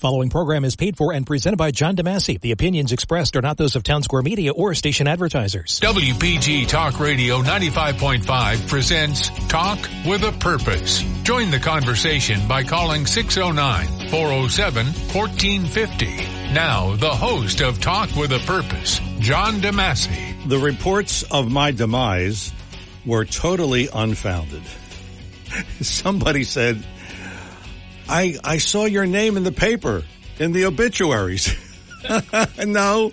The following program is paid for and presented by John DeMasi. The opinions expressed are not those of Town Square Media or station advertisers. WPG Talk Radio 95.5 presents Talk with a Purpose. Join the conversation by calling 609-407-1450. Now, the host of Talk with a Purpose, John DeMasi. The reports of my demise were totally unfounded. Somebody said, I, I saw your name in the paper in the obituaries. no,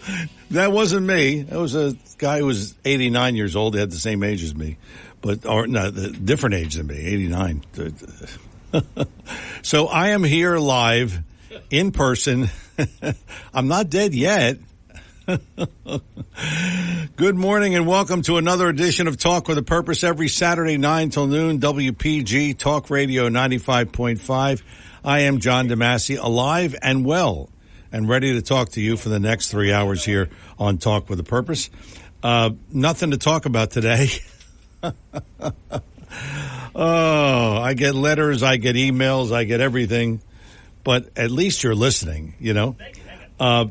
that wasn't me. That was a guy who was 89 years old. He had the same age as me, but, or no, different age than me, 89. so I am here live in person. I'm not dead yet. Good morning and welcome to another edition of Talk with a Purpose every Saturday 9 till noon, WPG Talk Radio 95.5. I am John DeMasi, alive and well, and ready to talk to you for the next three hours here on Talk with a Purpose. Uh, nothing to talk about today. oh, I get letters, I get emails, I get everything, but at least you're listening, you know? Uh,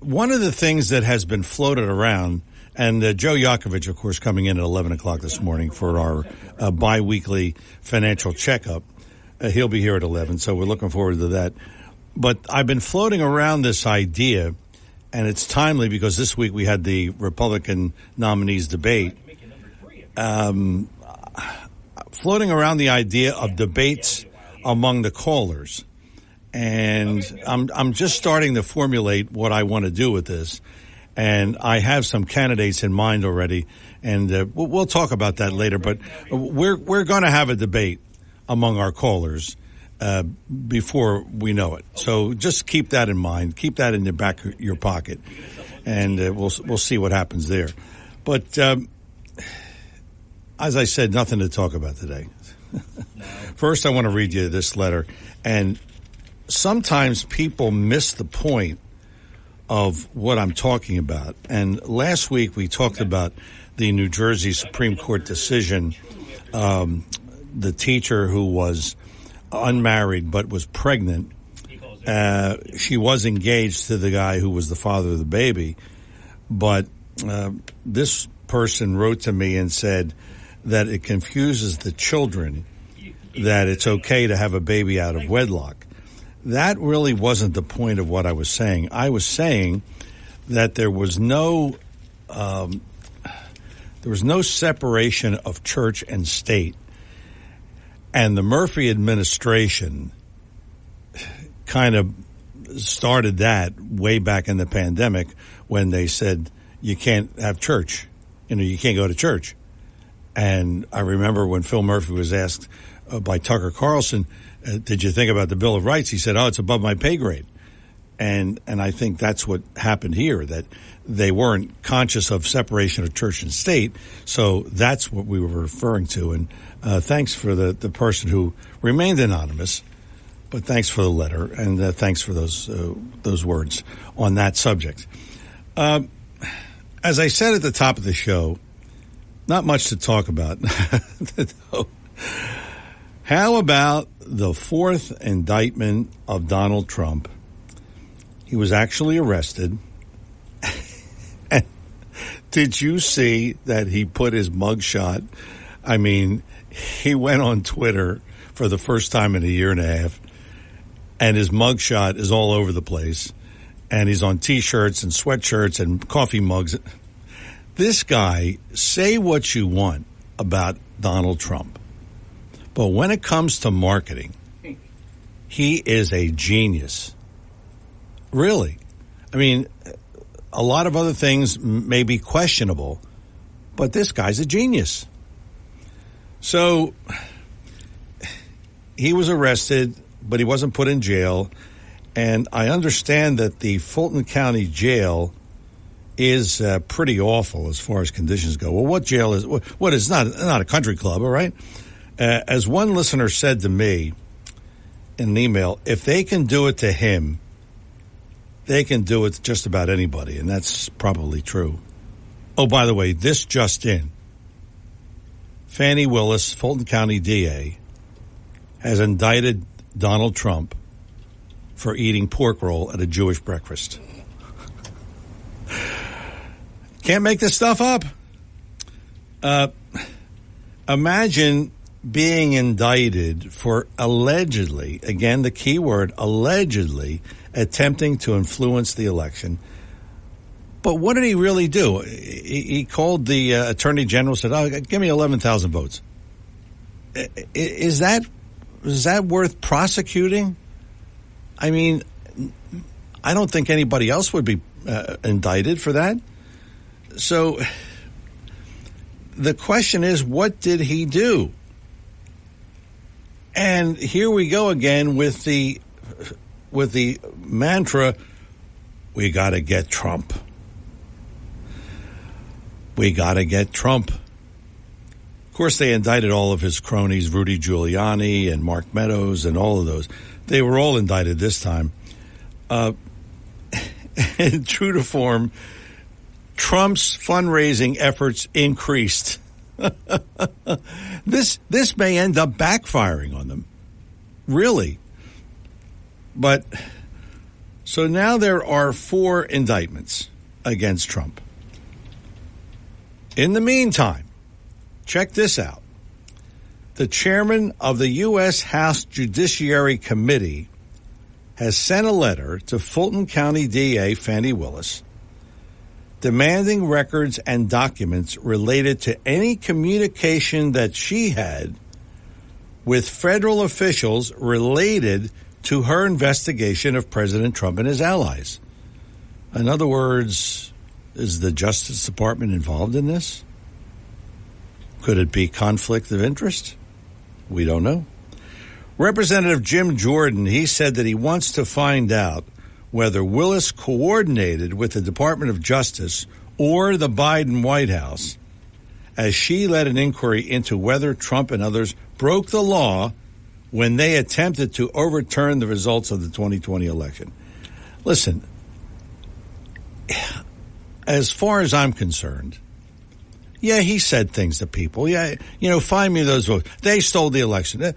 one of the things that has been floated around, and uh, Joe Yakovich, of course, coming in at 11 o'clock this morning for our uh, biweekly financial checkup. Uh, he'll be here at 11, so we're looking forward to that. But I've been floating around this idea, and it's timely because this week we had the Republican nominees debate. Um, floating around the idea of debates among the callers. And I'm, I'm just starting to formulate what I want to do with this. And I have some candidates in mind already, and uh, we'll, we'll talk about that later. But we're, we're going to have a debate among our callers uh, before we know it. So just keep that in mind. Keep that in the back of your pocket, and uh, we'll we'll see what happens there. But um, as I said, nothing to talk about today. First, I want to read you this letter, and sometimes people miss the point of what I'm talking about. And last week we talked about the New Jersey Supreme Court decision um, the teacher who was unmarried but was pregnant. Uh, she was engaged to the guy who was the father of the baby, but uh, this person wrote to me and said that it confuses the children that it's okay to have a baby out of wedlock. That really wasn't the point of what I was saying. I was saying that there was no um, there was no separation of church and state and the Murphy administration kind of started that way back in the pandemic when they said you can't have church. You know, you can't go to church. And I remember when Phil Murphy was asked uh, by Tucker Carlson, uh, "Did you think about the Bill of Rights?" He said, "Oh, it's above my pay grade." And and I think that's what happened here that they weren't conscious of separation of church and state. So that's what we were referring to. And uh, thanks for the, the person who remained anonymous, but thanks for the letter and uh, thanks for those uh, those words on that subject. Um, as I said at the top of the show, not much to talk about. How about the fourth indictment of Donald Trump? He was actually arrested. Did you see that he put his mugshot? I mean, he went on Twitter for the first time in a year and a half, and his mugshot is all over the place. And he's on t-shirts and sweatshirts and coffee mugs. This guy, say what you want about Donald Trump. But when it comes to marketing, he is a genius. Really. I mean, a lot of other things may be questionable, but this guy's a genius. So he was arrested, but he wasn't put in jail. And I understand that the Fulton County Jail is uh, pretty awful as far as conditions go. Well, what jail is? What is not not a country club, all right? Uh, as one listener said to me in an email, if they can do it to him, they can do it to just about anybody, and that's probably true. Oh, by the way, this just in. Fani Willis, Fulton County DA, has indicted Donald Trump for eating pork roll at a Jewish breakfast. Can't make this stuff up. Uh, imagine being indicted for allegedly, again, the key word, allegedly attempting to influence the election. But what did he really do? He, he called the uh, attorney general, said, "Oh, give me eleven thousand votes." Is that is that worth prosecuting? I mean, I don't think anybody else would be uh, indicted for that. So the question is, what did he do? And here we go again with the with the mantra, we got to get Trump. We got to get Trump. Of course, they indicted all of his cronies, Rudy Giuliani and Mark Meadows and all of those. They were all indicted this time. Uh, true to form, Trump's fundraising efforts increased. this this may end up backfiring on them. Really. But so now there are four indictments against Trump. In the meantime, check this out. The chairman of the U.S. House Judiciary Committee has sent a letter to Fulton County DA Fani Willis demanding records and documents related to any communication that she had with federal officials related to her investigation of President Trump and his allies. In other words, is the Justice Department involved in this? Could it be conflict of interest? We don't know. Representative Jim Jordan, he said that he wants to find out whether Willis coordinated with the Department of Justice or the Biden White House as she led an inquiry into whether Trump and others broke the law when they attempted to overturn the results of the 2020 election. Listen, as far as I'm concerned, yeah, he said things to people. Yeah, you know, find me those votes. They stole the election.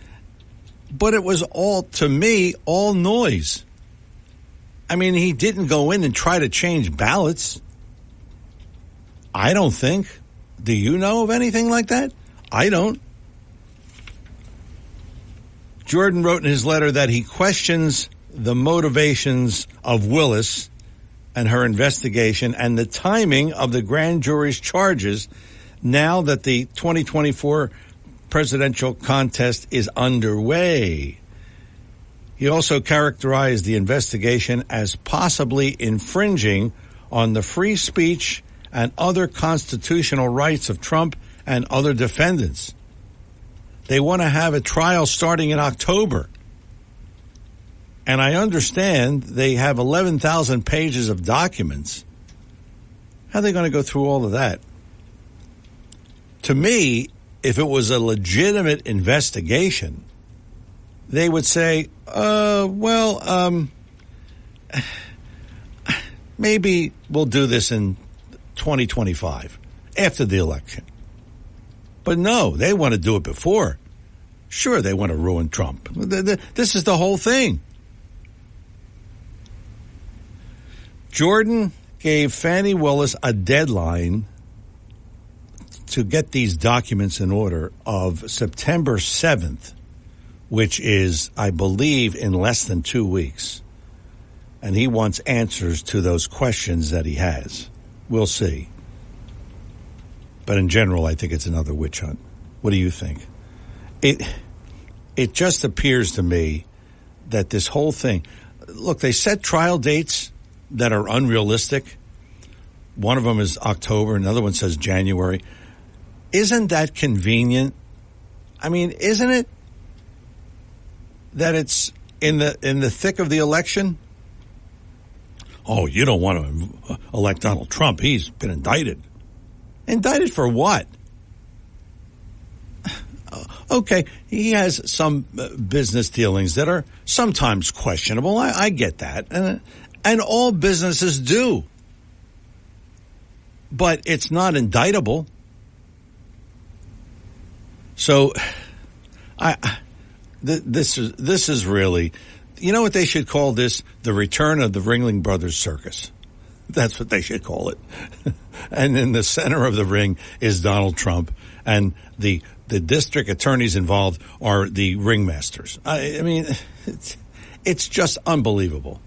But it was all, to me, all noise. I mean, he didn't go in and try to change ballots. I don't think. Do you know of anything like that? I don't. Jordan wrote in his letter that he questions the motivations of Willis and her investigation and the timing of the grand jury's charges now that the 2024 presidential contest is underway. He also characterized the investigation as possibly infringing on the free speech and other constitutional rights of Trump and other defendants. They want to have a trial starting in October. And I understand they have 11,000 pages of documents. How are they going to go through all of that? To me, if it was a legitimate investigation, they would say, uh, well, um, maybe we'll do this in 2025 after the election. But no, they want to do it before. Sure, they want to ruin Trump. This is the whole thing. Jordan gave Fani Willis a deadline to get these documents in order of September 7th, which is, I believe, in less than two weeks. And he wants answers to those questions that he has. We'll see. But in general, I think it's another witch hunt. What do you think? It it just appears to me that this whole thing look, they set trial dates that are unrealistic. One of them is October, another one says January. Isn't that convenient? I mean, isn't it that it's in the in the thick of the election? Oh, you don't want to elect Donald Trump. He's been indicted. Indicted for what? Okay, he has some uh, business dealings that are sometimes questionable. I, I get that. And, and all businesses do. But it's not indictable. So, I, this is, this is really, You know what they should call this? The return of the Ringling Brothers Circus. That's what they should call it. and in the center of the ring is Donald Trump, and the the district attorneys involved are the ringmasters. I, I mean, it's, it's just unbelievable.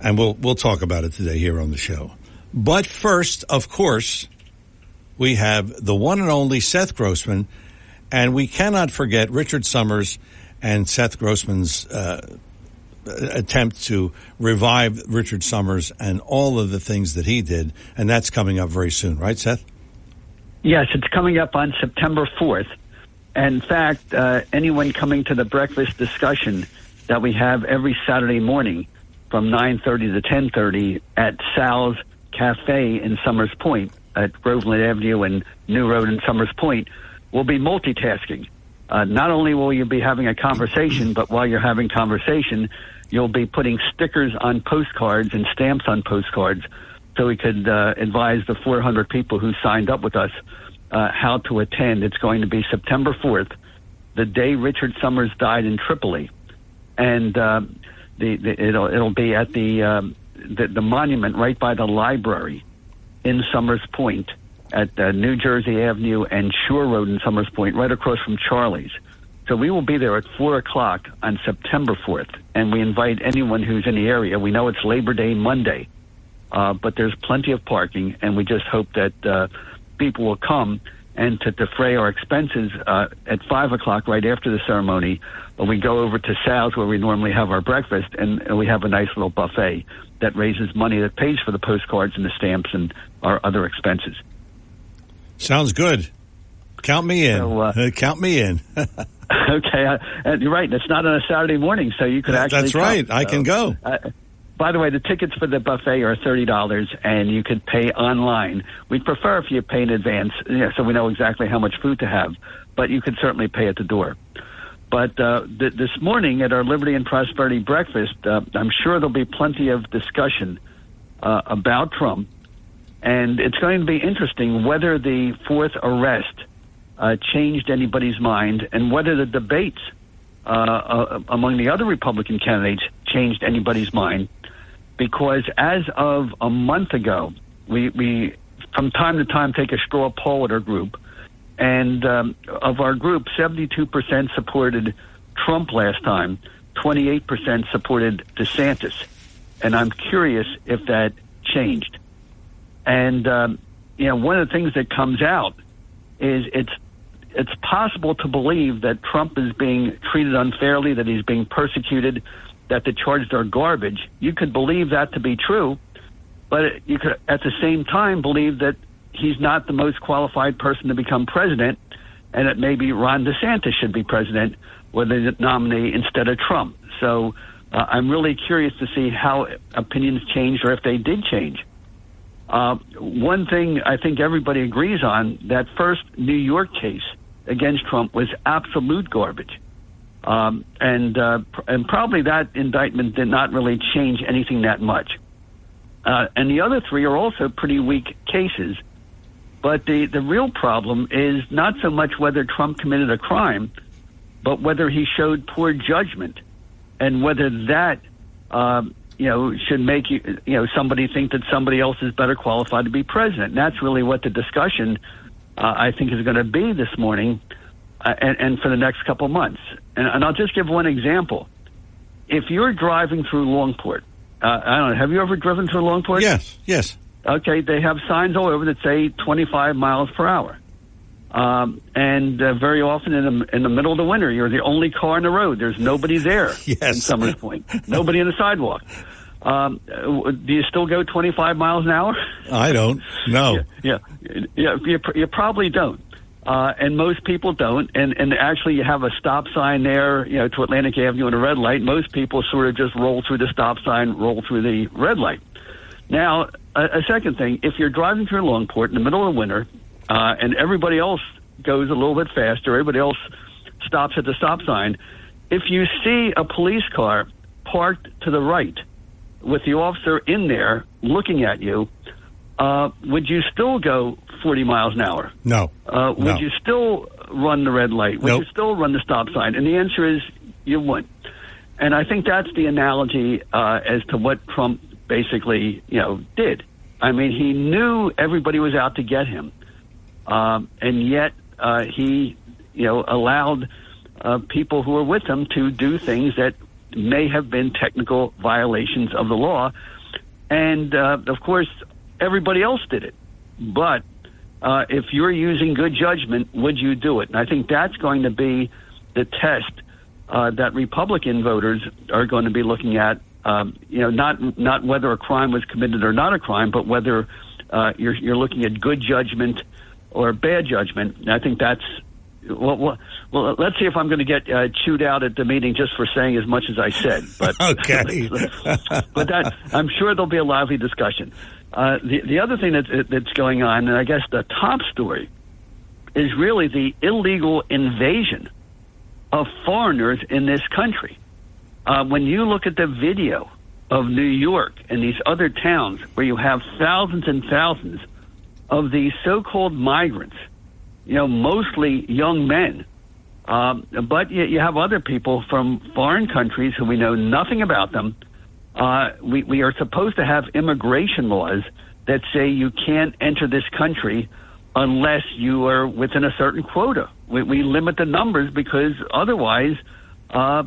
And we'll we'll talk about it today here on the show. But first, of course, we have the one and only Seth Grossman, and we cannot forget Richard Somers and Seth Grossman's uh, attempt to revive Richard Somers and all of the things that he did, and that's coming up very soon, right, Seth? Yes, it's coming up on September 4th. In fact, uh, anyone coming to the breakfast discussion that we have every Saturday morning from 9.30 to 10.30 at Sal's Cafe in Somers Point at Groveland Avenue and New Road in Somers Point will be multitasking. Uh, not only will you be having a conversation, but while you're having conversation, you'll be putting stickers on postcards and stamps on postcards so we could uh, advise the 400 people who signed up with us uh, how to attend. It's going to be September 4th, the day Richard Somers died in Tripoli, and uh, the, the, it'll it'll be at the, um, the the monument right by the library in Somers Point at uh, New Jersey Avenue and Shore Road in Somers Point, right across from Charlie's. So we will be there at four o'clock on September fourth, and we invite anyone who's in the area. We know it's Labor Day Monday, uh, but there's plenty of parking, and we just hope that uh, people will come and to defray our expenses uh, at five o'clock right after the ceremony. We go over to Sal's where we normally have our breakfast, and, and we have a nice little buffet that raises money that pays for the postcards and the stamps and our other expenses. Sounds good. Count me in. So, uh, Count me in. okay, uh, you're right. It's not on a Saturday morning, so you could actually. That's right. Come. I so, can go. Uh, by the way, the tickets for the buffet are thirty dollars, and you could pay online. We'd prefer if you pay in advance, so we know exactly how much food to have. But you could certainly pay at the door. But uh, th- this morning at our Liberty and Prosperity breakfast, uh, I'm sure there'll be plenty of discussion uh, about Trump, and it's going to be interesting whether the fourth arrest uh, changed anybody's mind, and whether the debates uh, uh, among the other Republican candidates changed anybody's mind because as of a month ago, we, we from time to time take a straw poll at our group, and um, of our group, 72% supported Trump last time, 28% supported DeSantis, and I'm curious if that changed. And um, you know, one of the things that comes out is it's it's possible to believe that Trump is being treated unfairly, that he's being persecuted, that the charges are garbage. You could believe that to be true, but you could at the same time believe that he's not the most qualified person to become president, and that maybe Ron DeSantis should be president or the nominee instead of Trump. So uh, I'm really curious to see how opinions changed or if they did change. Uh, one thing I think everybody agrees on that first New York case against Trump was absolute garbage. Um, and uh, and probably that indictment did not really change anything that much. Uh, and the other three are also pretty weak cases. But the, the real problem is not so much whether Trump committed a crime, but whether he showed poor judgment, and whether that uh, you know should make you you know somebody think that somebody else is better qualified to be president. And that's really what the discussion uh, I think is going to be this morning uh, and, and, for the next couple months. And, and, I'll just give one example. If you're driving through Longport, uh, I don't know, have you ever driven through Longport? Yes, yes. Okay, they have signs all over that say 25 miles per hour. Um, and uh, very often in the, in the middle of the winter, you're the only car on the road. There's nobody there yes. in Somers Point. nobody in the sidewalk. Um, do you still go 25 miles an hour? I don't. No. yeah, yeah, yeah you, you probably don't. Uh, and most people don't. And, and actually, you have a stop sign there, you know, to Atlantic Avenue and a red light. Most people sort of just roll through the stop sign, roll through the red light. Now, a, a second thing, if you're driving through Longport in the middle of winter, uh, and everybody else goes a little bit faster, everybody else stops at the stop sign. If you see a police car parked to the right, with the officer in there looking at you, uh, would you still go 40 miles an hour? No. Uh, would no. you still run the red light? Would nope. you still run the stop sign? And the answer is you wouldn't. And I think that's the analogy uh, as to what Trump basically, you know, did. I mean, he knew everybody was out to get him, um, and yet uh, he, you know, allowed uh, people who were with him to do things that may have been technical violations of the law. And uh, of course, everybody else did it. But uh, if you're using good judgment, would you do it? And I think that's going to be the test uh, that Republican voters are going to be looking at. Um, you know, not not whether a crime was committed or not a crime, but whether uh, you're you're looking at good judgment or bad judgment. And I think that's well, well, well, let's see if I'm going to get uh, chewed out at the meeting just for saying as much as I said. But okay, but that I'm sure there'll be a lively discussion. Uh, the the other thing that, that's going on, and I guess the top story, is really the illegal invasion of foreigners in this country. Uh, when you look at the video of New York and these other towns where you have thousands and thousands of these so-called migrants you know, mostly young men. Um, but you, you have other people from foreign countries who we know nothing about them. Uh, we, we are supposed to have immigration laws that say you can't enter this country unless you are within a certain quota. We, we limit the numbers because otherwise, uh,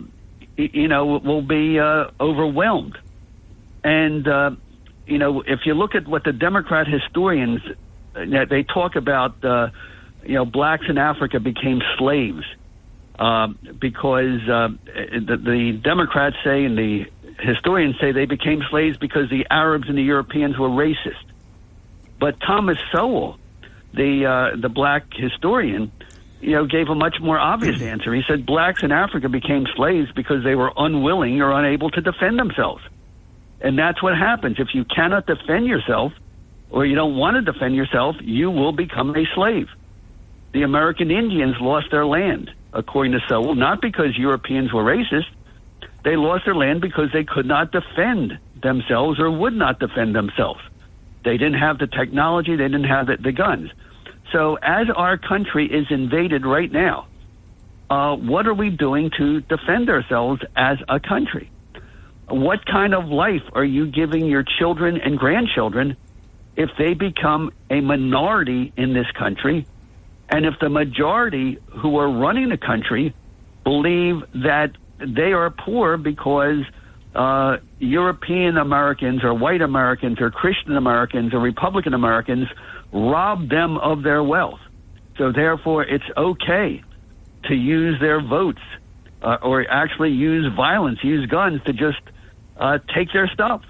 you know, we'll be uh, overwhelmed. And, uh, you know, if you look at what the Democrat historians, uh, they talk about, uh, you know, blacks in Africa became slaves um, because uh, the, the Democrats say and the historians say they became slaves because the Arabs and the Europeans were racist. But Thomas Sowell, the uh, the black historian, you know, gave a much more obvious answer. He said blacks in Africa became slaves because they were unwilling or unable to defend themselves. And that's what happens. If you cannot defend yourself or you don't want to defend yourself, you will become a slave the American Indians lost their land, according to Sowell, not because Europeans were racist. They lost their land because they could not defend themselves or would not defend themselves. They didn't have the technology, they didn't have the, the guns. So, as our country is invaded right now, uh, what are we doing to defend ourselves as a country? What kind of life are you giving your children and grandchildren if they become a minority in this country and if the majority who are running the country believe that they are poor because uh, European Americans or white Americans or Christian Americans or Republican Americans rob them of their wealth. So therefore, it's okay to use their votes uh, or actually use violence, use guns to just uh, take their stuff.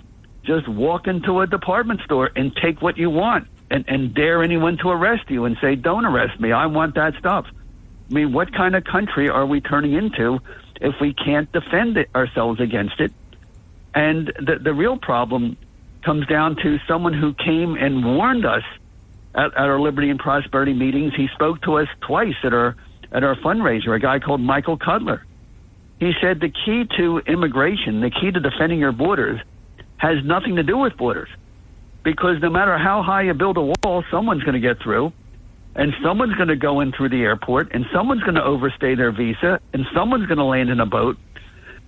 Just walk into a department store and take what you want and, and dare anyone to arrest you and say, don't arrest me. I want that stuff. I mean, what kind of country are we turning into if we can't defend it, ourselves against it? And the, the real problem comes down to someone who came and warned us at, at our Liberty and Prosperity meetings. He spoke to us twice at our at our fundraiser, a guy called Michael Cutler. He said the key to immigration, the key to defending your borders, has nothing to do with borders because no matter how high you build a wall, someone's going to get through, and someone's going to go in through the airport, and someone's going to overstay their visa, and someone's going to land in a boat.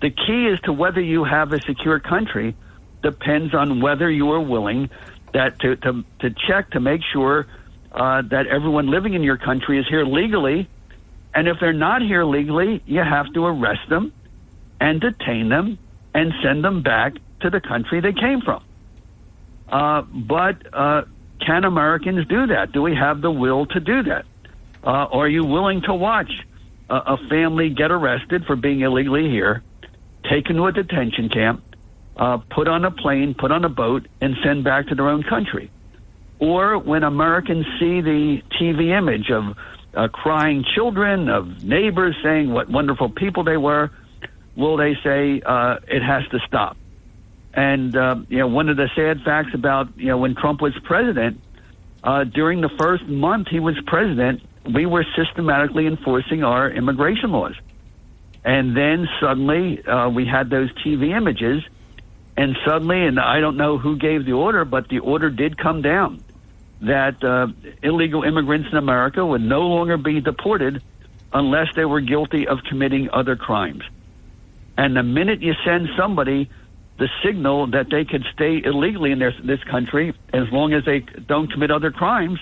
The key is to whether you have a secure country depends on whether you are willing that to to, to check to make sure uh, that everyone living in your country is here legally, and if they're not here legally, you have to arrest them and detain them and send them back to the country they came from. Uh, but uh, can Americans do that? Do we have the will to do that? Uh, are you willing to watch a, a family get arrested for being illegally here, taken to a detention camp, uh, put on a plane, put on a boat, and send back to their own country? Or when Americans see the TV image of uh, crying children, of neighbors saying what wonderful people they were, will they say uh, it has to stop? And uh, you know, one of the sad facts about you know when Trump was president, uh, during the first month he was president, we were systematically enforcing our immigration laws. And then suddenly uh, we had those TV images, and suddenly, and I don't know who gave the order, but the order did come down that uh, illegal immigrants in America would no longer be deported unless they were guilty of committing other crimes. And the minute you send somebody the signal that they could stay illegally in their, this country as long as they don't commit other crimes,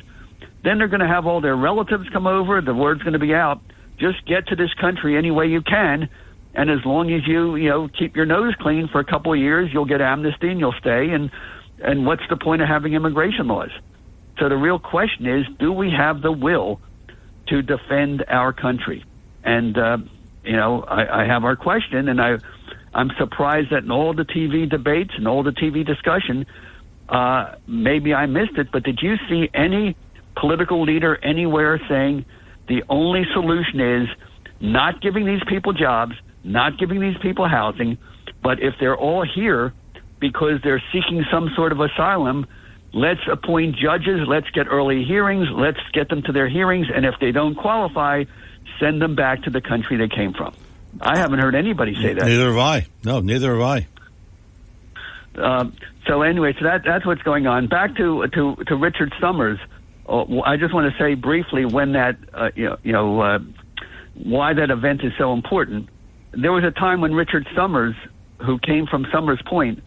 then they're going to have all their relatives come over. The word's going to be out. Just get to this country any way you can. And as long as you, you know, keep your nose clean for a couple of years, you'll get amnesty and you'll stay. And, and what's the point of having immigration laws? So the real question is, do we have the will to defend our country? And, uh, you know, I, I have our question and I, I'm surprised that in all the TV debates and all the TV discussion, uh, maybe I missed it, but did you see any political leader anywhere saying the only solution is not giving these people jobs, not giving these people housing, but if they're all here because they're seeking some sort of asylum, let's appoint judges, let's get early hearings, let's get them to their hearings, and if they don't qualify, send them back to the country they came from. I haven't heard anybody say that. Neither have I. No, neither have I. Um, so anyway, so that that's what's going on. Back to to to Richard Somers. Uh, I just want to say briefly when that uh, you know, you know uh, why that event is so important. There was a time when Richard Somers, who came from Somers Point,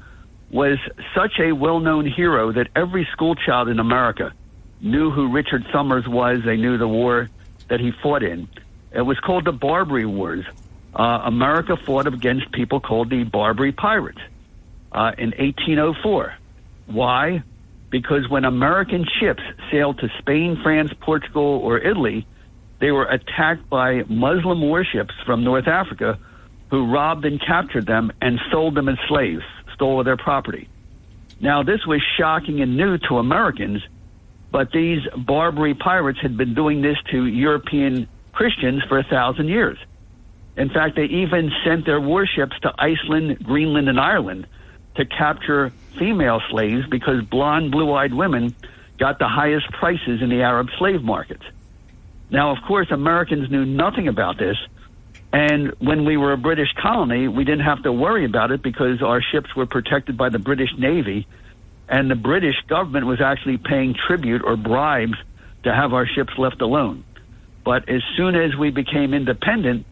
was such a well-known hero that every school child in America knew who Richard Somers was. They knew the war that he fought in. It was called the Barbary Wars uh, America fought against people called the Barbary Pirates uh, in 1804. Why? Because when American ships sailed to Spain, France, Portugal, or Italy, they were attacked by Muslim warships from North Africa who robbed and captured them and sold them as slaves, stole their property. Now, this was shocking and new to Americans, but these Barbary pirates had been doing this to European Christians for a thousand years. In fact, they even sent their warships to Iceland, Greenland, and Ireland to capture female slaves because blonde, blue eyed women got the highest prices in the Arab slave markets. Now, of course, Americans knew nothing about this. And when we were a British colony, we didn't have to worry about it because our ships were protected by the British Navy. And the British government was actually paying tribute or bribes to have our ships left alone. But as soon as we became independent,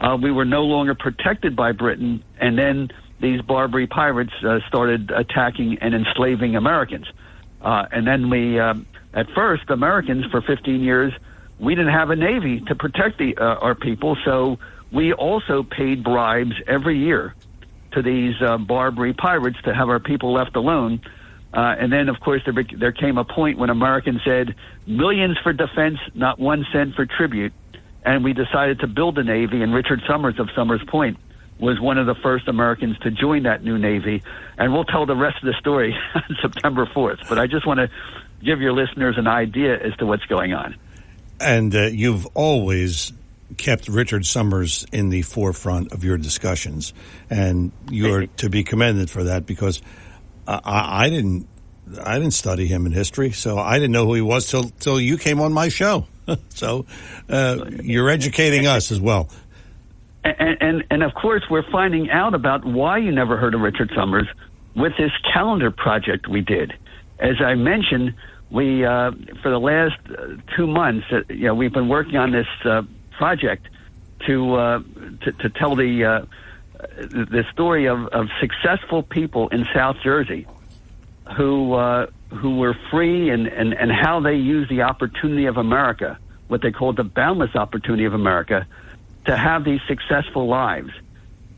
uh, we were no longer protected by Britain, and then these Barbary pirates uh, started attacking and enslaving Americans. Uh, and then we, uh, at first, Americans for 15 years, we didn't have a navy to protect the, uh, our people, so we also paid bribes every year to these uh, Barbary pirates to have our people left alone. Uh, and then, of course, there, there came a point when Americans said millions for defense, not one cent for tribute and we decided to build a Navy, and Richard Somers of Somers Point was one of the first Americans to join that new Navy. And we'll tell the rest of the story on September 4th. But I just want to give your listeners an idea as to what's going on. And uh, you've always kept Richard Somers in the forefront of your discussions. And you're to be commended for that because I, I didn't. I didn't study him in history, so I didn't know who he was till till you came on my show. so uh, you're educating us as well. And, and, and of course, we're finding out about why you never heard of Richard Somers with this calendar project we did. As I mentioned, we uh, for the last uh, two months, uh, you know, we've been working on this uh, project to, uh, to to tell the uh, the story of, of successful people in South Jersey who who were free and, and, and how they used the opportunity of America, what they called the boundless opportunity of America, to have these successful lives.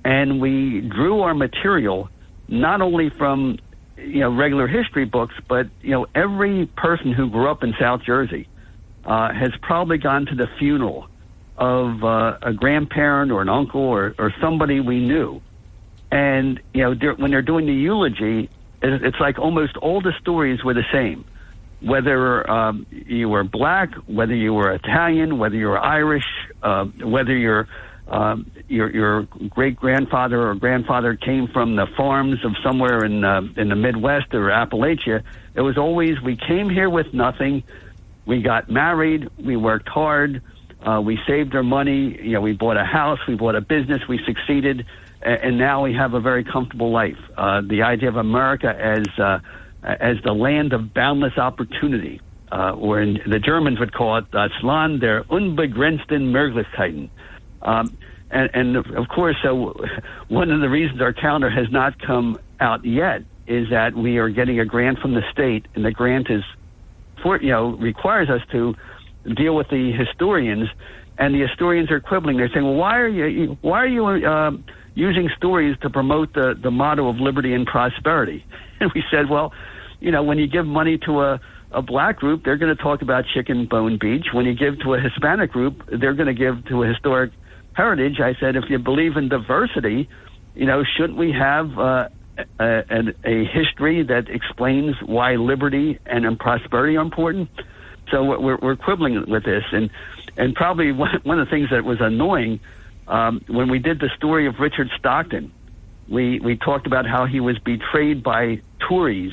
And we drew our material not only from you know regular history books, but you know every person who grew up in South Jersey uh, has probably gone to the funeral of uh, a grandparent or an uncle or, or somebody we knew. And you know when they're doing the eulogy, it's like almost all the stories were the same. Whether um, you were black, whether you were Italian, whether you were Irish, uh, whether your um, your your great grandfather or grandfather came from the farms of somewhere in uh, in the Midwest or Appalachia, it was always we came here with nothing. We got married. We worked hard. Uh, we saved our money. You know, we bought a house. We bought a business. We succeeded and now we have a very comfortable life. Uh, the idea of America as uh, as the land of boundless opportunity, uh, the Germans would call it uh, "Land der unbegrenzten Möglichkeiten." Um, and, and of course, so one of the reasons our calendar has not come out yet is that we are getting a grant from the state, and the grant is, for you know, requires us to deal with the historians, and the historians are quibbling. They're saying, "Well, why are you why are you uh, using stories to promote the the motto of liberty and prosperity?" And we said, "Well, you know, when you give money to a a black group, they're going to talk about Chicken Bone Beach. When you give to a Hispanic group, they're going to give to a historic heritage. I said, if you believe in diversity, you know, shouldn't we have uh, a, a, a history that explains why liberty and prosperity are important? So we're, we're quibbling with this, and and probably one, one of the things that was annoying um, when we did the story of Richard Stockton, we we talked about how he was betrayed by Tories.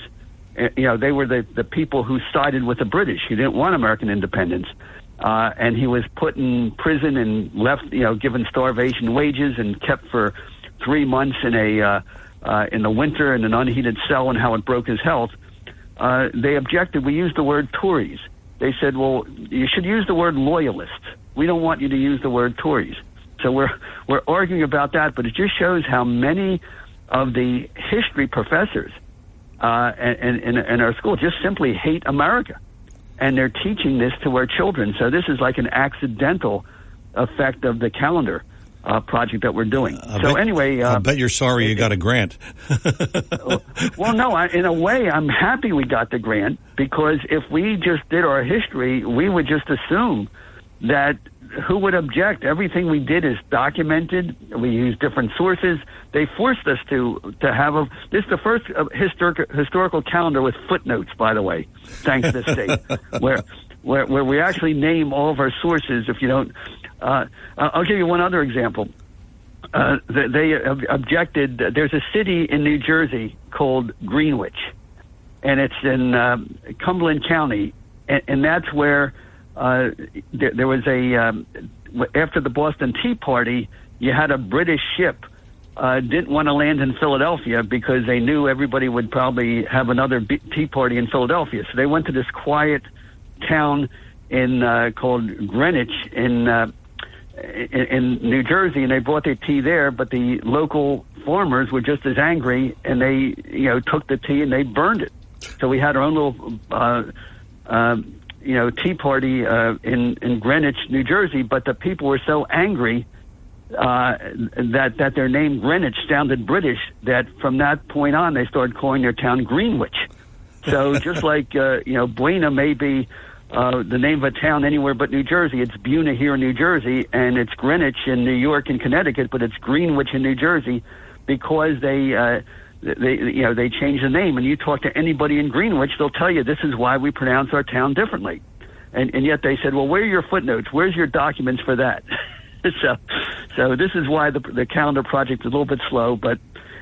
Uh, you know, they were the the people who sided with the British. He didn't want American independence. Uh, and he was put in prison and left, you know, given starvation wages and kept for three months in a uh, uh, in the winter in an unheated cell, and how it broke his health. Uh, they objected. We used the word Tories. They said, "Well, you should use the word loyalists. We don't want you to use the word Tories." So we're we're arguing about that, but it just shows how many of the history professors uh, in, in, in our school just simply hate America and they're teaching this to our children. So this is like an accidental effect of the calendar uh, project that we're doing. I so bet, anyway, uh, I bet you're sorry you got a grant. well, no, I, in a way, I'm happy we got the grant because if we just did our history, we would just assume that who would object? Everything we did is documented. We use different sources. They forced us to to have a. This is the first uh, historic, historical calendar with footnotes, by the way, thanks to the state, where where where we actually name all of our sources. If you don't, uh, I'll give you one other example. Uh, they objected. There's a city in New Jersey called Greenwich, and it's in um, Cumberland County, and, and that's where uh, there, there was a um, after the Boston Tea Party, you had a British ship uh, didn't want to land in Philadelphia because they knew everybody would probably have another B- Tea Party in Philadelphia. So they went to this quiet town in uh, called Greenwich in, uh, in in New Jersey, and they brought their tea there. But the local farmers were just as angry, and they you know took the tea and they burned it. So we had our own little. Uh, uh, you know, Tea Party uh, in in Greenwich, New Jersey, but the people were so angry uh, that that their name Greenwich sounded British that from that point on they started calling their town Greenwich. So just like uh, you know, Buena may be uh, the name of a town anywhere but New Jersey. It's Buena here in New Jersey, and it's Greenwich in New York and Connecticut, but it's Greenwich in New Jersey because they. Uh, they you know they change the name. And you talk to anybody in Greenwich they'll tell you this is why we pronounce our town differently. And and yet they said well where are your footnotes? Where's your documents for that? So so this is why the the calendar project is a little bit slow. But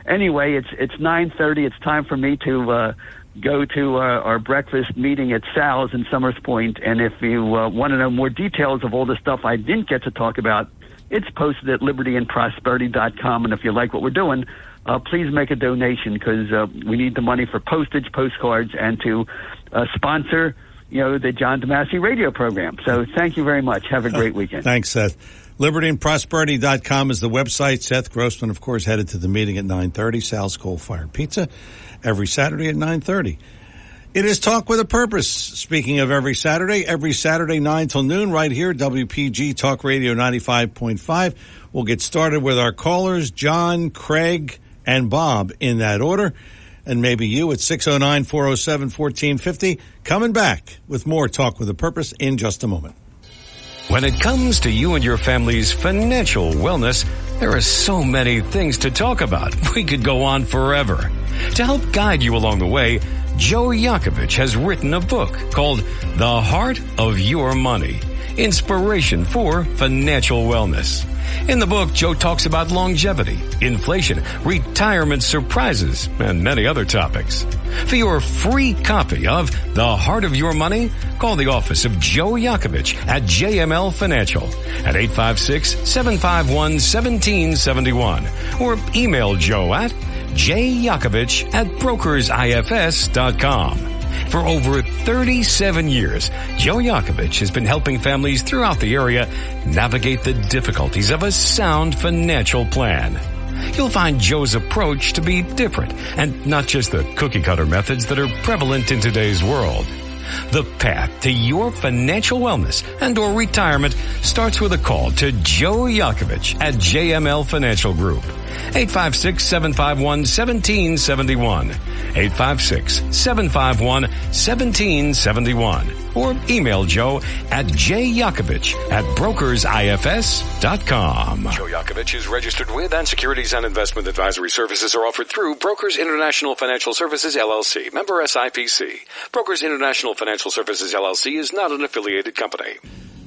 anyway it's it's 9:30 it's time for me to uh go to uh, our breakfast meeting at Sal's in Somers Point. And if you uh, want to know more details of all the stuff I didn't get to talk about it's posted at libertyandprosperity.com and if you like what we're doing uh, please make a donation because uh, we need the money for postage, postcards, and to uh, sponsor, you know, the John DeMasi radio program. So thank you very much. Have a great weekend. Thanks, Seth. LibertyandProsperity.com is the website. Seth Grossman, of course, headed to the meeting at 9.30. Sal's Coal Fire Pizza every Saturday at 9.30. It is Talk with a Purpose. Speaking of every Saturday, every Saturday 9 till noon right here, WPG Talk Radio 95.5. We'll get started with our callers, John, Craig, and Bob in that order. And maybe you at 609 407 1450. Coming back with more Talk with a Purpose in just a moment. When it comes to you and your family's financial wellness, there are so many things to talk about. We could go on forever. To help guide you along the way, Joe Yakovich has written a book called The Heart of Your Money Inspiration for Financial Wellness. In the book, Joe talks about longevity, inflation, retirement surprises, and many other topics. For your free copy of The Heart of Your Money, call the office of Joe Yakovich at JML Financial at 856-751-1771 or email Joe at jyakovich at brokersifs.com. For over 37 years, Joe Yakovich has been helping families throughout the area navigate the difficulties of a sound financial plan. You'll find Joe's approach to be different and not just the cookie cutter methods that are prevalent in today's world. The path to your financial wellness and or retirement starts with a call to Joe Yakovich at JML Financial Group. 856-751-1771. 856-751-1771. Or email Joe at jyakovich at brokersifs.com. Joe Yakovich is registered with and securities and investment advisory services are offered through Brokers International Financial Services LLC, member SIPC. Brokers International Financial Services LLC is not an affiliated company.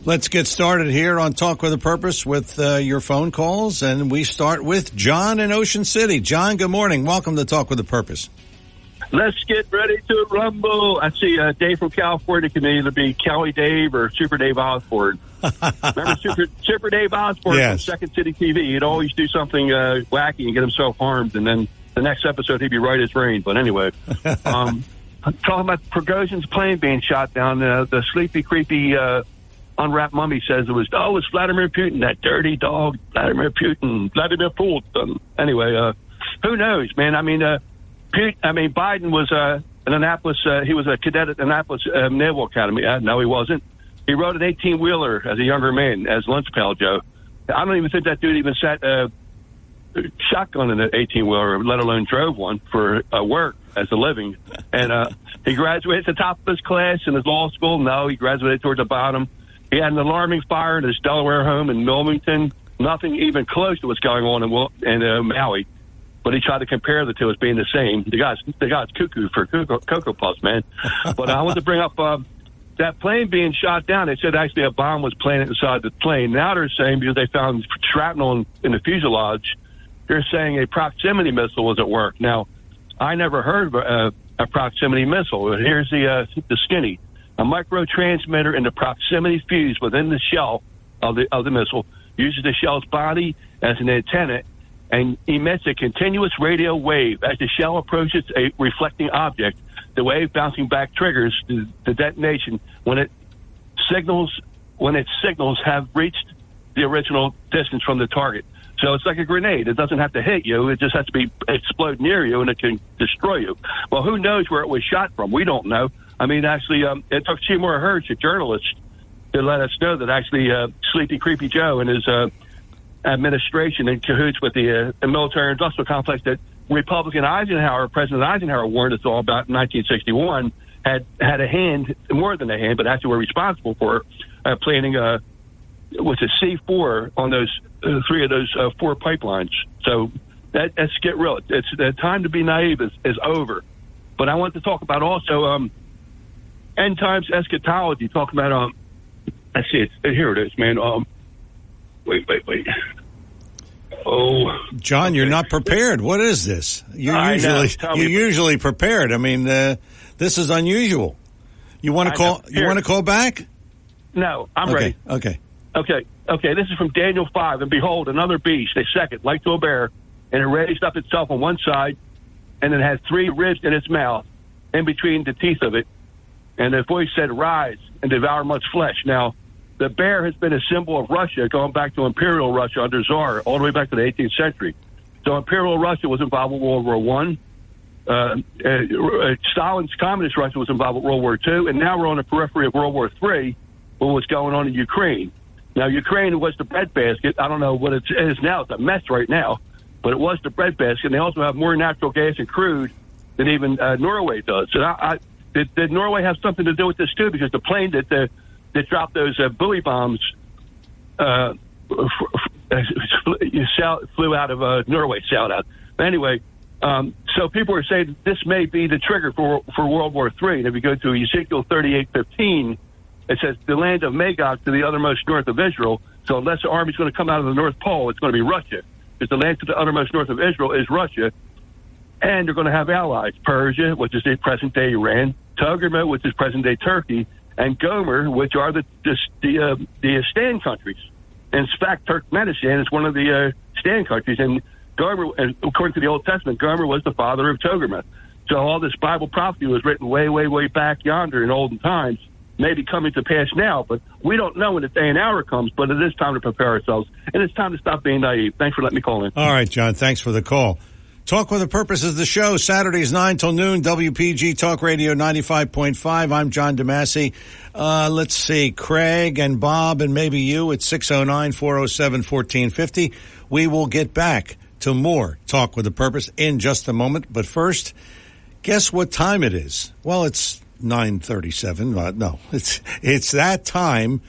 Let's get started here on Talk with a Purpose with uh, your phone calls, and we start with John in Ocean City. John, good morning. Welcome to Talk with a Purpose. Let's get ready to rumble. I see uh, Dave from California can either be Kelly Dave or Super Dave Osborne. Remember Super, Super Dave Osborne Yes. from Second City TV? He'd always do something uh, wacky and get himself harmed, and then the next episode he'd be right as rain. But anyway, um, I'm talking about Prigozhin's plane being shot down. The sleepy, creepy, uh, unwrapped mummy says it was oh, it was Vladimir Putin, that dirty dog, Vladimir Putin, Vladimir Putin. Anyway, uh, who knows, man? I mean, uh, Pete, I mean, Biden was uh, an Annapolis. Uh, he was a cadet at Annapolis uh, Naval Academy. Uh, no, he wasn't. He rode an 18 wheeler as a younger man as lunch pal Joe. I don't even think that dude even sat uh, shotgun in an 18 wheeler, let alone drove one for uh, work as a living. And uh, he graduated at the top of his class in his law school. No, he graduated towards the bottom. He had an alarming fire in his Delaware home in Wilmington. Nothing even close to what's going on in, in uh, Maui. But he tried to compare the two as being the same. The guy's the guy's cuckoo for Cocoa, Cocoa Puffs, man. but I want to bring up uh, that plane being shot down. They said actually a bomb was planted inside the plane. Now they're saying because they found shrapnel in, in the fuselage, they're saying a proximity missile was at work. Now, I never heard of a, a proximity missile. Here's the uh, the skinny: a micro transmitter in the proximity fuse within the shell of the of the missile uses the shell's body as an antenna and emits a continuous radio wave as the shell approaches a reflecting object. The wave bouncing back triggers the, the detonation when it signals when its signals have reached the original distance from the target. So it's like a grenade. It doesn't have to hit you. It just has to be explode near you, and it can destroy you. Well, who knows where it was shot from? We don't know. I mean, actually, um, it took Seymour Hersh, a journalist, to let us know that actually uh, Sleepy Creepy Joe and his uh, administration in cahoots with the, uh, military industrial complex that Republican Eisenhower, President Eisenhower warned us all about in 1961, had had a hand, more than a hand, but actually were responsible for uh, planning a was a C four on those uh, three of those uh, four pipelines. So that, let's get real. It's the time to be naive is, is over. But I want to talk about also um, end times eschatology. Talk about um, I see it here. It is, man. Um, wait, wait, wait. Oh, John, you're not prepared. What is this? You're I usually you're usually prepared. I mean, uh, this is unusual. You want to call? You want to call back? no, I'm okay. ready. Okay. Okay, okay, this is from Daniel 5. And behold, another beast, a second, like to a bear, and it raised up itself on one side, and it had three ribs in its mouth, in between the teeth of it. And the voice said, Rise and devour much flesh. Now, the bear has been a symbol of Russia, going back to Imperial Russia under Tsar, all the way back to the 18th century. So Imperial Russia was involved with World War One. Uh, uh, uh, Stalin's communist Russia was involved with World War Two, and now we're on the periphery of World War Three, with what's going on in Ukraine. Now, Ukraine was the breadbasket. I don't know what it is now. It's a mess right now, but it was the breadbasket. And they also have more natural gas and crude than even uh, Norway does. And I, I, did, did Norway have something to do with this too? Because the plane that uh, that dropped those uh, buoy bombs uh, f- flew out of uh, Norway, sailed out. But anyway, um, so people are saying this may be the trigger for for World War III. And if you go to Ezekiel thirty eight fifteen, it says the land of Magog to the uttermost north of Israel. So unless the army's going to come out of the North Pole, it's going to be Russia. Because the land to the uttermost north of Israel is Russia. And they're going to have allies, Persia, which is the present day Iran, Togarmah, which is present day Turkey, and Gomer, which are the the the, uh, the stand countries. In fact, Turkmenistan is one of the uh, stand countries, and Gomer, according to the Old Testament, Gomer was the father of Togarmah. So all this Bible prophecy was written way, way, way back yonder in olden times, maybe coming to pass now, but we don't know when the day and hour comes, but it is time to prepare ourselves. And it's time to stop being naive. Thanks for letting me call in. All right, John. Thanks for the call. Talk with a Purpose is the show. Saturdays 9 till noon, WPG Talk Radio 95.5. I'm John DeMasi. Uh, let's see, Craig and Bob and maybe you at 609-407-1450. We will get back to more Talk with a Purpose in just a moment. But first, guess what time it is? Well, it's 937. Uh, no, it's, it's that time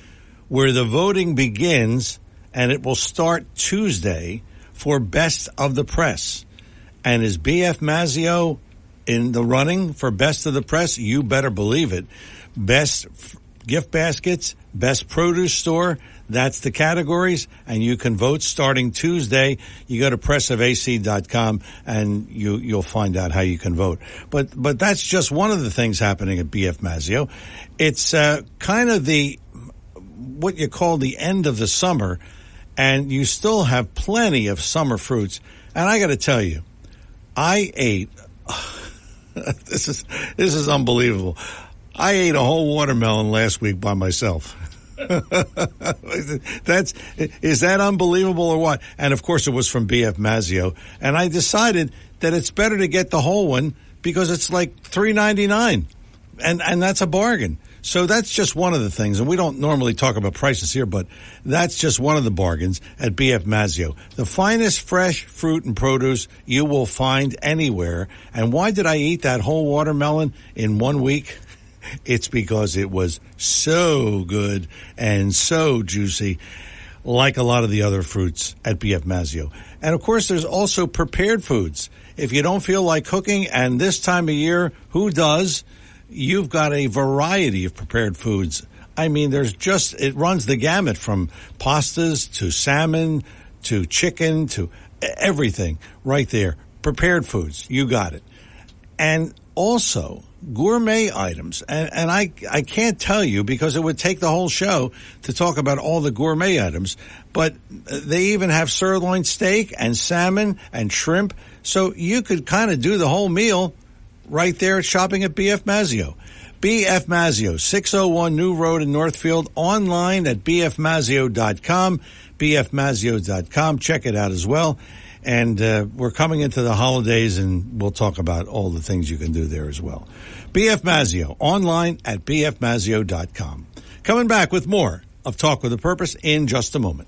where the voting begins and it will start Tuesday for Best of the Press. And is BF Mazzeo in the running for Best of the Press? You better believe it. Best gift baskets, best produce store. That's the categories, and you can vote starting Tuesday. You go to pressofac.com and you, you'll find out how you can vote. But, but that's just one of the things happening at BF Mazzeo. It's, uh, kind of the, what you call the end of the summer, and you still have plenty of summer fruits. And I got to tell you, I ate, this is, this is unbelievable. I ate a whole watermelon last week by myself. That's is that unbelievable or what? And of course, it was from BF Mazzeo, and I decided that it's better to get the whole one because it's like three ninety nine, and and that's a bargain. So that's just one of the things, and we don't normally talk about prices here, but that's just one of the bargains at BF Mazzeo. The finest fresh fruit and produce you will find anywhere. And why did I eat that whole watermelon in one week? It's because it was so good and so juicy, like a lot of the other fruits at BF Mazzeo. And of course, there's also prepared foods. If you don't feel like cooking, and this time of year, who does? You've got a variety of prepared foods. I mean, there's just, it runs the gamut from pastas to salmon to chicken to everything right there. Prepared foods. You got it. And also, gourmet items. And, and I, I can't tell you because it would take the whole show to talk about all the gourmet items, but they even have sirloin steak and salmon and shrimp. So you could kind of do the whole meal right there at shopping at BF Mazzeo. BF Mazzeo, 601 New Road in Northfield, online at bfmazzeo.com, bfmazzeo.com. Check it out as well. And uh, we're coming into the holidays, and we'll talk about all the things you can do there as well. BF Mazzeo, online at bfmazzeo.com. Coming back with more of Talk with a Purpose in just a moment.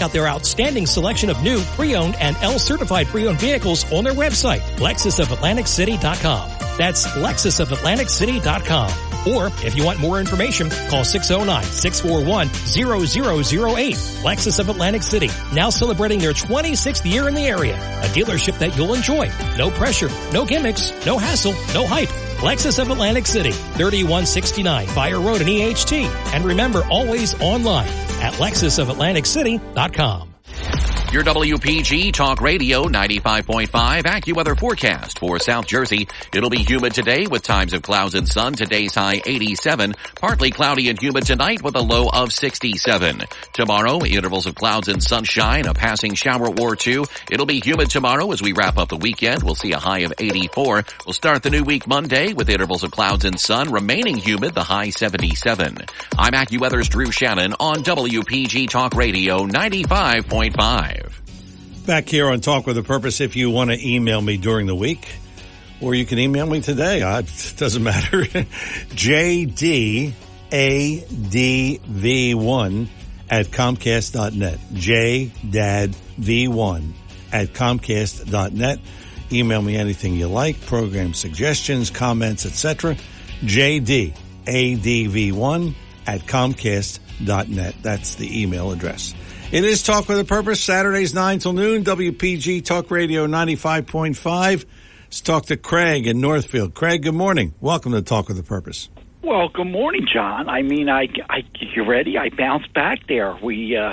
out their outstanding selection of new, pre-owned, and L-certified pre-owned vehicles on their website, lexusofatlanticcity.com. That's lexusofatlanticcity.com. Or if you want more information, call 609-641-0008. Lexus of Atlantic City, now celebrating their 26th year in the area. A dealership that you'll enjoy. No pressure, no gimmicks, no hassle, no hype. Lexus of Atlantic City, 3169 Fire Road in EHT. And remember, always online at lexusofatlanticcity.com. Your WPG Talk Radio 95.5 AccuWeather forecast for South Jersey. It'll be humid today with times of clouds and sun. Today's high 87. Partly cloudy and humid tonight with a low of 67. Tomorrow, intervals of clouds and sunshine, a passing shower or two. It'll be humid tomorrow as we wrap up the weekend. We'll see a high of 84. We'll start the new week Monday with intervals of clouds and sun, remaining humid, the high 77. I'm AccuWeather's Drew Shannon on WPG Talk Radio 95.5. Back here on Talk with a Purpose, if you want to email me during the week, or you can email me today, it doesn't matter. JDADV1 at Comcast.net. JDADV1 at Comcast.net. Email me anything you like, program suggestions, comments, etc. JDADV1 at Comcast.net. That's the email address. It is Talk with a Purpose, Saturdays 9 till noon, WPG Talk Radio 95.5. Let's talk to Craig in Northfield. Craig, good morning. Welcome to Talk with a Purpose. Well, good morning, John. I mean, I, I you ready? I bounced back there. We, uh,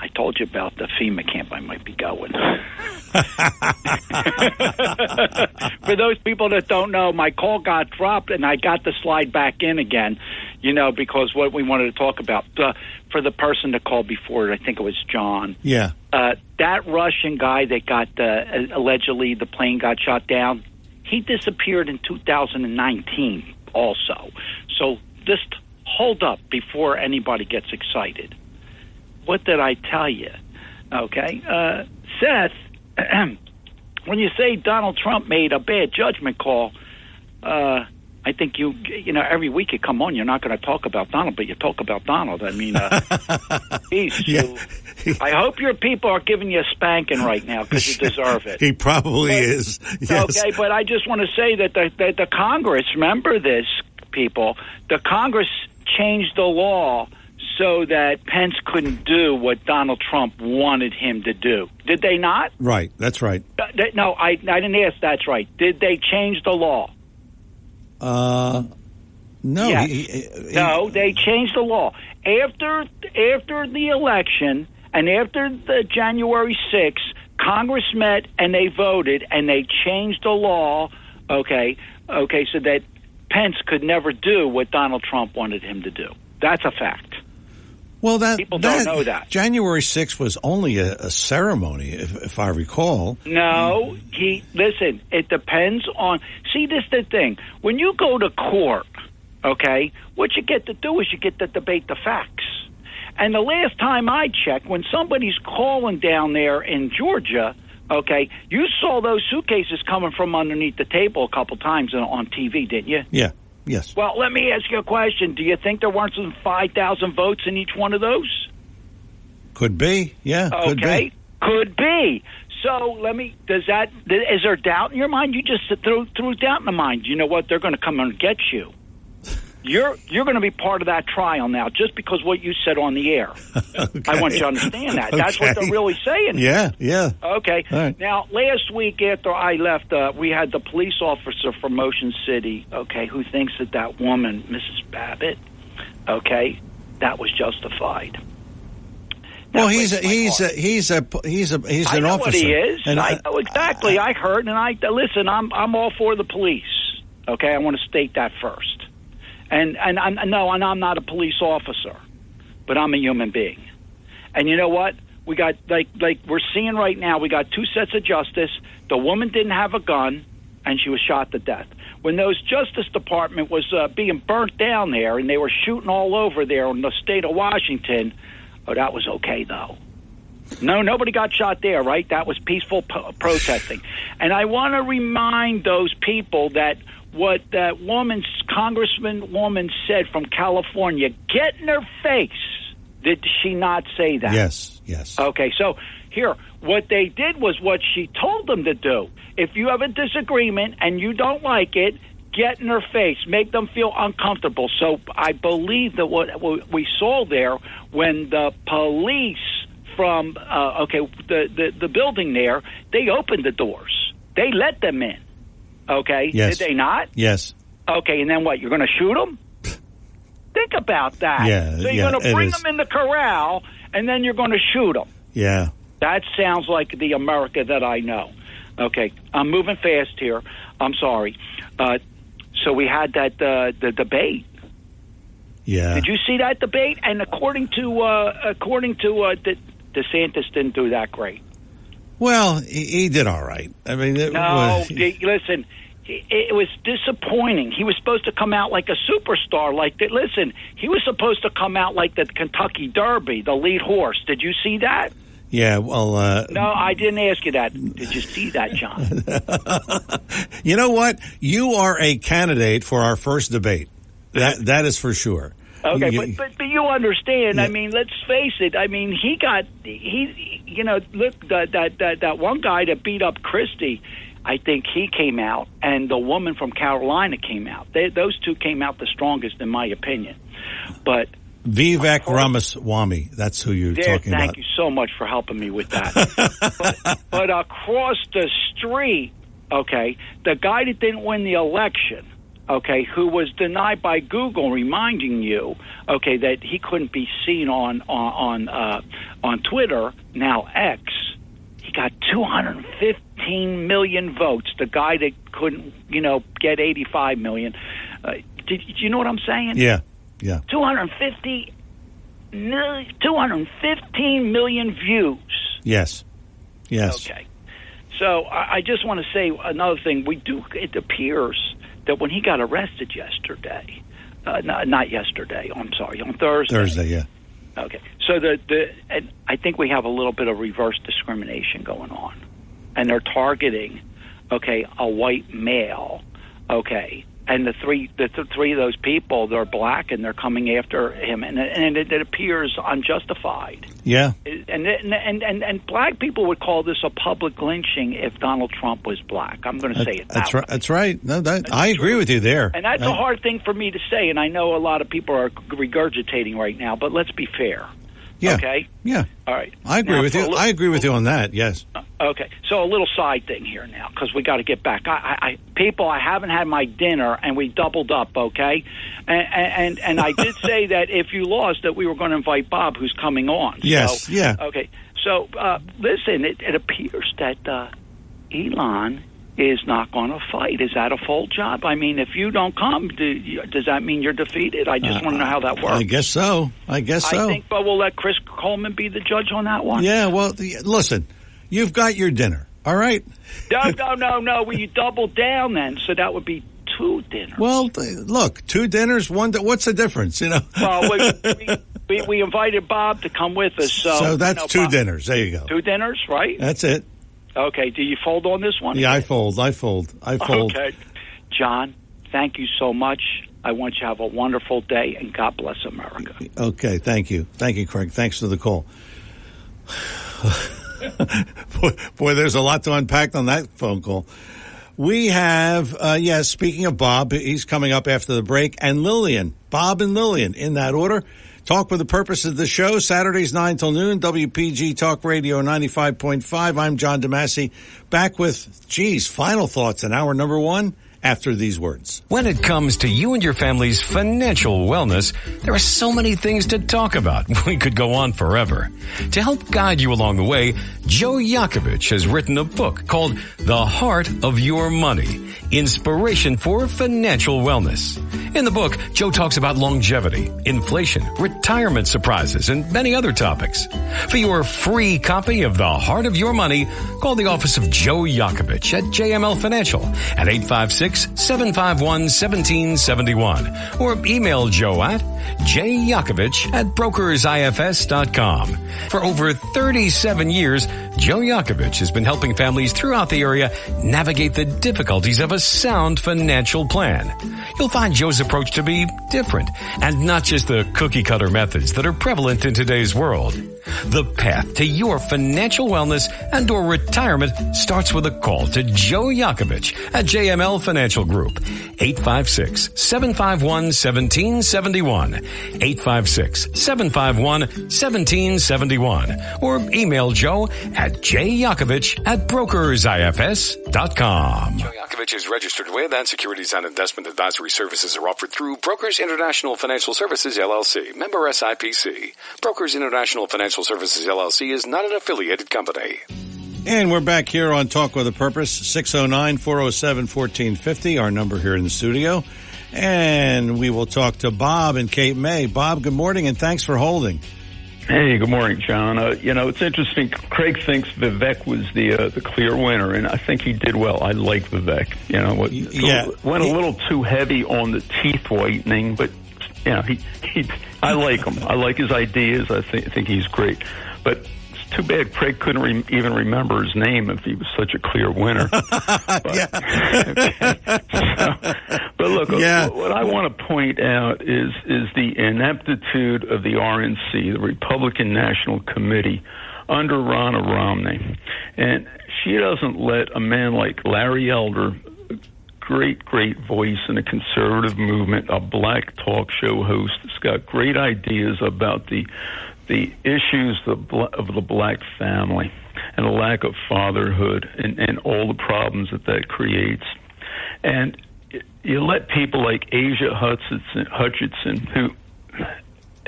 I told you about the FEMA camp. I might be going. For those people that don't know, my call got dropped, and I got the slide back in again. You know, because what we wanted to talk about uh, for the person to call before, I think it was John. Yeah. Uh, that Russian guy that got uh, allegedly the plane got shot down. He disappeared in 2019 also. So just hold up before anybody gets excited. What did I tell you? Okay, uh, Seth. when you say Donald Trump made a bad judgment call, uh, I think you you know every week you come on, you're not going to talk about Donald, but you talk about Donald. I mean, uh, geez, Yeah. you- I hope your people are giving you a spanking right now because you deserve it. He probably But- is. Yes. Okay, but I just want to say that the, that the Congress, remember this, people, the Congress changed the law so that Pence couldn't do what Donald Trump wanted him to do. Did they not? Right. That's right. Uh, No, I, I didn't ask. That's right. Did they change the law? Uh, no. Yes. he- he- No, they changed the law after after the election and after the January 6th. Congress met and they voted and they changed the law. Okay, okay, so that Pence could never do what Donald Trump wanted him to do. That's a fact. Well, that People don't know that. January 6th was only a, a ceremony, if, if I recall. No, he listen. It depends on. See, this the thing. When you go to court, okay, what you get to do is you get to debate the facts. And the last time I checked, when somebody's calling down there in Georgia, okay, you saw those suitcases coming from underneath the table a couple times on- on TV, didn't you? Yeah. Yes. Well, let me ask you a question. Do you think there weren't some five thousand votes in each one of those? Could be. Yeah. Could Okay, be. could be. So let me. Does that? Is there doubt in your mind? You just threw threw doubt in the mind. You know what? They're going to come and get you. You're you're going to be part of that trial now, just because what you said on the air. I want you to understand that. That's what they're really saying. Yeah. Yeah. Okay. Right. Now, last week after I left, uh, we had the police officer from Motion City, okay, who thinks that that woman, Mrs. Babbitt, okay, that was justified. That Well, he's a, he's a, he's a he's a he's I an know officer. what he is. And I know exactly. I, heard, and I listen. I'm I'm all for the police. Okay, I want to state that first. And and I'm, no, and I'm not a police officer, but I'm a human being. And you know what? We got like like we're seeing right now. We got two sets of justice. The woman didn't have a gun, and she was shot to death. When those Justice Department was uh, being burnt down there, and they were shooting all over there in the state of Washington. Oh, that was okay though. No, nobody got shot there, right? That was peaceful po- protesting. And I want to remind those people that what that woman, Congressman woman said from California, get in her face. Did she not say that? yes. Yes. Okay, so here, what they did was what she told them to do. If you have a disagreement and you don't like it, get in her face, make them feel uncomfortable. So I believe that what what we saw there when the police from uh, okay the, the the building there they opened the doors, they let them in. Okay, Yes. did they not? Yes. Okay, and then what? You're going to shoot them? Think about that. Yeah, so you're yeah, going to bring them in the corral, and then you're going to shoot them. Yeah. That sounds like the America that I know. Okay, I'm moving fast here. I'm sorry. Uh, so we had that uh, the debate. Yeah. Did you see that debate? And according to uh, according to uh, De- DeSantis, didn't do that great. Well, he, he did all right. I mean, it No, was- the- listen. It it was disappointing. He was supposed to come out like a superstar. Like that. Listen, he was supposed to come out like the Kentucky Derby, the lead horse. Did you see that? yeah. Well, uh, No, I didn't ask you that. Did you see that, John? you know what? You are a candidate for our first debate. That that is for sure. Okay, but, but but you understand. I mean, let's face it. I mean, he got he. You know, look that that that, that one guy that beat up Christie. I think he came out, and the woman from Carolina came out. They, those two came out the strongest, in my opinion. But Vivek Ramaswamy. That's who you're there, talking thank about. Thank you so much for helping me with that. but, but across the street okay, the guy that didn't win the election, okay, who was denied by Google, reminding you, okay, that he couldn't be seen on on on, uh, on Twitter now X. He got 215 million votes. The guy that couldn't, you know, get 85 million. Uh, did, did you know what I'm saying? Yeah, yeah. 250 mil- 215 million views. Yes, yes. Okay. So I, I just want to say another thing. We do. It appears that when he got arrested yesterday, uh, not, not yesterday. I'm sorry, on Thursday. Thursday, yeah. Okay. So the the and I think we have a little bit of reverse discrimination going on, and they're targeting, okay, a white male, okay, and the three the th- three of those people they're black and they're coming after him, and and it, it appears unjustified. Yeah. And, and and and black people would call this a public lynching if Donald Trump was black. I'm going to say it. That's that way. right. That's right. No, that, I agree with you there. And that's I- a hard thing for me to say, and I know a lot of people are regurgitating right now. But let's be fair. Yeah. Okay. Yeah. All right. I agree Now, with you. little- I agree with you on that. Yes. Okay, so a little side thing here now because we got to get back. I, I, I, people, I haven't had my dinner, and we doubled up. Okay, and and and I did say that if you lost, that we were going to invite Bob, who's coming on. Yes, So, yeah. Okay, so uh, listen, it, it appears that uh, Elon is not going to fight. Is that a full job? I mean, if you don't come, do, does that mean you're defeated? I just want to know how that works. Uh, I guess so. I guess so. I think, but we'll let Chris Coleman be the judge on that one. yeah. Well, the, listen, you've got your dinner. All right. No, no, no, no. Well, you double down then, so that would be two dinners. Well, th- look, two dinners, one. Di- what's the difference? You know. Well, we, we, we, we invited Bob to come with us, so so that's you know, two Bob- dinners. There you go. Two dinners, right? That's it. Okay. Do you fold on this one? Yeah, I fold. I fold. I fold. Okay, John. Thank you so much. I want you to have a wonderful day, and God bless America. Okay, thank you. Thank you, Craig. Thanks for the call. boy, boy, there's a lot to unpack on that phone call. We have, uh, yes, speaking of Bob, he's coming up after the break, and Lillian. Bob and Lillian, in that order. Talk with the purpose of the show, Saturdays 9 till noon, WPG Talk Radio 95.5. I'm John DeMasi, back with, geez, final thoughts in hour number one after these words. When it comes to you and your family's financial wellness, there are so many things to talk about. We could go on forever. To help guide you along the way, Joe Yakovich has written a book called The Heart of Your Money, Inspiration for Financial Wellness. In the book, Joe talks about longevity, inflation, retirement surprises, and many other topics. For your free copy of The Heart of Your Money, call the office of Joe Yakovich at JML Financial at 856-751-1771 or email Joe at jyakovich at brokersifs.com. For over 37 years, Joe Yakovich has been helping families throughout the area navigate the difficulties of a sound financial plan. You'll find Joe's approach to be different and not just the cookie cutter methods that are prevalent in today's world. The path to your financial wellness and or retirement starts with a call to Joe Yakovich at JML Financial Group. 856-751-1771. 856-751-1771. Or email Joe at jyakovich at brokersifs.com. Joe Yakovich is registered with and securities and investment advisory services are offered through Brokers International Financial Services LLC, member SIPC. Brokers International Financial Services LLC is not an affiliated company. And we're back here on Talk with a Purpose, 609 407 1450, our number here in the studio. And we will talk to Bob and Cape May. Bob, good morning and thanks for holding. Hey, good morning, John. Uh, you know, it's interesting. Craig thinks Vivek was the uh, the clear winner, and I think he did well. I like Vivek. You know, what, yeah. went a little too heavy on the teeth whitening, but you know, he, he I like him. I like his ideas. I think think he's great, but. Too bad Craig couldn't re- even remember his name if he was such a clear winner. but, So, but look, Yeah. what, what I want to point out is is the ineptitude of the RNC, the Republican National Committee, under Ronna Romney, and she doesn't let a man like Larry Elder, great great voice in a conservative movement, a black talk show host, that's got great ideas about the the issues of the black family and the lack of fatherhood and, and all the problems that that creates. And you let people like Asa Hutchinson, Hutchinson who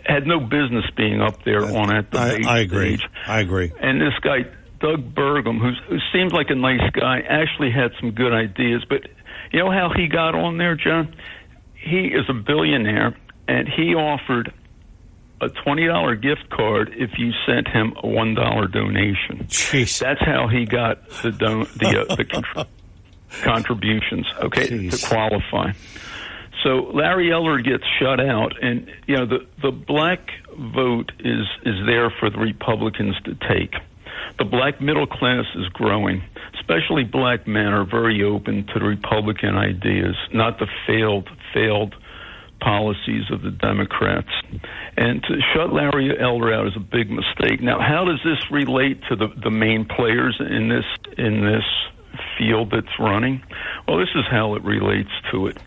had no business being up there on that debate I, I agree. stage. I agree. And this guy, Doug Burgum, who's, who seems like a nice guy, actually had some good ideas. But you know how he got on there, John? He is a billionaire, and he offered a twenty dollar gift card if you sent him a one dollar donation. Jeez. That's how he got the don- the uh, the con- contributions. Okay, Jeez. to qualify. So Larry Elder gets shut out, and you know the the black vote is is there for the Republicans to take. The black middle class is growing. Especially black men are very open to the Republican ideas, not the failed failed policies of the Democrats. And to shut Larry Elder out is a big mistake. Now, how does this relate to the, the main players in this in this field that's running? Well, this is how it relates to it.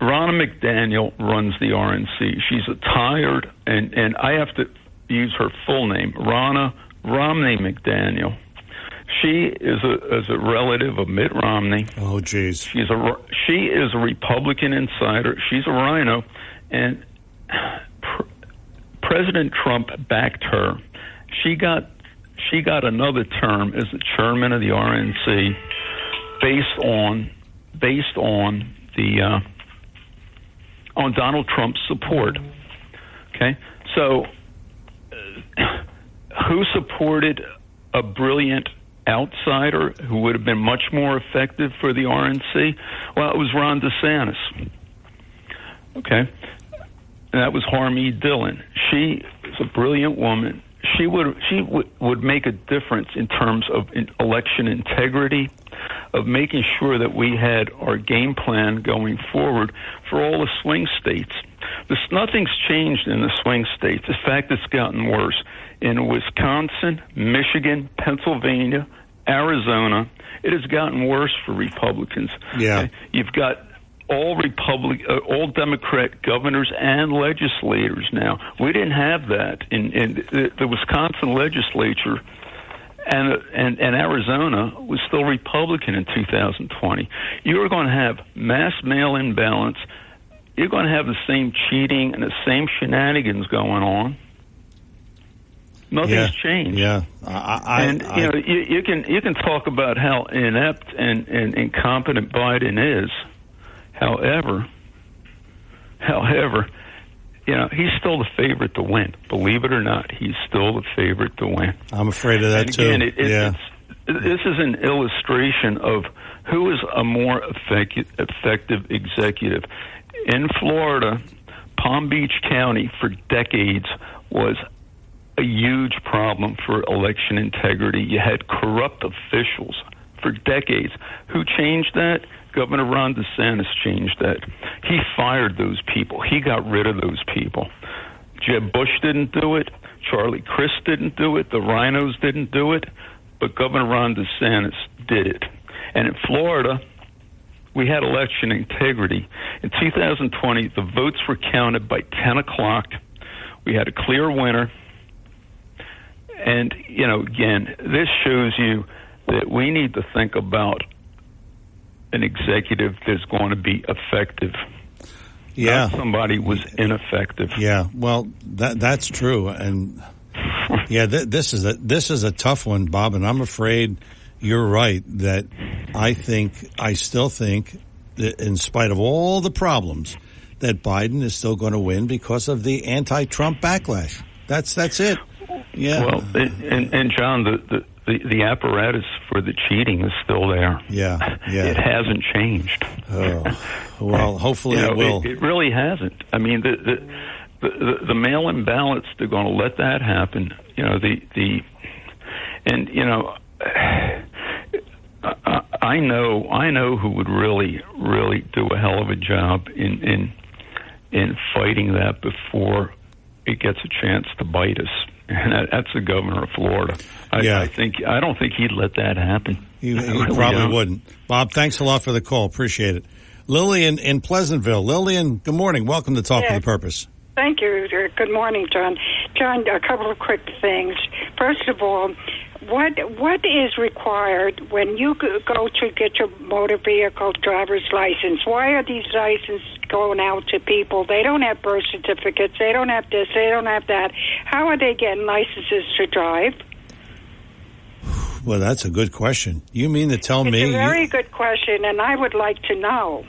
Ronna McDaniel runs the RNC. She's a tired, and, and I have to use her full name, Ronna Romney McDaniel. She is a is a relative of Mitt Romney. Oh, jeez. She's a she is a Republican insider. She's a rhino, and pr- President Trump backed her. She got she got another term as the chairman of the RNC, based on based on the uh, on Donald Trump's support. Okay, so uh, who supported a brilliant outsider who would have been much more effective for the RNC? Well, it was Ron DeSantis. Okay. And that was Harmeet Dillon. She is a brilliant woman. She would she would, would make a difference in terms of election integrity, of making sure that we had our game plan going forward for all the swing states. This, nothing's changed in the swing states. In fact, it's gotten worse. In Wisconsin, Michigan, Pennsylvania, Arizona, it has gotten worse for Republicans. Yeah. You've got all Republic, uh, all Democrat governors and legislators now. We didn't have that in, in the, the Wisconsin legislature. And, and and Arizona was still Republican in 2020. You are going to have mass mail-in ballots. You're going to have the same cheating and the same shenanigans going on. Nothing's yeah. changed. Yeah. I, I, and I, you know, you, you can you can talk about how inept and, and incompetent Biden is. However, however, you know, he's still the favorite to win. Believe it or not, he's still the favorite to win. I'm afraid of that and too. it, it, yeah. this is an illustration of who is a more effective, effective executive. In Florida, Palm Beach County for decades was a huge problem for election integrity. You had corrupt officials for decades. Who changed that? Governor Ron DeSantis changed that. He fired those people. He got rid of those people. Jeb Bush didn't do it. Charlie Crist didn't do it. The rhinos didn't do it. But Governor Ron DeSantis did it. And in Florida, we had election integrity. In 2020, the votes were counted by 10 o'clock. We had a clear winner. And, you know, again, this shows you that we need to think about an executive that's going to be effective. Yeah. Not somebody was ineffective. Yeah. Well, that that's true, and yeah, th- this is a this is a tough one, Bob, and I'm afraid you're right that I think I still think that in spite of all the problems that Biden is still going to win because of the anti-Trump backlash. That's that's it. Yeah. Well, and, and John, the, the the, the apparatus for the cheating is still there. Yeah, yeah. It hasn't changed. Oh, well, hopefully you know, it will. It, it, really hasn't. I mean, the the the, the mail-in ballots they're going to let that happen. You know, the the and you know. I, I know, I know who would really, really do a hell of a job in in in fighting that before it gets a chance to bite us and that, that's the governor of Florida. I, Yeah. I think I don't think he'd let that happen. He, I he really probably don't. wouldn't. Bob, thanks a lot for the call. Appreciate it. Lillian in Pleasantville. Lillian, good morning. Welcome to Talk Yeah. with a Purpose. Thank you. Good morning, John. John, a couple of quick things. First of all, what what is required when you go to get your motor vehicle driver's license? Why are these licenses going out to people? They don't have birth certificates. They don't have this. They don't have that. How are they getting licenses to drive? Well, that's a good question. You mean to tell It's me? a you- very good question, and I would like to know.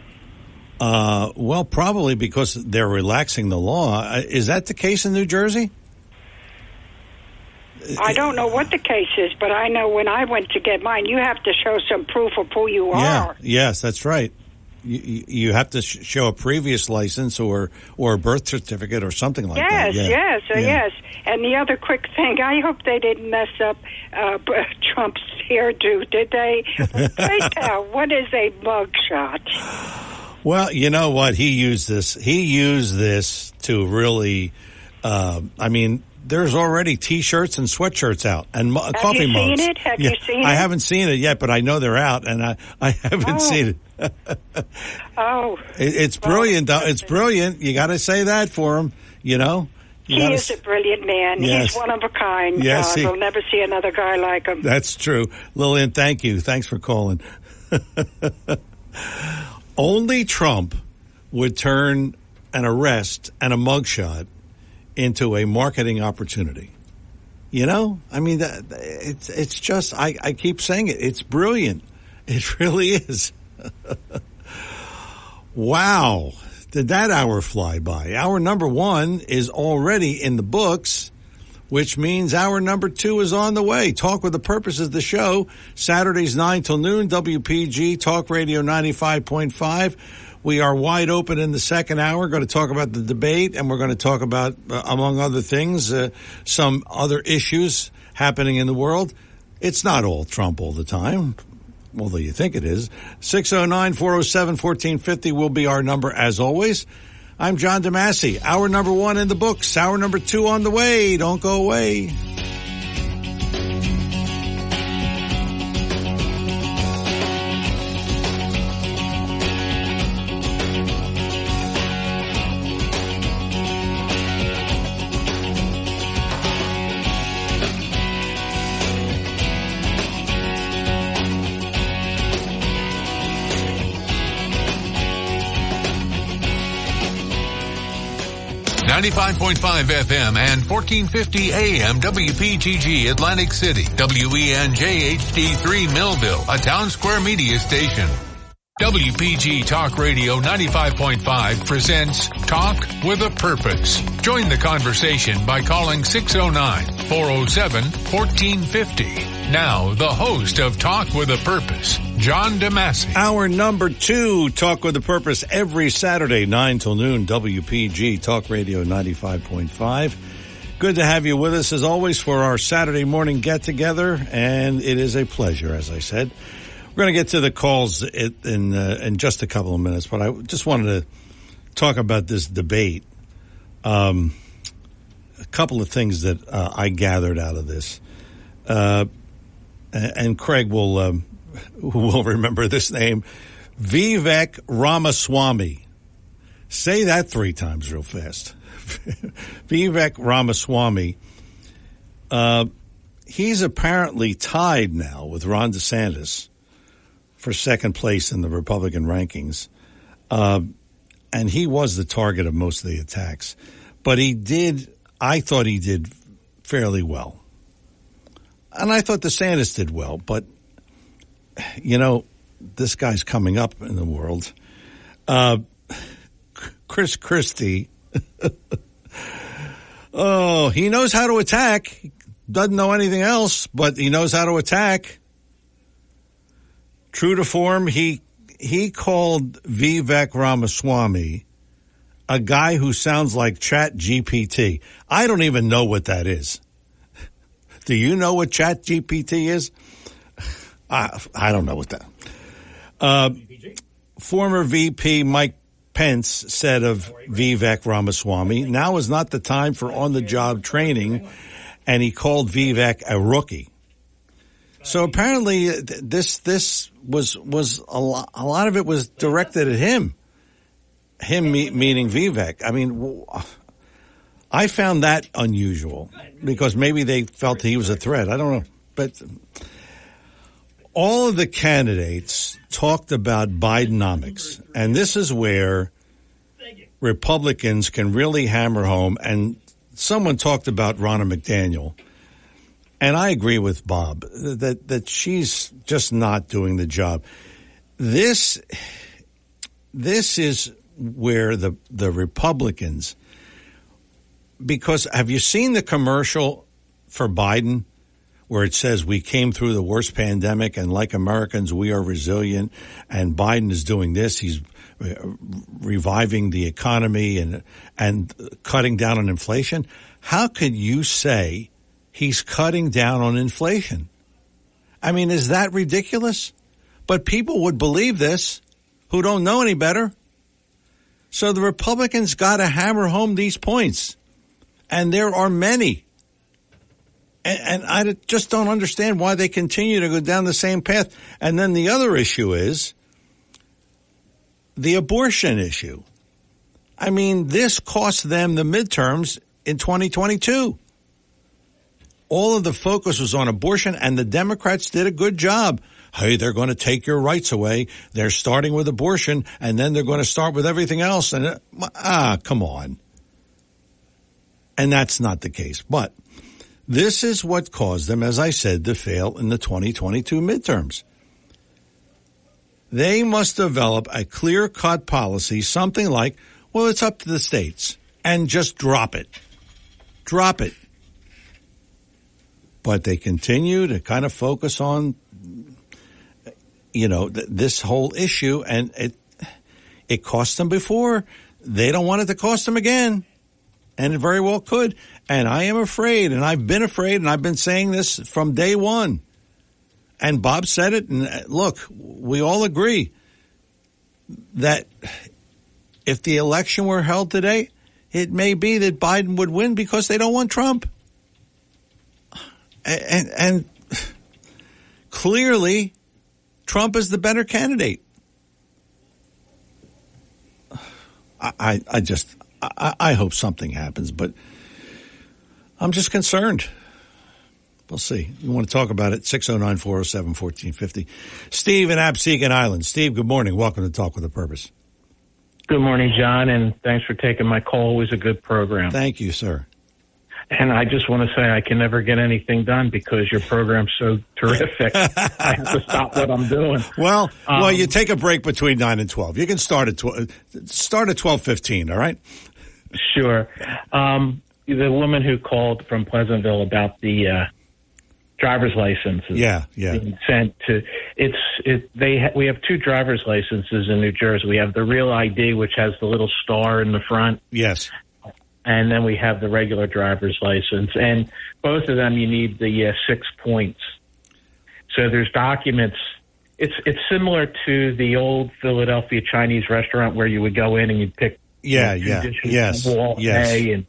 Uh, well, probably because they're relaxing the law. Uh, Is that the case in New Jersey? I don't know what the case is, but I know when I went to get mine, you have to show some proof of who you Yeah. are. Yes, that's right. You, you- have to sh- show a previous license or or a birth certificate or something like that. Yes, Yeah. yes, uh, Yeah. yes. And the other quick thing, I hope they didn't mess up uh, Trump's hairdo, did they? What is a mugshot? Well, you know what? He used this. He used this to really. Uh, I mean, there's already T-shirts and sweatshirts out and mu- coffee you seen mugs. it? Have Yeah, you seen I it? haven't seen it yet, but I know they're out, and I I haven't Oh. seen it. Oh, It- It's brilliant. though. It's brilliant. You got to say that for him. You know. You he gotta is a brilliant man. Yes. He's one of a kind. Yes, God. he- We'll never see another guy like him. That's true. Lillian, thank you. Thanks for calling. Only Trump would turn an arrest and a mugshot into a marketing opportunity. You know, I mean, that, it's it's just I, I keep saying it. It's brilliant. It really is. wow, did that hour fly by? Hour number one is already in the books which means our number two is on the way. Talk with the Purpose is the show. Saturdays 9 till noon, WPG, Talk Radio 95.5. We are wide open in the second hour. We're going to talk about the debate, and we're going to talk about, uh, among other things, uh, some other issues happening in the world. It's not all Trump all the time, although you think it is. 609 407 1450 will be our number as always. I'm John DeMasi. Hour number one in the books. Hour number two on the way. Don't go away. Ninety-five point five FM and fourteen fifty AM WPGG Atlantic City WENJ HD3 Millville, a Townsquare Media station. WPG Talk Radio 95.5 presents Talk with a Purpose. Join the conversation by calling 609-407-1450. Now, the host of Talk with a Purpose, John DeMasi. Our number two, Talk with a Purpose, every Saturday, 9 till noon, WPG, Talk Radio 95.5. Good to have you with us as always for our Saturday morning get together, and it is a pleasure, as I said. We're going to get to the calls in in, uh, in just a couple of minutes, but I just wanted to talk about this debate. Um, a couple of things that uh, I gathered out of this, uh, and, Craig will um, will remember this name, Vivek Ramaswamy. Say that three times real fast. Vivek Ramaswamy. Uh, he's apparently tied now with Ron DeSantis for second place in the Republican rankings. Uh, and he was the target of most of the attacks. But he did, I thought he did fairly well. And I thought the DeSantis did well. But, you know, this guy's coming up in the world. Uh, Chris Christie. oh, he knows how to attack. Doesn't know anything else, but he knows how to attack. True to form, he he called Vivek Ramaswamy a guy who sounds like Chat GPT. I don't even know what that is. Do you know what Chat GPT is? I, I don't know what that. Uh, former VP Mike Pence said of Vivek Ramaswamy, now is not the time for on the job training, and he called Vivek a rookie. So apparently, uh, this this was was a lot, a lot of it was directed at him. Him me, meaning Vivek. I mean, I found that unusual because maybe they felt he was a threat. I don't know. But all of the candidates talked about Bidenomics. And this is where Republicans can really hammer home. And someone talked about Ronna McDaniel. And I agree with Bob that, that she's just not doing the job. This, this is where the, the Republicans, because have you seen the commercial for Biden where it says we came through the worst pandemic and like Americans, we are resilient and Biden is doing this. He's reviving the economy and, and cutting down on inflation. How could you say he's cutting down on inflation? I mean, is that ridiculous? But people would believe this who don't know any better. So the Republicans got to hammer home these points. And there are many. And, and, I just don't understand why they continue to go down the same path. And then the other issue is the abortion issue. I mean, this cost them the midterms in 2022. All of the focus was on abortion, and the Democrats did a good job hey, they're going to take your rights away. They're starting with abortion and then they're going to start with everything else. And uh, ah, come on. And that's not the case. But this is what caused them, as I said, to fail in the 2022 midterms. They must develop a clear cut policy, something like, well, it's up to the states and just drop it. Drop it. But they continue to kind of focus on you know, th- this whole issue and it, it cost them before. They don't want it to cost them again. And it very well could. And I am afraid, and I've been afraid, and I've been saying this from day one. And Bob said it, and uh, look, we all agree that if the election were held today, it may be that Biden would win because they don't want Trump. And, and, and clearly, Trump is the better candidate. I, I just, I, I hope something happens, but I'm just concerned. We'll see. You want to talk about it? 609 407 1450. Steve in Absecon Island. Steve, good morning. Welcome to Talk with a Purpose. Good morning, John, and thanks for taking my call. Always a good program. Thank you, sir. And I just want to say I can never get anything done because your program's so terrific. I have to stop what I'm doing. Well, um, well, you take a break between nine and twelve. You can start at tw- start at twelve fifteen. All right. Sure. Um, the woman who called from Pleasantville about the uh, driver's licenses. Yeah, yeah. Sent to it's it. They ha- we have two driver's licenses in New Jersey. We have the Real ID, which has the little star in the front. Yes and then we have the regular driver's license. And both of them, you need the uh, six points. So there's documents. It's it's similar to the old Philadelphia Chinese restaurant where you would go in and you'd pick yeah you know, yeah yes from wall yes. A and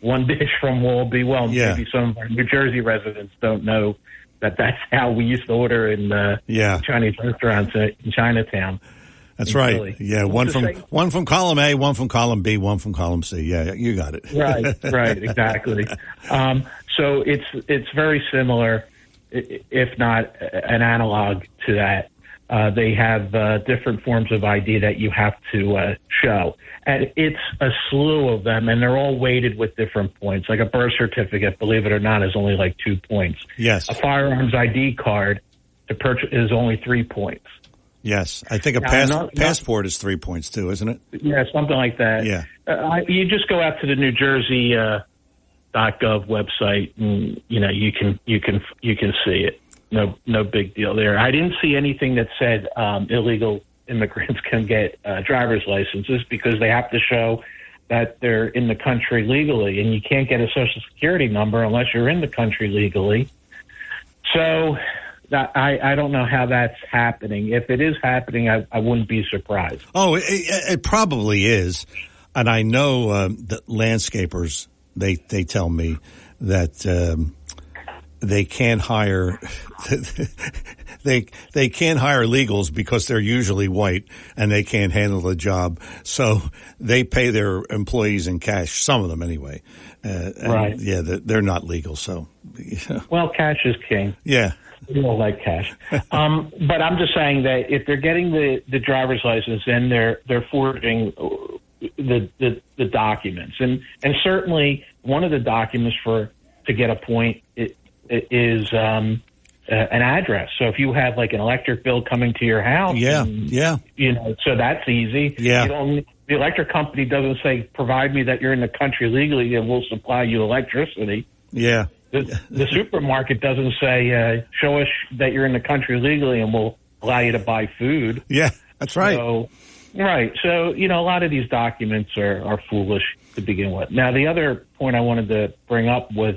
one dish from wall B. Well, yeah. maybe some of our New Jersey residents don't know that that's how we used to order in uh, yeah. Chinese restaurants in Chinatown. That's right. Philly. Yeah, one from one from column A, one from column B, one from column C. Yeah, you got it. right, right, exactly. Um, so it's it's very similar, if not an analog to that. Uh, they have uh, different forms of ID that you have to uh, show, and it's a slew of them, and they're all weighted with different points. Like a birth certificate, believe it or not, is only like two points. Yes. A firearms ID card to purchase is only three points. Yes, I think a pass, not, passport is three points too, isn't it? Yeah, something like that. Yeah, uh, you just go out to the New Jersey uh, .gov website, and you know you can you can you can see it. No, no big deal there. I didn't see anything that said um, illegal immigrants can get uh, driver's licenses because they have to show that they're in the country legally, and you can't get a social security number unless you're in the country legally. So I, I don't know how that's happening. If it is happening, I, I wouldn't be surprised. Oh, it, it probably is. And I know um, that landscapers, they, they tell me that um, they can't hire they they can't hire legals because they're usually white and they can't handle the job. So they pay their employees in cash. Some of them anyway. Uh, and, Right. Yeah, they're, they're not legal. So Well, cash is king. yeah. We don't like cash. Um, but I'm just saying that if they're getting the, the driver's license, then they're they're forging the, the the documents, and and certainly one of the documents for to get a point i- i- is um, uh, an address. So if you have like an electric bill coming to your house, Yeah. and, Yeah. you know, so that's easy. Yeah. You don't, the electric company doesn't say provide me that you're in the country legally, and we'll supply you electricity. Yeah. The, the supermarket doesn't say, uh, show us that you're in the country legally and we'll allow you to buy food. Yeah. That's right. So, right. So, you know, a lot of these documents are, are foolish to begin with. Now, the other point I wanted to bring up was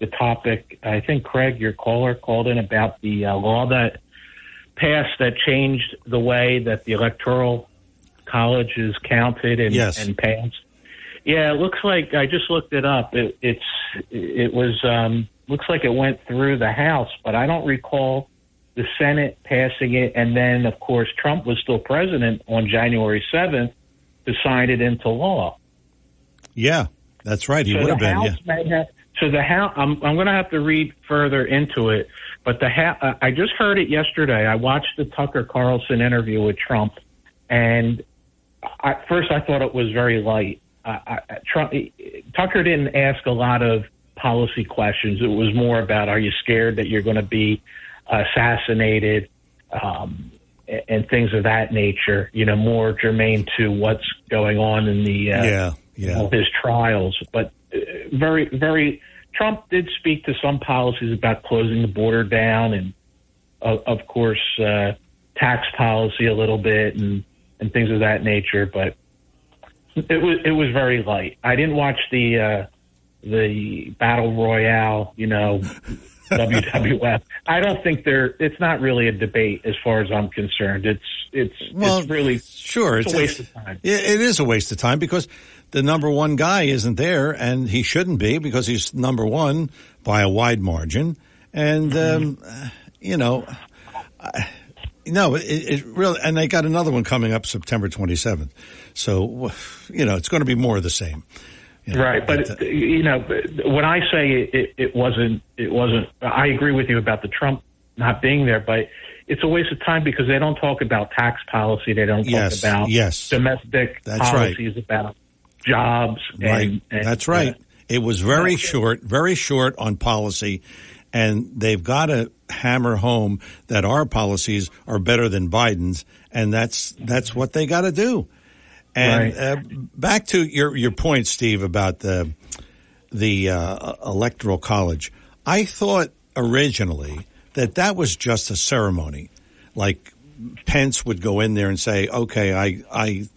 the topic. I think, Craig, your caller called in about the uh, law that passed that changed the way that the electoral college is counted and, Yes. and passed. Yeah, it looks like I just looked it up. It, it's it was um, looks like it went through the House, but I don't recall the Senate passing it. And then, of course, Trump was still president on January seventh to sign it into law. Yeah. That's right. He so would have been. House Yeah. may have. So the I'm I'm going to have to read further into it, but the House, I just heard it yesterday. I watched the Tucker Carlson interview with Trump, and I, at first I thought it was very light. I, I, Trump, Tucker didn't ask a lot of policy questions. It was more about, are you scared that you're going to be assassinated, um, and, and things of that nature. You know, more germane to what's going on in the uh, Yeah. Yeah. his trials. But uh, very, very, Trump did speak to some policies about closing the border down and, of, of course, uh, tax policy a little bit and, and things of that nature. But it was it was very light. I didn't watch the uh, the battle royale. You know. WWF. I don't think there. It's not really a debate as far as I'm concerned. It's it's Well, it's really Sure. it's a waste of time. Yeah, it is a waste of time because the number one guy isn't there, and he shouldn't be because he's number one by a wide margin. And um, mm-hmm. uh, you know, I, no, it, it really. And they got another one coming up September 27th. So you know, it's going to be more of the same. You know, right, but uh, you know, when I say it, it, wasn't, it wasn't. I agree with you about the Trump not being there, but it's a waste of time because they don't talk about tax policy. They don't talk Yes, about yes. domestic That's right. policies about jobs. Right. And, and, That's right. uh, it was very short, very short on policy, and they've got to hammer home that our policies are better than Biden's, and that's that's what they got to do. And Right. uh, back to your your point, Steve, about the the uh, electoral college. I thought originally that that was just a ceremony, like Pence would go in there and say, "Okay, I I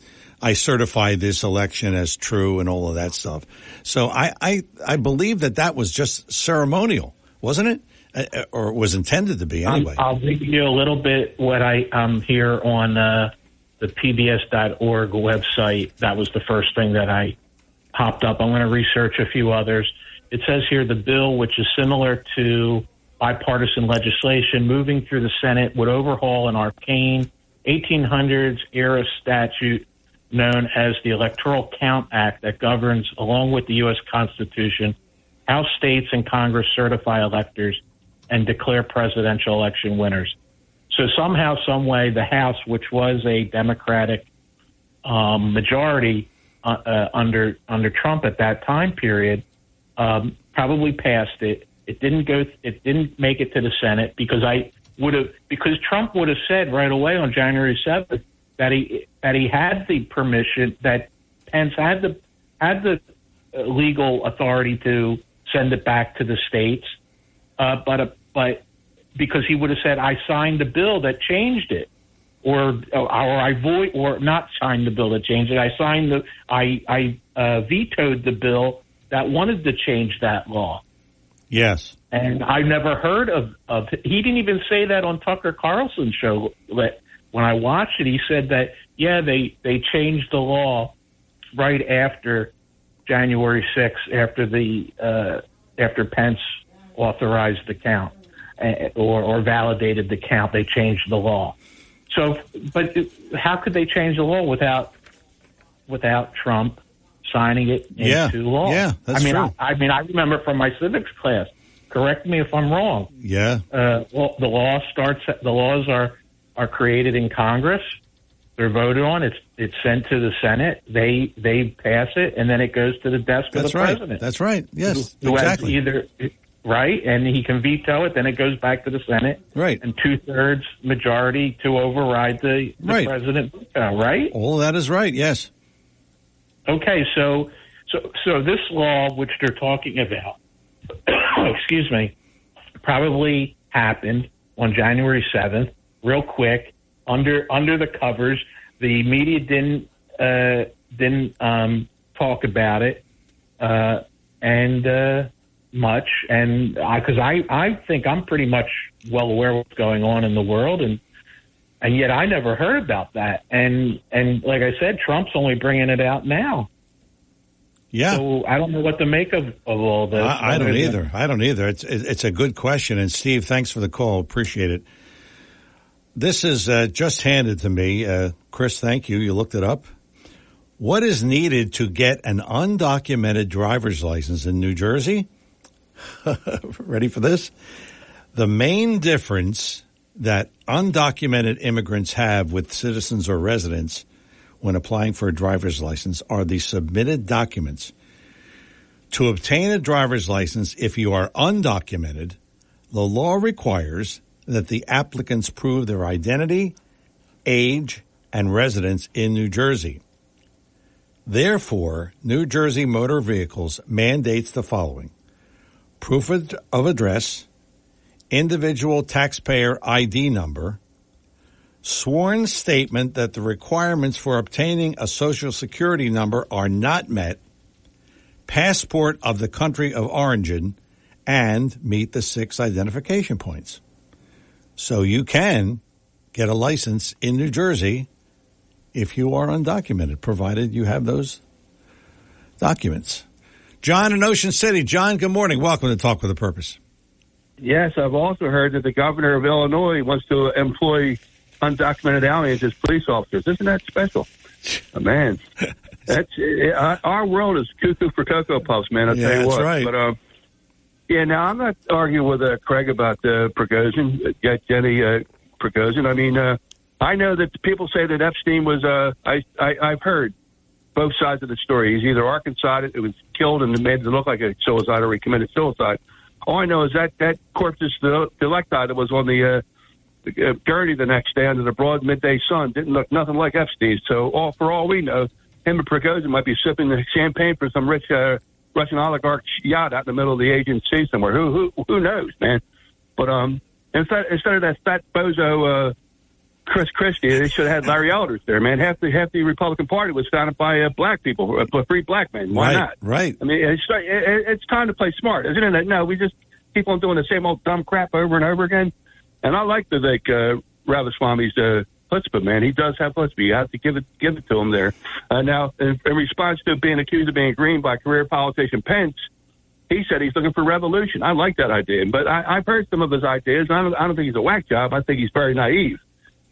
I certify this election as true," and all of that stuff. So I I, I believe that that was just ceremonial, wasn't it, Uh, or was intended to be anyway? I'll read you a little bit what I um here on uh, the PBS.org website. That was the first thing that I popped up. I'm going to research a few others. It says here the bill, which is similar to bipartisan legislation, moving through the Senate, would overhaul an arcane 1800s era statute known as the Electoral Count Act that governs, along with the U.S. Constitution, how states and Congress certify electors and declare presidential election winners. So somehow, some way, the House, which was a Democratic um, majority uh, uh, under under Trump at that time period, um, probably passed it. It didn't go. It didn't make it to the Senate because I would have because Trump would have said right away on January seventh that he that he had the permission that Pence had the had the uh, legal authority to send it back to the states, uh, but uh, but because he would have said I signed the bill that changed it, or or I void or not signed the bill that changed it. I signed the I I uh, vetoed the bill that wanted to change that law. yes. And I never heard of, of he didn't even say that on Tucker Carlson's show. When I watched it, he said that yeah, they they changed the law right after January 6th, after the uh, after Pence authorized the count uh, or, or validated the count. They changed the law. So, but how could they change the law without without Trump signing it into Yeah. law? Yeah, that's I mean, true. I, I mean, I remember from my civics class. Correct me if I'm wrong. Yeah. Uh, well, the law starts. The laws are are created in Congress. They're voted on. It's it's sent to the Senate. They they pass it, and then it goes to the desk of the right. president. That's right. Yes, who exactly. either right, and he can veto it. Then it goes back to the Senate. Right. And two thirds majority to override the, the Right. president. veto, right. All that is right. Yes. Okay. So so so this law, which they're talking about, excuse me, probably happened on January seventh, real quick, under under the covers. The media didn't uh, didn't um, talk about it, uh, and uh, much. And because I, I think I'm pretty much well aware of what's going on in the world, and and yet I never heard about that. And and like I said, Trump's only bringing it out now. Yeah. So I don't know what to make of, of all this. I, I don't either. I don't either. It's it's a good question, and Steve, thanks for the call. Appreciate it. This is uh, just handed to me, uh, Chris. Thank you. You looked it up. What is needed to get an undocumented driver's license in New Jersey? Ready for this? The main difference that undocumented immigrants have with citizens or residents when applying for a driver's license are the submitted documents. To obtain a driver's license, if you are undocumented, the law requires that the applicants prove their identity, age, and residence in New Jersey. Therefore, New Jersey Motor Vehicles mandates the following proof of address, individual taxpayer ID number, sworn statement that the requirements for obtaining a social security number are not met, passport of the country of origin, and meet the six identification points. So you can get a license in New Jersey if you are undocumented, provided you have those documents. John in Ocean City. John, good morning. Welcome to Talk with a Purpose. Yes, I've also heard that the governor of Illinois wants to employ undocumented aliens as police officers. Isn't that special? Oh, man, that's uh, our world is cuckoo for cocoa puffs, man. I'll Yeah, tell you that's what. right. But um, yeah, now I'm not arguing with uh, Craig about uh, Prigozhin, uh, Jenny uh, Prigozhin. I mean, uh, I know that people say that Epstein was. Uh, I, I I've heard both sides of the story. He's either Arkansas it was killed and made it look like a suicide, or he committed suicide. All I know is that that corpus delicti that was on the uh, the, uh, gurney the next day under the broad midday sun didn't look nothing like Epstein. So, all for all we know, him and Prigozhin might be sipping the champagne for some rich uh, Russian oligarch yacht out in the middle of the Aegean Sea somewhere. Who who who knows, man? But um, instead instead of that fat bozo uh, Chris Christie, they should have had Larry Elders there, man. Half the half the Republican Party was founded by uh, black people, uh, free black men. Why right, not? Right. I mean, it's it, it's time to play smart, isn't it? No, we just keep on doing the same old dumb crap over and over again. And I like Vivek uh, Ramaswamy's uh, chutzpah, man. He does have chutzpah. You have to give it give it to him there. Uh, now, in, in response to being accused of being green by career politician Pence, he said he's looking for revolution. I like that idea, but I, I've heard some of his ideas. I don't, I don't think he's a whack job. I think he's very naive.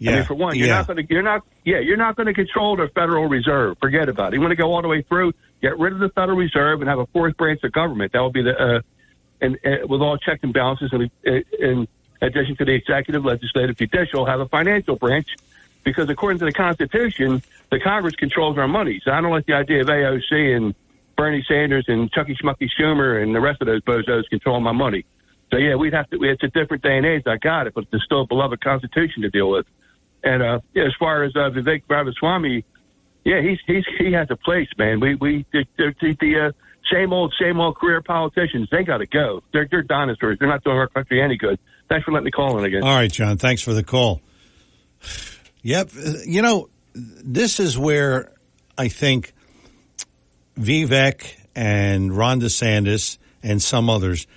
I mean, for one, you're Yeah. not going to, you're not, yeah, you're not going to control the Federal Reserve. Forget about it. You want to go all the way through, get rid of the Federal Reserve and have a fourth branch of government. That would be the, uh, and uh, with all checks and balances, and uh, in addition to the executive, legislative, judicial, have a financial branch, because according to the Constitution, the Congress controls our money. So I don't like the idea of AOC and Bernie Sanders and Chucky Schmucky Schumer and the rest of those bozos controlling my money. So yeah, we'd have to. It's a different day and age. I got it, but there's still a beloved Constitution to deal with. And uh, yeah, as far as uh, Vivek Ramaswamy, yeah, he's he's he has a place, man. We we the, the, the uh, same old same old career politicians. They got to go. They're they're dinosaurs. They're not doing our country any good. Thanks for letting me call in again. All right, John. Thanks for the call. Yep. uh, You know, this is where I think Vivek and Ron DeSantis and some others,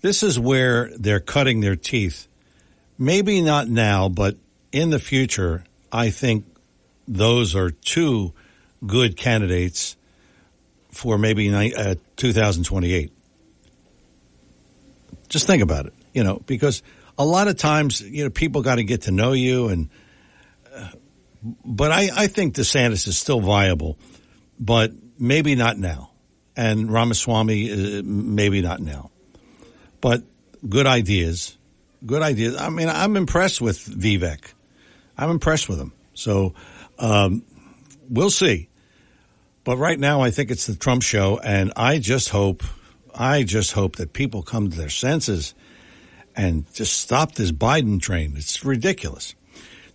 this is where they're cutting their teeth. Maybe not now, but in the future, I think those are two good candidates for maybe uh, 2028. Just think about it, you know, because a lot of times, you know, people got to get to know you and, but I, I think DeSantis is still viable, but maybe not now. And Ramaswamy, uh, maybe not now. But good ideas. Good ideas. I mean, I'm impressed with Vivek. I'm impressed with him. So, um, we'll see. But right now, I think it's the Trump show, and I just hope, I just hope that people come to their senses and just stop this Biden train. It's ridiculous.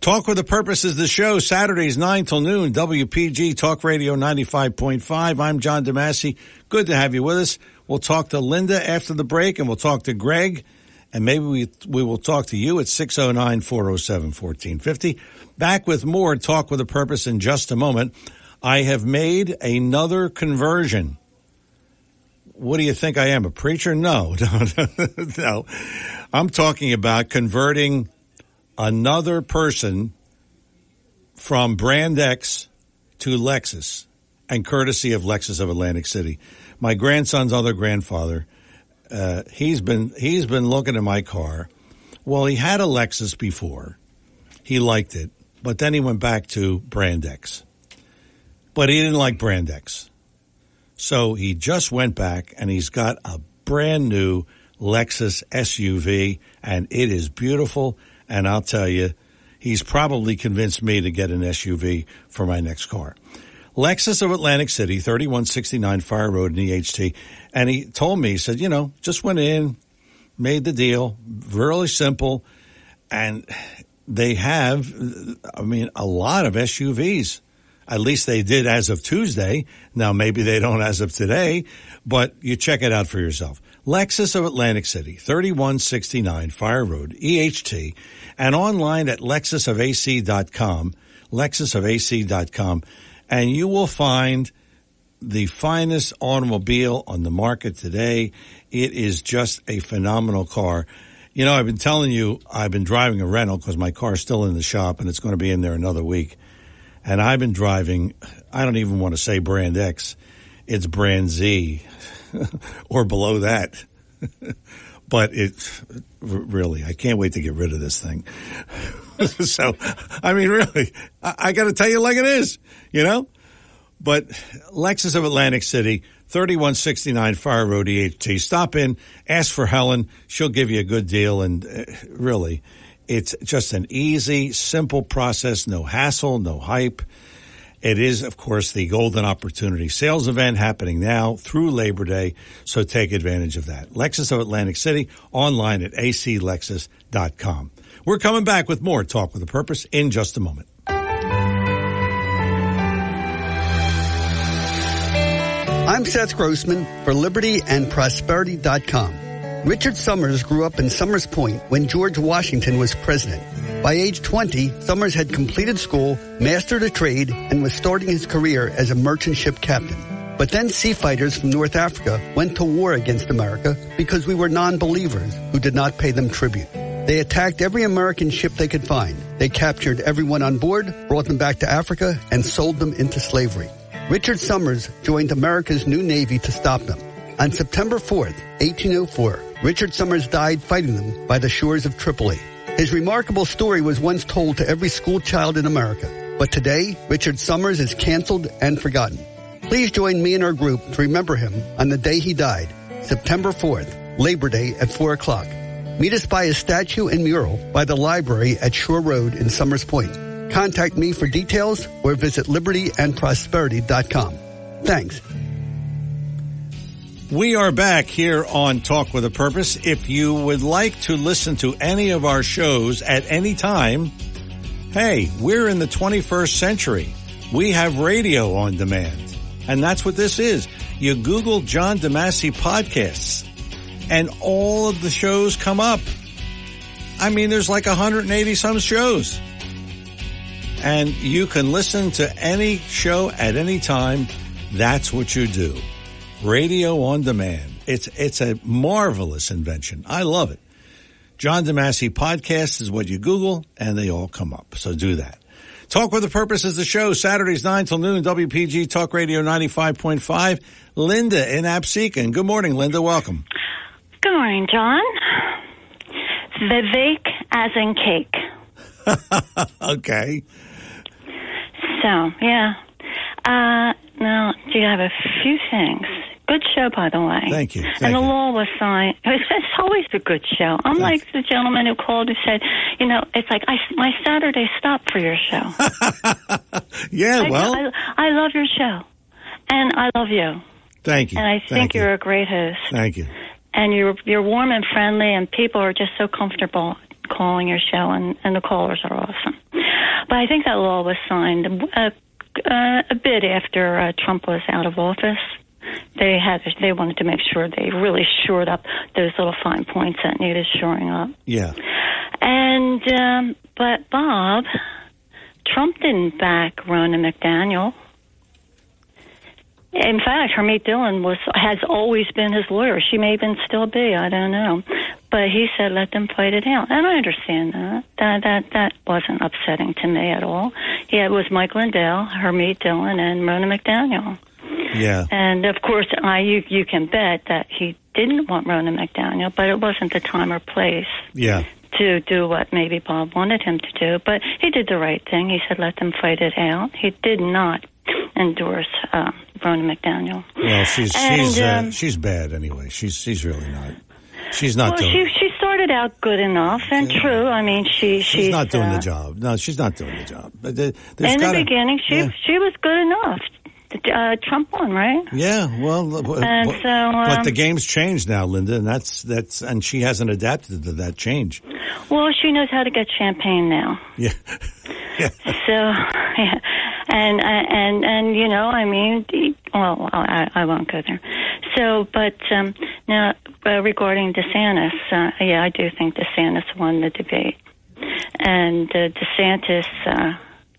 Talk with a Purpose is the show, Saturdays 9 till noon, WPG Talk Radio 95.5. I'm John DeMasi. Good to have you with us. We'll talk to Linda after the break, and we'll talk to Greg, and maybe we, we will talk to you at 609 407 1450. Back with more Talk with a Purpose in just a moment. I have made another conversion. What do you think I am, a preacher? No, no, no. I'm talking about converting another person from Brand X to Lexus and courtesy of Lexus of Atlantic City. My grandson's other grandfather, uh, he's been he's been looking at my car. Well, he had a Lexus before. He liked it, but then he went back to Brand X. But he didn't like Brand X. So he just went back and he's got a brand new Lexus SUV and it is beautiful. And I'll tell you, he's probably convinced me to get an SUV for my next car. Lexus of Atlantic City, 3169 Fire Road in EHT. And he told me, he said, you know, just went in, made the deal, really simple. And they have, I mean, a lot of SUVs. At least they did as of Tuesday. Now maybe they don't as of today, but you check it out for yourself. Lexus of Atlantic City, 3169 Fire Road, EHT, and online at lexusofac.com, lexusofac.com, and you will find the finest automobile on the market today. It is just a phenomenal car. You know, I've been telling you, I've been driving a rental because my car's still in the shop and it's going to be in there another week. And I've been driving, I don't even want to say brand X, it's brand Z or below that. but it really, I can't wait to get rid of this thing. so, I mean, really, I, I got to tell you like it is, you know? But Lexus of Atlantic City, 3169 Fire Road EHT. Stop in, ask for Helen. She'll give you a good deal. And uh, really, it's just an easy, simple process. No hassle, no hype. It is, of course, the Golden Opportunity sales event happening now through Labor Day. So take advantage of that. Lexus of Atlantic City online at aclexus.com. We're coming back with more Talk with a Purpose in just a moment. I'm Seth Grossman for Liberty and Prosperity.com. Richard Somers grew up in Somers Point when George Washington was president. By age 20, Somers had completed school, mastered a trade, and was starting his career as a merchant ship captain. But then sea fighters from North Africa went to war against America because we were non-believers who did not pay them tribute. They attacked every American ship they could find. They captured everyone on board, brought them back to Africa, and sold them into slavery. Richard Somers joined America's new Navy to stop them. On September 4th, 1804, Richard Somers died fighting them by the shores of Tripoli. His remarkable story was once told to every school child in America. But today, Richard Somers is canceled and forgotten. Please join me and our group to remember him on the day he died, September 4th, Labor Day at 4 o'clock. Meet us by his statue and mural by the library at Shore Road in Somers Point. Contact me for details or visit libertyandprosperity.com. Thanks. We are back here on Talk with a Purpose. If you would like to listen to any of our shows at any time, hey, we're in the 21st century. We have radio on demand. And that's what this is. You Google John DeMasi podcasts and all of the shows come up. I mean, there's like 180 some shows. And you can listen to any show at any time. That's what you do. Radio on demand. It's, it's a marvelous invention. I love it. John DeMasi podcast is what you Google and they all come up. So do that. Talk with a Purpose is the show, Saturdays 9 till noon, WPG Talk Radio 95.5. Linda in Absecon. Good morning, Linda. Welcome. Good morning, John. Vivek as in cake. okay. So, yeah. Uh, now, do you have a few things? Good show, by the way. Thank you. and the you. law was signed. It's, it's always a good show. I'm like the gentleman who called who said, you know, it's like I, my Saturday stopped for your show. Yeah, I, well, I, I love your show, and I love you, thank you. and I think you. you're a great host. Thank you. and you're you're warm and friendly, and people are just so comfortable calling your show, and and the callers are awesome. But I think that law was signed uh, uh, a bit after uh, Trump was out of office. They had they wanted to make sure they really shored up those little fine points that needed shoring up. Yeah. And um, but Bob, Trump didn't back Ronna McDaniel. In fact, Harmeet Dhillon was has always been his lawyer. She may even still be. I don't know, but he said let them fight it out, and I understand that. That that that wasn't upsetting to me at all. Yeah, it was Mike Lindell, Harmeet Dhillon, and Ronna McDaniel. Yeah. And of course, I you you can bet that he didn't want Ronna McDaniel, but it wasn't the time or place Yeah. to do what maybe Bob wanted him to do. But he did the right thing. He said, let them fight it out. He did not endorse uh, Ronna McDaniel. Well, she's And, she's uh, um, she's bad anyway. She's she's really not. She's not well, doing. she she started out good enough and true. I mean, she she's, she's not doing uh, the job. No, she's not doing the job. But there's In gotta- the beginning, she yeah. she was good enough. Uh, Trump won, right? Yeah, well, And so, um, but the game's changed now, Linda, and that's that's and she hasn't adapted to that change. Well, she knows how to get champagne now. Yeah, yeah. So, yeah. and and and you know, I mean, well, I, I won't go there. So, but um, now uh, regarding DeSantis, uh, yeah, I do think DeSantis won the debate, and uh, DeSantis uh,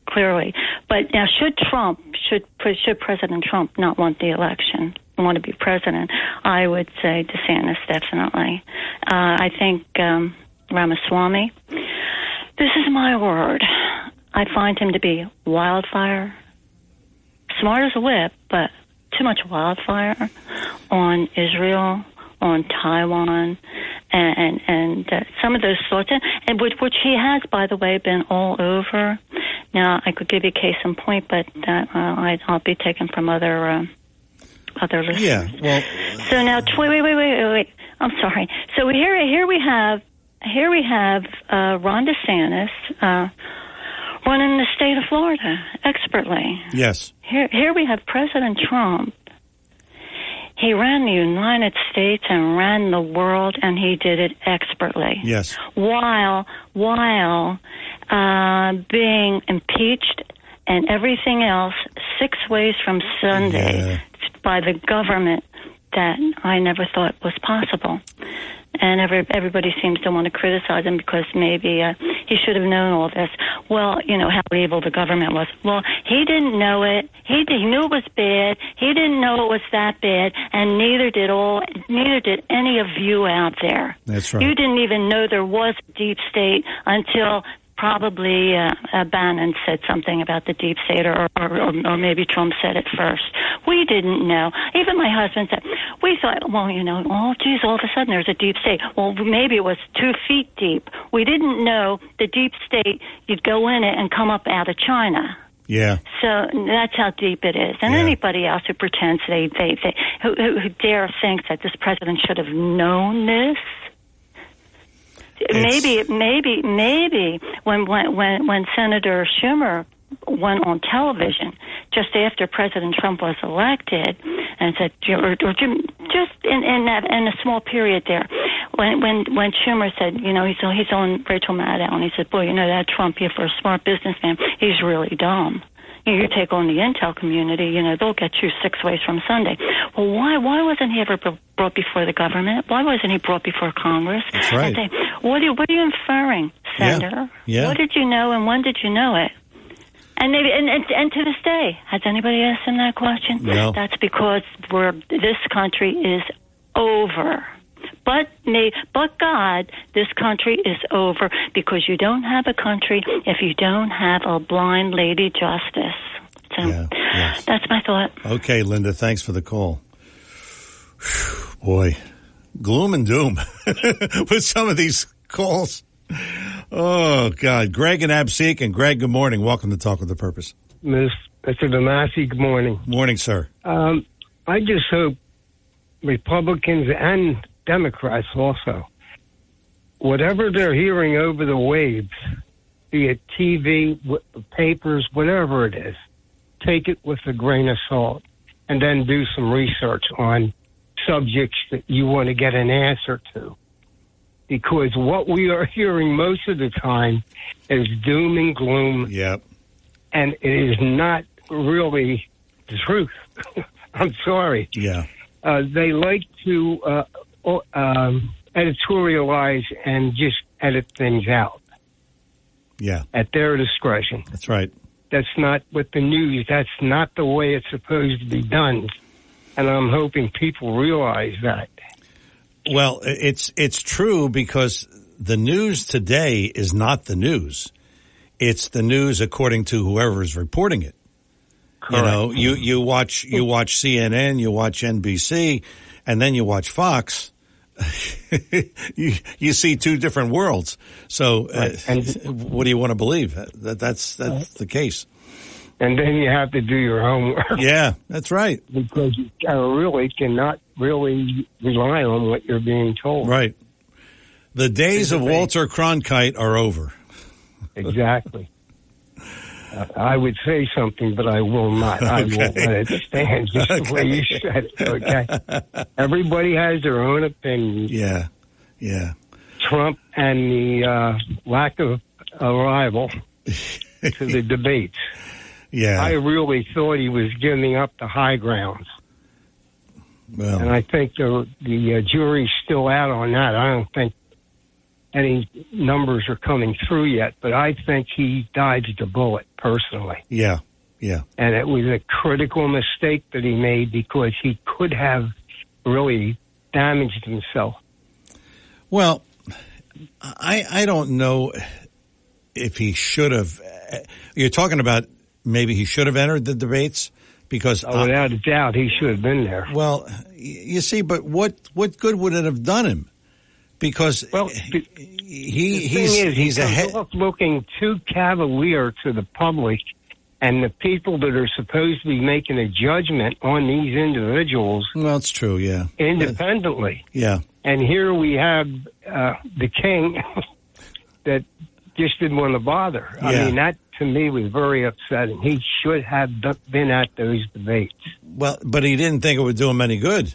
clearly. But now, should Trump, should should President Trump not want the election? Want to be president? I would say DeSantis definitely. Uh, I think um, Ramaswamy. This is my word. I find him to be wildfire, smart as a whip, but too much wildfire on Israel, on Taiwan, and and, and uh, some of those thoughts, and, and which, which he has, by the way, been all over. Now, I could give you case in point, but uh, I, I'll be taken from other uh, other listeners. yeah. Well, So now, wait, wait, wait, wait, wait. I'm sorry. So here, here we have, here we have uh, Ron DeSantis uh, running the state of Florida expertly. yes, Here, here we have President Trump. He ran the United States and ran the world, and he did it expertly. yes, While while uh, being impeached and everything else six ways from Sunday by the government that I never thought was possible. And every, everybody seems to want to criticize him because maybe uh, he should have known all this. Well, you know how evil the government was. Well, he didn't know it. He, he knew it was bad. He didn't know it was that bad, and neither did all. Neither did any of you out there. That's right. You didn't even know there was a deep state until probably uh, uh, Bannon said something about the deep state, or, or, or, or maybe Trump said it first. We didn't know. Even my husband said, we thought, well, you know, oh, geez, all of a sudden there's a deep state. Well, maybe it was two feet deep. We didn't know the deep state, you'd go in it and come up out of China. yeah. So that's how deep it is. And Yeah. anybody else who pretends they, they, they who, who, who dare think that this president should have known this, maybe, maybe, maybe when when when Senator Schumer went on television just after President Trump was elected and said, or, or Jim, just in in that in a small period there, when when when Schumer said, you know, he's he's on Rachel Maddow, and he said, boy, you know that Trump here for a smart businessman, he's really dumb. You, know, you take on the intel community, you know, they'll get you six ways from Sunday. Well, why why wasn't he ever brought before the government? Why wasn't he brought before Congress? That's right. Say, what are, what are you inferring, Senator? Yeah. What did you know, and when did you know it? And maybe, and, and, and to this day, has anybody asked him that question? No. That's because we're this country is over. But may, but God, this country is over because you don't have a country if you don't have a blind lady justice. So that's my thought. Okay, Linda, thanks for the call. Whew, Boy, gloom and doom with some of these calls. Oh God, Greg and Absecon Greg. Good morning. Welcome to Talk with the Purpose. Miss Mr. DeMasi, good morning. Morning, sir. Um, I just hope Republicans and Democrats also, whatever they're hearing over the waves, be it TV, w- papers, whatever it is, take it with a grain of salt and then do some research on subjects that you want to get an answer to. Because what we are hearing most of the time is doom and gloom. Yep. And it is not really the truth. I'm sorry. Yeah. Uh, they like to uh, um, editorialize and just edit things out Yeah. at their discretion. That's right. That's not with the news. That's not the way it's supposed to be done. And I'm hoping people realize that. Well, it's it's true because the news today is not the news. It's the news according to whoever is reporting it. You know, you you watch you watch CNN, you watch NBC, and then you watch Fox. you you see two different worlds. So, uh, what do you want to believe? That that's that's the case. And then you have to do your homework. Yeah, that's right. Because you uh, really cannot really rely on what you're being told. Right. The days of Walter Cronkite are over. Exactly. I would say something, but I will not. I won't let it stand just the way you said it. Okay. Everybody has their own opinion. Yeah. Yeah. Trump and the uh, lack of arrival to the debates. Yeah. I really thought he was giving up the high grounds. Well, And I think the the uh, jury's still out on that. I don't think any numbers are coming through yet, but I think he dodged a bullet personally. yeah. Yeah. And it was a critical mistake that he made because he could have really damaged himself. Well, I I don't know if he should have. You're talking about maybe he should have entered the debates because Oh, without a doubt, he should have been there. Well, you see, but what what good would it have done him? Because well, he the he's is, he's he a comes he- off looking too cavalier to the public and the people that are supposed to be making a judgment on these individuals well, it's true. Yeah. independently. Yeah. And here we have uh, the king that just didn't want to bother. I mean, that to me was very upsetting. He should have been at those debates. Well, but he didn't think it would do him any good,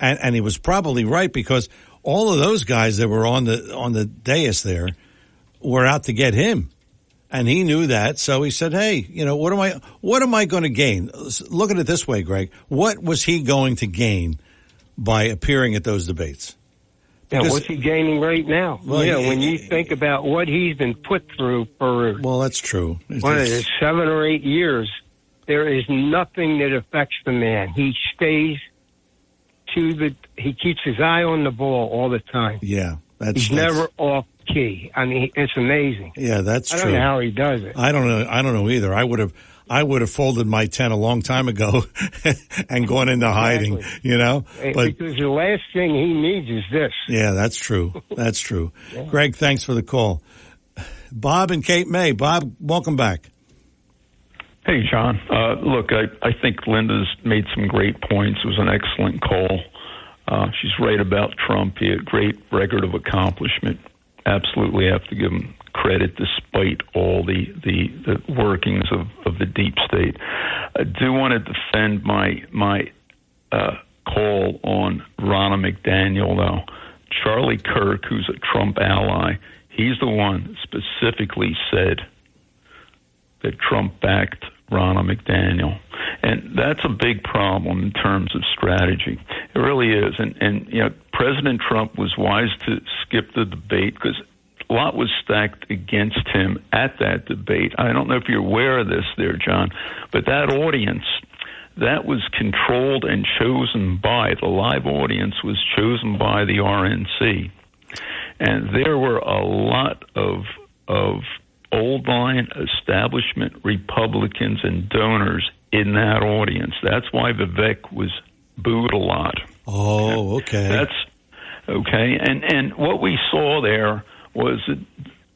and and he was probably right because all of those guys that were on the on the dais there were out to get him, and he knew that. So he said, "Hey, you know, what am I what am I going to gain? Look at it this way, Greg. What was he going to gain by appearing at those debates?" Because- what's he gaining right now? Well, know, he- when you think about what he's been put through for well, that's true. what is it, seven or eight years, there is nothing that affects the man. He stays to the. He keeps his eye on the ball all the time. Yeah, that's He's that's- never off key. I mean, it's amazing. Yeah, that's I true. don't know how he does it. I don't know. I don't know either. I would have. I would have folded my tent a long time ago and gone into hiding. You know, Eh, but because the last thing he needs is this. yeah, that's true. That's true. Greg, thanks for the call. Bob and Cape May. Bob, welcome back. Hey, John. Uh, look, I, I think Linda's made some great points. It was an excellent call. Uh, she's right about Trump. He had a great record of accomplishment. Absolutely have to give him credit despite all the, the, the workings of, of the deep state. I do want to defend my, my uh, call on Ronna McDaniel, though. Charlie Kirk, who's a Trump ally, he's the one specifically said that Trump backed Ronna McDaniel. And that's a big problem in terms of strategy. It really is. And, and you know, President Trump was wise to skip the debate because a lot was stacked against him at that debate. I don't know if you're aware of this there, John, but that audience, that was controlled and chosen by, the live audience was chosen by the RNC. And there were a lot of, of old line establishment Republicans and donors in that audience. That's why Vivek was booed a lot. Oh, okay. That's okay. And and what we saw there was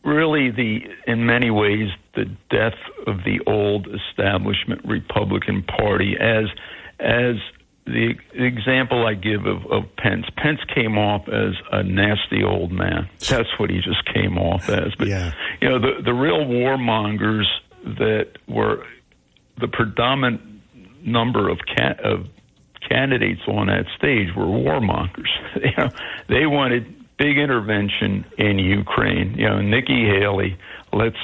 really the, in many ways, the death of the old establishment Republican Party as as the example I give of, of Pence. Pence came off as a nasty old man. That's what he just came off as. But Yeah. you know, the the real warmongers that were the predominant number of ca- of candidates on that stage were warmongers. you know, they wanted big intervention in Ukraine. You know, Nikki Haley, let's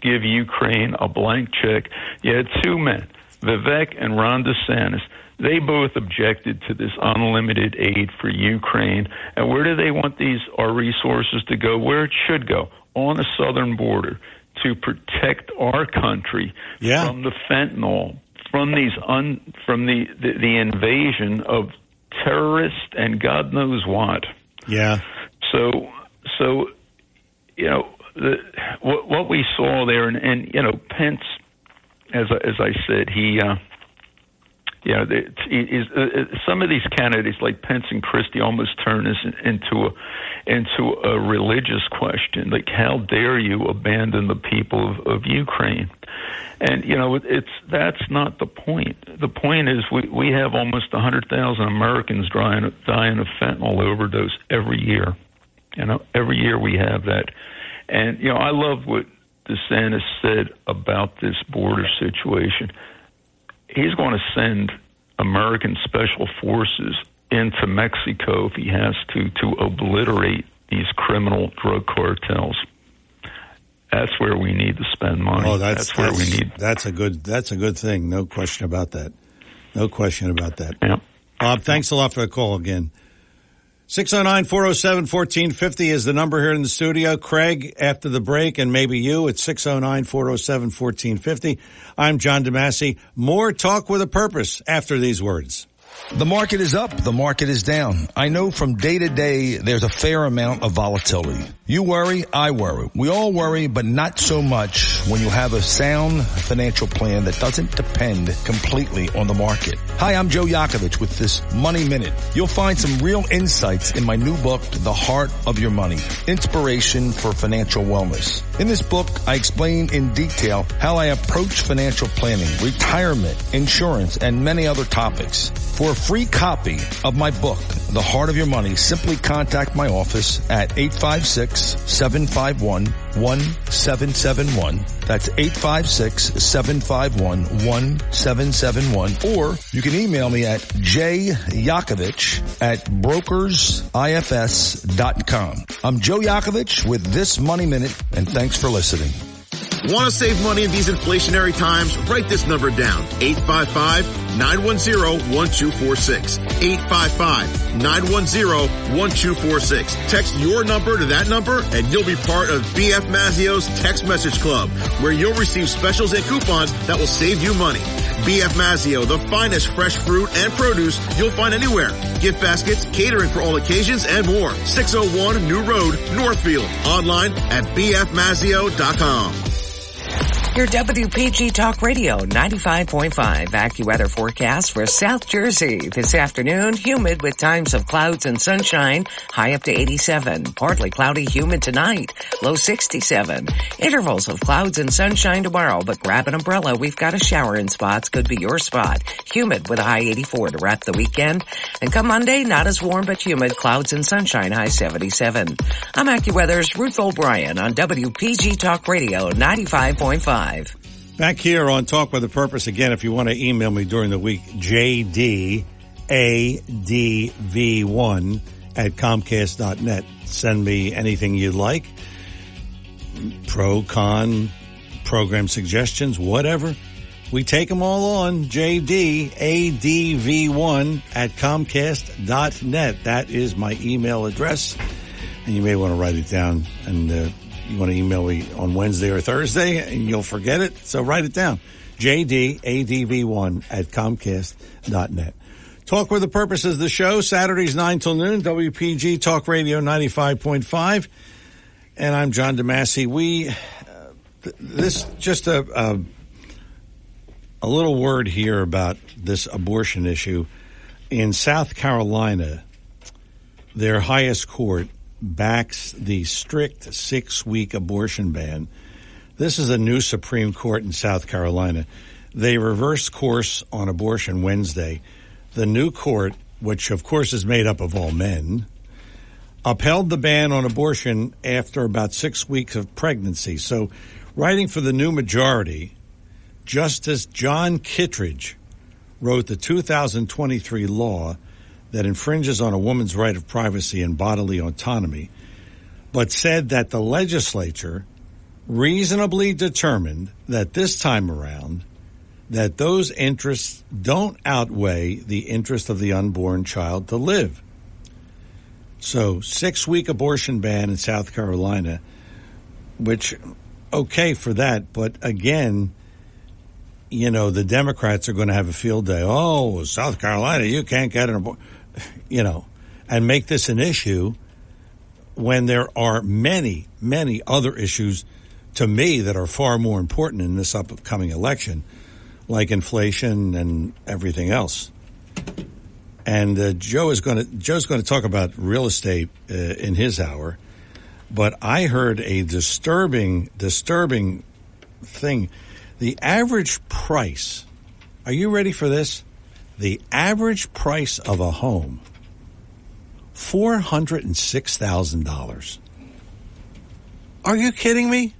give Ukraine a blank check. You had two men, Vivek and Ron DeSantis. They both objected to this unlimited aid for Ukraine. And where do they want these our resources to go? Where it should go on the southern border to protect our country Yeah. from the fentanyl, from these un, from the, the the invasion of terrorists and God knows what. Yeah. So, so, you know, the, what, what we saw there, and, and you know, Pence, as as I said, he, uh, you know, the, is uh, uh, some of these candidates like Pence and Christie almost turn this into a into a religious question, like how dare you abandon the people of, of Ukraine? And you know, it's that's not the point. The point is we we have almost 100,000 Americans dying dying of fentanyl overdose every year. You know, every year we have that. And you know, I love what DeSantis said about this border situation. He's going to send American special forces into Mexico if he has to to obliterate these criminal drug cartels. That's where we need to spend money. Oh, that's, where that's- we need. That's a good. That's a good thing. No question about that. No question about that. Yeah. Bob, thanks a lot for the call again. 609-407-1450 is the number here in the studio. Craig, after the break, and maybe you at 609-407-1450. I'm John DeMasi. More talk with a purpose after these words. The market is up. The market is down. I know from day to day, there's a fair amount of volatility. You worry. I worry. We all worry, but not so much when you have a sound financial plan that doesn't depend completely on the market. Hi, I'm Joe Yakovich with this Money Minute. You'll find some real insights in my new book, The Heart of Your Money, Inspiration for Financial Wellness. In this book, I explain in detail how I approach financial planning, retirement, insurance, and many other topics. For a free copy of my book, The Heart of Your Money, simply contact my office at 856-751-1771. That's 856-751-1771. Or you can email me at jyakovich at brokersifs.com. I'm Joe Yakovich with this Money Minute, and thanks for listening. Want to save money in these inflationary times? Write this number down. 855-910-1246. 855-910-1246. Text your number to that number and you'll be part of BF Mazzeo's Text Message Club, where you'll receive specials and coupons that will save you money. BF Mazzeo, the finest fresh fruit and produce you'll find anywhere. Gift baskets, catering for all occasions, and more. 601 New Road, Northfield. Online at bfmazzeo.com. Your WPG Talk Radio 95.5 AccuWeather forecast for South Jersey. This afternoon, humid with times of clouds and sunshine, high up to 87. Partly cloudy, humid tonight, low 67. Intervals of clouds and sunshine tomorrow, but grab an umbrella. We've got a shower in spots. Could be your spot. Humid with a high 84 to wrap the weekend. And come Monday, not as warm but humid, clouds and sunshine, high 77. I'm AccuWeather's Ruth O'Brien on WPG Talk Radio 95.5. Back here on Talk with a Purpose again, if you want to email me during the week, jdadv1 at comcast.net. Send me anything you'd like. Pro, con, program suggestions, whatever. We take them all on jdadv1 at comcast.net. That is my email address. And you may want to write it down and uh, you want to email me on Wednesday or Thursday and you'll forget it. So write it down. JDADV1 at Comcast.net. Talk with the purposes of the show, Saturdays 9 till noon, WPG Talk Radio 95.5. And I'm John DeMasi. We, uh, th- this, just a, a, a little word here about this abortion issue. In South Carolina, their highest court backs the strict six week abortion ban. This is a new Supreme Court in South Carolina. They reversed course on abortion Wednesday. The new court, which of course is made up of all men, upheld the ban on abortion after about six weeks of pregnancy. So, writing for the new majority, Justice John Kittredge wrote the 2023 law that infringes on a woman's right of privacy and bodily autonomy, but said that the legislature reasonably determined that this time around that those interests don't outweigh the interest of the unborn child to live. So, six week abortion ban in South Carolina, which, okay for that, but again, you know, the Democrats are going to have a field day. Oh, South Carolina, you can't get an abortion, you know, and make this an issue when there are many, many other issues to me that are far more important in this upcoming election, like inflation and everything else. And uh, Joe is going to Joe's going to talk about real estate uh, in his hour, but I heard a disturbing, disturbing thing. The average price. Are you ready for this? The average price of a home. Four hundred and six thousand dollars. Are you kidding me?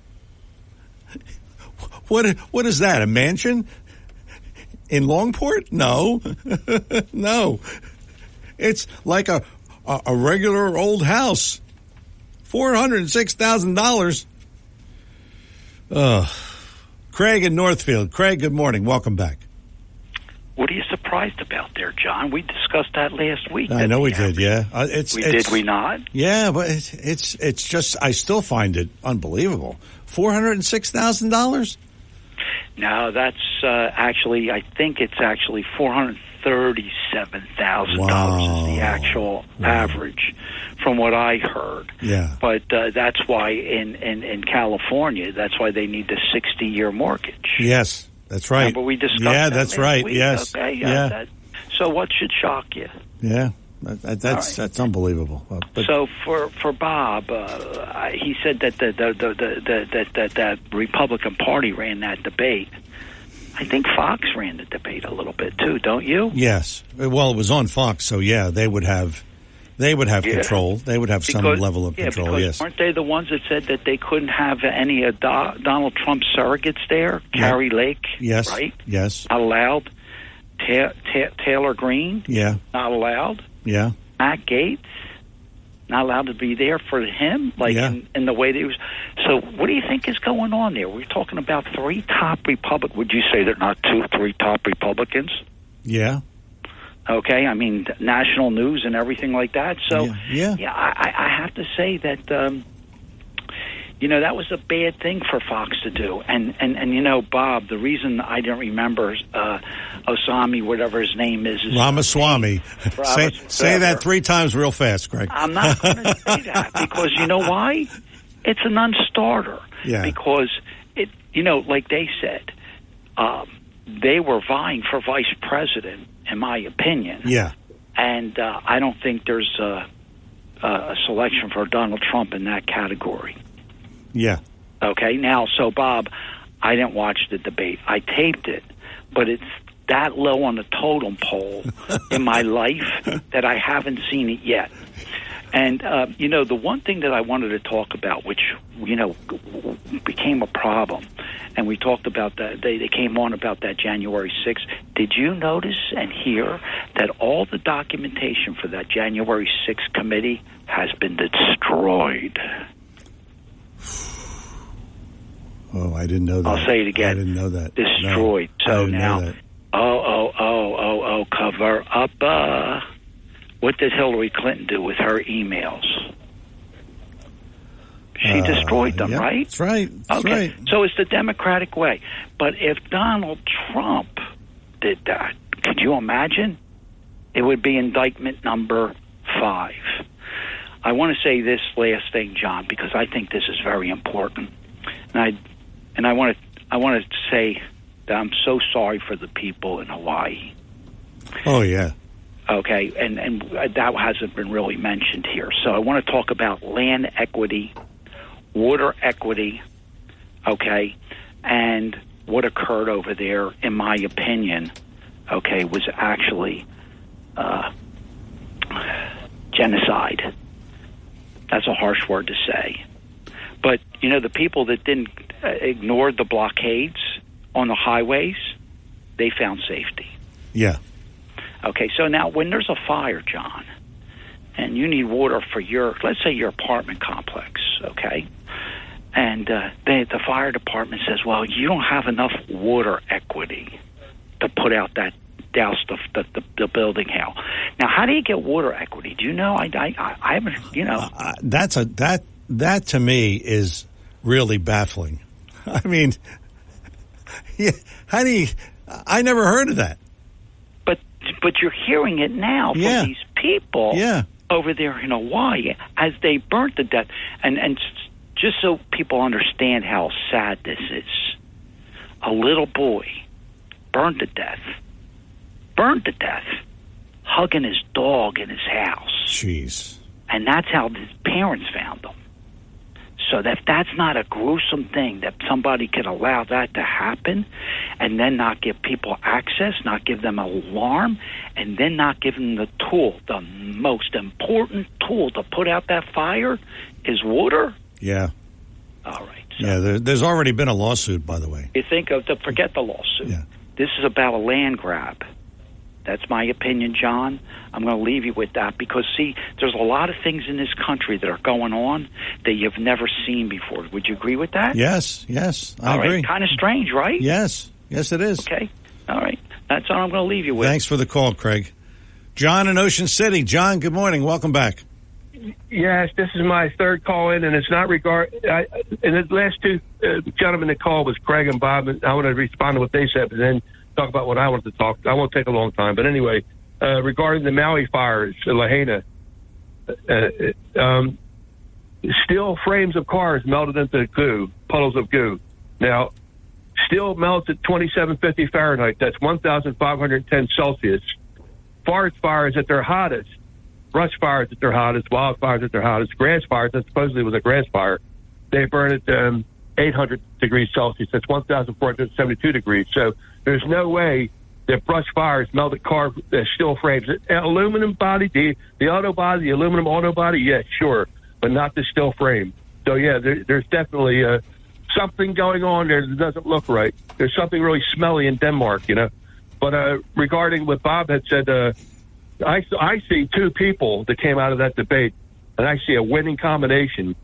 What what is that? A mansion in Longport? No, no. It's like a, a a regular old house. Four hundred and six thousand dollars. Ugh. Craig in Northfield. Craig, good morning. Welcome back. What are you surprised about there, John? We discussed that last week. I know we did. Yeah, uh, it's we it's, did we not? Yeah, but it's, it's it's just I still find it unbelievable. Four hundred and six thousand dollars. No, that's uh, actually. I think it's actually four hundred thirty-seven thousand dollars is the actual average, from what I heard. Yeah. But uh, that's why in, in in California, that's why they need the sixty-year mortgage. Yes, that's right. Remember we discussed. Yeah, that that's right. week? Yes. Okay. Yeah. that- so what should shock you? Yeah. That, that- that's that's unbelievable. Uh, so for for Bob, uh, he said that the the, the, the, the that that that Republican Party ran that debate. I think Fox ran the debate a little bit too, don't you? yes, well, it was on Fox, so yeah, they would have they would have Yeah. control. They would have some level of yeah, control. because Yes. weren't they the ones that said that they couldn't have any of Do- Donald Trump surrogates there? Kari Lake, Yes. right? Yes. Not allowed. Ta- Ta- Taylor Greene, Yeah. not allowed. Yeah. Matt Gaetz, not allowed to be there for him, like Yeah. in, in the way that he was. So, what do you think is going on there? We're talking about three top Republic. Would you say they're not two, three top Republicans? Yeah. Okay, I mean national news and everything like that. So, Yeah. yeah, I, I I have to say that. Um, you know that was a bad thing for Fox to do, and and and you know Bob, the reason I don't remember uh, Osami, whatever his name is, is Ramaswamy. say say that three times real fast, Greg. I'm not going to say that because you know why? It's a non-starter. Yeah. Because it, you know, like they said, um, they were vying for vice president, in my opinion, Yeah. and uh, I don't think there's a, a selection for Donald Trump in that category. Yeah. Okay, now, so Bob, I didn't watch the debate. I taped it, but it's that low on the totem pole in my life that I haven't seen it yet. And, uh, you know, the one thing that I wanted to talk about, which, you know, became a problem, and we talked about that, they, they came on about that January 6th. Did you notice and hear that all the documentation for that January 6th committee has been destroyed? Oh, I didn't know that. I'll say it again. I didn't know that. No, destroyed. I so now, oh, oh, oh, oh, oh, cover up. Uh, what did Hillary Clinton do with her emails? She Uh, destroyed them, yeah, right? That's right. That's okay. right. So it's the Democratic way. But if Donald Trump did that, could you imagine? It would be indictment number five. I want to say this last thing, John, because I think this is very important, and I and I want to I want to say that I'm so sorry for the people in Hawaii. Oh yeah. Okay, and and that hasn't been really mentioned here. So I want to talk about land equity, water equity, okay, and what occurred over there, in my opinion, okay, was actually uh, genocide. That's a harsh word to say. But, you know, the people that didn't uh, ignore the blockades on the highways, they found safety. Yeah. Okay, so now when there's a fire, John, and you need water for your, let's say your apartment complex, okay? And uh, they, the fire department says, well, you don't have enough water equity to put out that douse the, the, the, the building hell. Now, how do you get water equity? Do you know? I, I, I haven't, you know. Uh, that's a that that to me is really baffling. I mean, yeah, how do you? I never heard of that. But you're hearing it now from Yeah. these people Yeah. over there in Hawaii as they burnt to death. And and just so people understand how sad this is, a little boy burned to death, burned to death, hugging his dog in his house. Jeez. And that's how his parents found him. So that that's not a gruesome thing that somebody could allow that to happen and then not give people access, not give them alarm, and then not give them the tool. The most important tool to put out that fire is water. Yeah. All right. Yeah. There, there's already been a lawsuit, by the way. You think of the forget the lawsuit. Yeah. This is about a land grab. That's my opinion, John. I'm going to leave you with that because, see, there's a lot of things in this country that are going on that you've never seen before. Would you agree with that? Yes. Yes. I All right. agree. Kind of strange, right? Yes. Yes, it is. Okay. All right. That's all I'm going to leave you with. Thanks for the call, Craig. John in Ocean City. John, good morning. Welcome back. Yes, this is my third call in, and it's not regard. I, and the last two uh, gentlemen that called was Craig and Bob, and I want to respond to what they said, but then talk about what I wanted to talk. I won't take a long time, but anyway, uh, regarding the Maui fires, uh, Lahaina, uh, um, steel frames of cars melted into goo, puddles of goo. Now, steel melts at 2750 Fahrenheit. That's 1,510 Celsius. Forest fires at their hottest brush fires at their hottest, wildfires at their hottest, grass fires, that supposedly was a grass fire, they burn at um, 800 degrees Celsius. That's 1,472 degrees. So there's no way that brush fires melted car uh, steel frames. Aluminum body, the, the auto body, the aluminum auto body, yeah, sure, but not the steel frame. So, yeah, there, there's definitely uh, something going on there that doesn't look right. There's something really smelly in Denmark, you know. But uh, regarding what Bob had said, uh, I, I see two people that came out of that debate, and I see a winning combination.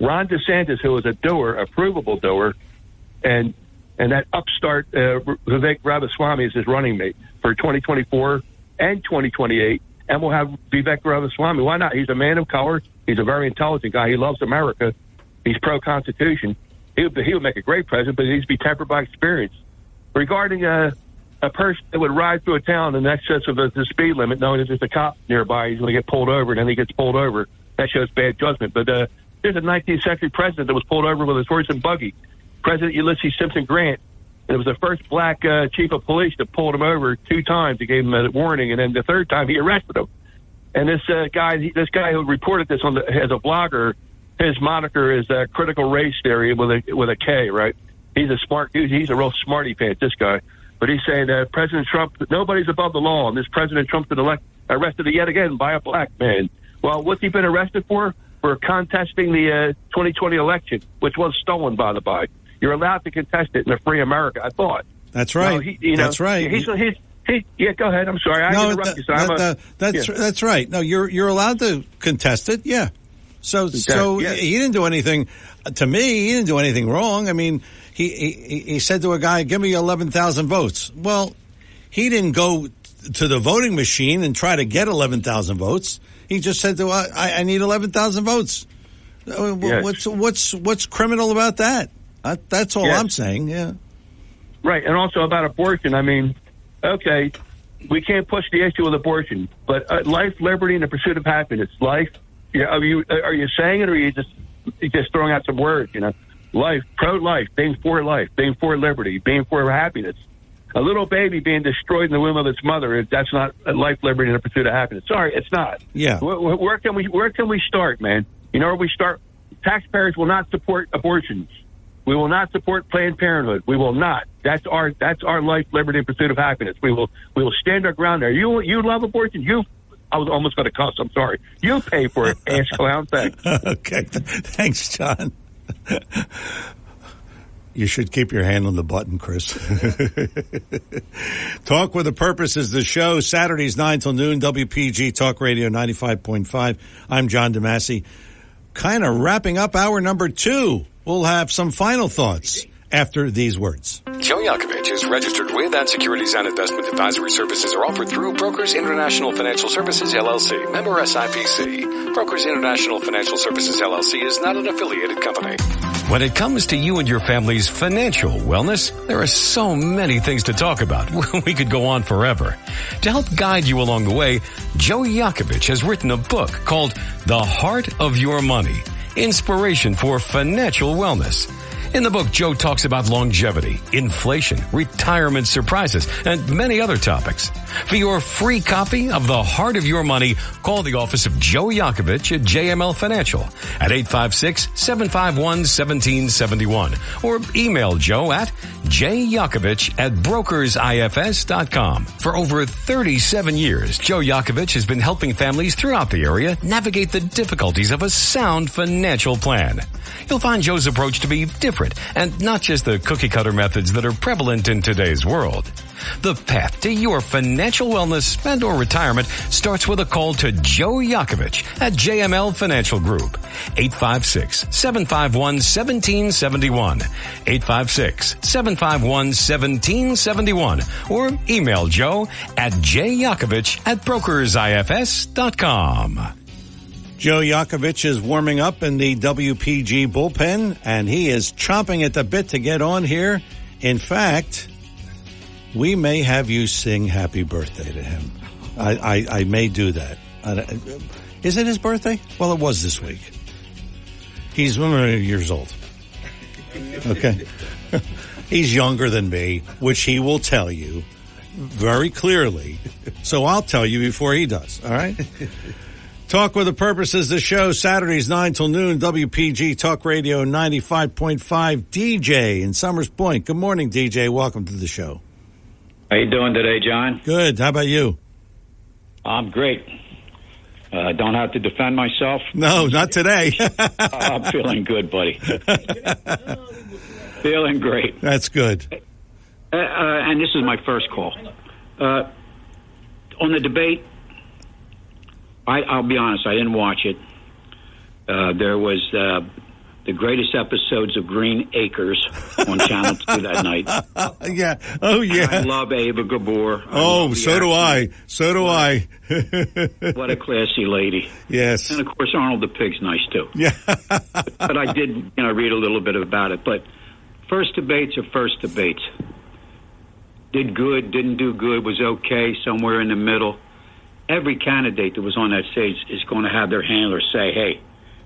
Ron DeSantis, who is a doer, a provable doer, and and that upstart uh, Vivek Ramaswamy is his running mate for 2024 and 2028. And we'll have Vivek Ramaswamy. Why not? He's a man of color. He's a very intelligent guy. He loves America. He's pro-constitution. He would, he would make a great president, but he needs to be tempered by experience. Regarding uh, a person that would ride through a town in excess of the, the speed limit, knowing that there's a cop nearby, he's going to get pulled over, and then he gets pulled over. That shows bad judgment. But uh, there's a 19th century president that was pulled over with his horse and buggy, President Ulysses Simpson Grant. And it was the first black uh, chief of police that pulled him over two times. He gave him a warning, and then the third time he arrested him. And this uh, guy, this guy who reported this on the, as a blogger, his moniker is uh, critical race theory with a with a K, right? He's a smart dude. He's a real smarty pants. This guy, but he's saying that President Trump, nobody's above the law, and this President Trump's been elect, arrested yet again by a black man. Well, what's he been arrested for? For contesting the uh, 2020 election, which was stolen, by the by. You're allowed to contest it in a free America. I thought. That's right. No, he, you know, That's right. He's, he's, he, yeah, go ahead. I'm sorry. I no, interrupted you. So I'm that- that's yeah. that's right. No, you're you're allowed to contest it. Yeah. So so yeah. he didn't do anything. To me, he didn't do anything wrong. I mean, he he, he said to a guy, "Give me eleven thousand votes." Well, he didn't go to the voting machine and try to get eleven thousand votes. He just said to, "I, I need eleven thousand votes." Uh, Yes. What's what's what's criminal about that? That's all Yes. I'm saying. Yeah. Right, and also about abortion. I mean, okay, we can't push the issue with abortion, but uh, life, liberty, and the pursuit of happiness. Life. Yeah, are you are you saying it, or are you just just throwing out some words? You know, life, pro life, being for life, being for liberty, being for happiness. a little baby being destroyed in the womb of its mother. That's not life, liberty, and the pursuit of happiness. Sorry, it's not. Yeah. Where- where can we where can we start, man? You know where we start? Taxpayers will not support abortions. We will not support Planned Parenthood. We will not. That's our that's our life, liberty, and pursuit of happiness. We will we will stand our ground there. You you love abortion. You I was almost going to cuss. I'm sorry. You pay for it, ass clown. Thanks. okay. Thanks, John. You should keep your hand on the button, Chris. Talk with a Purpose is the show, Saturdays 9 till noon, WPG Talk Radio 95.5. I'm John DeMasi. Kind of wrapping up hour number two. We'll have some final thoughts after these words. Joe Yakovich is registered with and securities and investment advisory services are offered through Brokers International Financial Services LLC, member SIPC. Brokers International Financial Services LLC is not an affiliated company. When it comes to you and your family's financial wellness, there are so many things to talk about. We could go on forever. To help guide you along the way, Joe Yakovich has written a book called The Heart of Your Money, Inspiration for Financial Wellness. In the book, Joe talks about longevity, inflation, retirement surprises, and many other topics. For your free copy of The Heart of Your Money, call the office of Joe Yakovich at JML Financial at 856-751-1771 or email Joe at jyakovich at brokersifs.com. For over 37 years, Joe Yakovich has been helping families throughout the area navigate the difficulties of a sound financial plan. You'll find Joe's approach to be different and not just the cookie cutter methods that are prevalent in today's world. The path to your financial wellness and or retirement starts with a call to Joe Yakovich at JML Financial Group. 856-751-1771. 856-751-1771 or email Joe at jyakovich at brokersifs.com. Joe Yakovich is warming up in the WPG bullpen, and he is chomping at the bit to get on here. In fact, we may have you sing happy birthday to him. I, I, I may do that. Is it his birthday? Well, it was this week. He's years old. Okay. He's younger than me, which he will tell you very clearly. So I'll tell you before he does. All right. Talk with a Purpose is the show, Saturdays 9 till noon, WPG Talk Radio 95.5, DJ in Somers Point. Good morning, DJ. Welcome to the show. How you doing today, John? Good. How about you? I'm great. Uh, don't have to defend myself. No, not today. I'm feeling good, buddy. feeling great. That's good. Uh, uh, and this is my first call. Uh, on the debate, I, I'll be honest, I didn't watch it. Uh, there was uh, the greatest episodes of Green Acres on Channel 2 that night. yeah. Oh, yeah. I love Ava Gabor. I Oh, so do I. So do I. What a classy lady. Yes. And of course, Arnold the Pig's nice too. Yeah. but I did, you know, read a little bit about it. But first debates are first debates. Did good, didn't do good, was okay, somewhere in the middle. Every candidate that was on that stage is going to have their handler say, "Hey,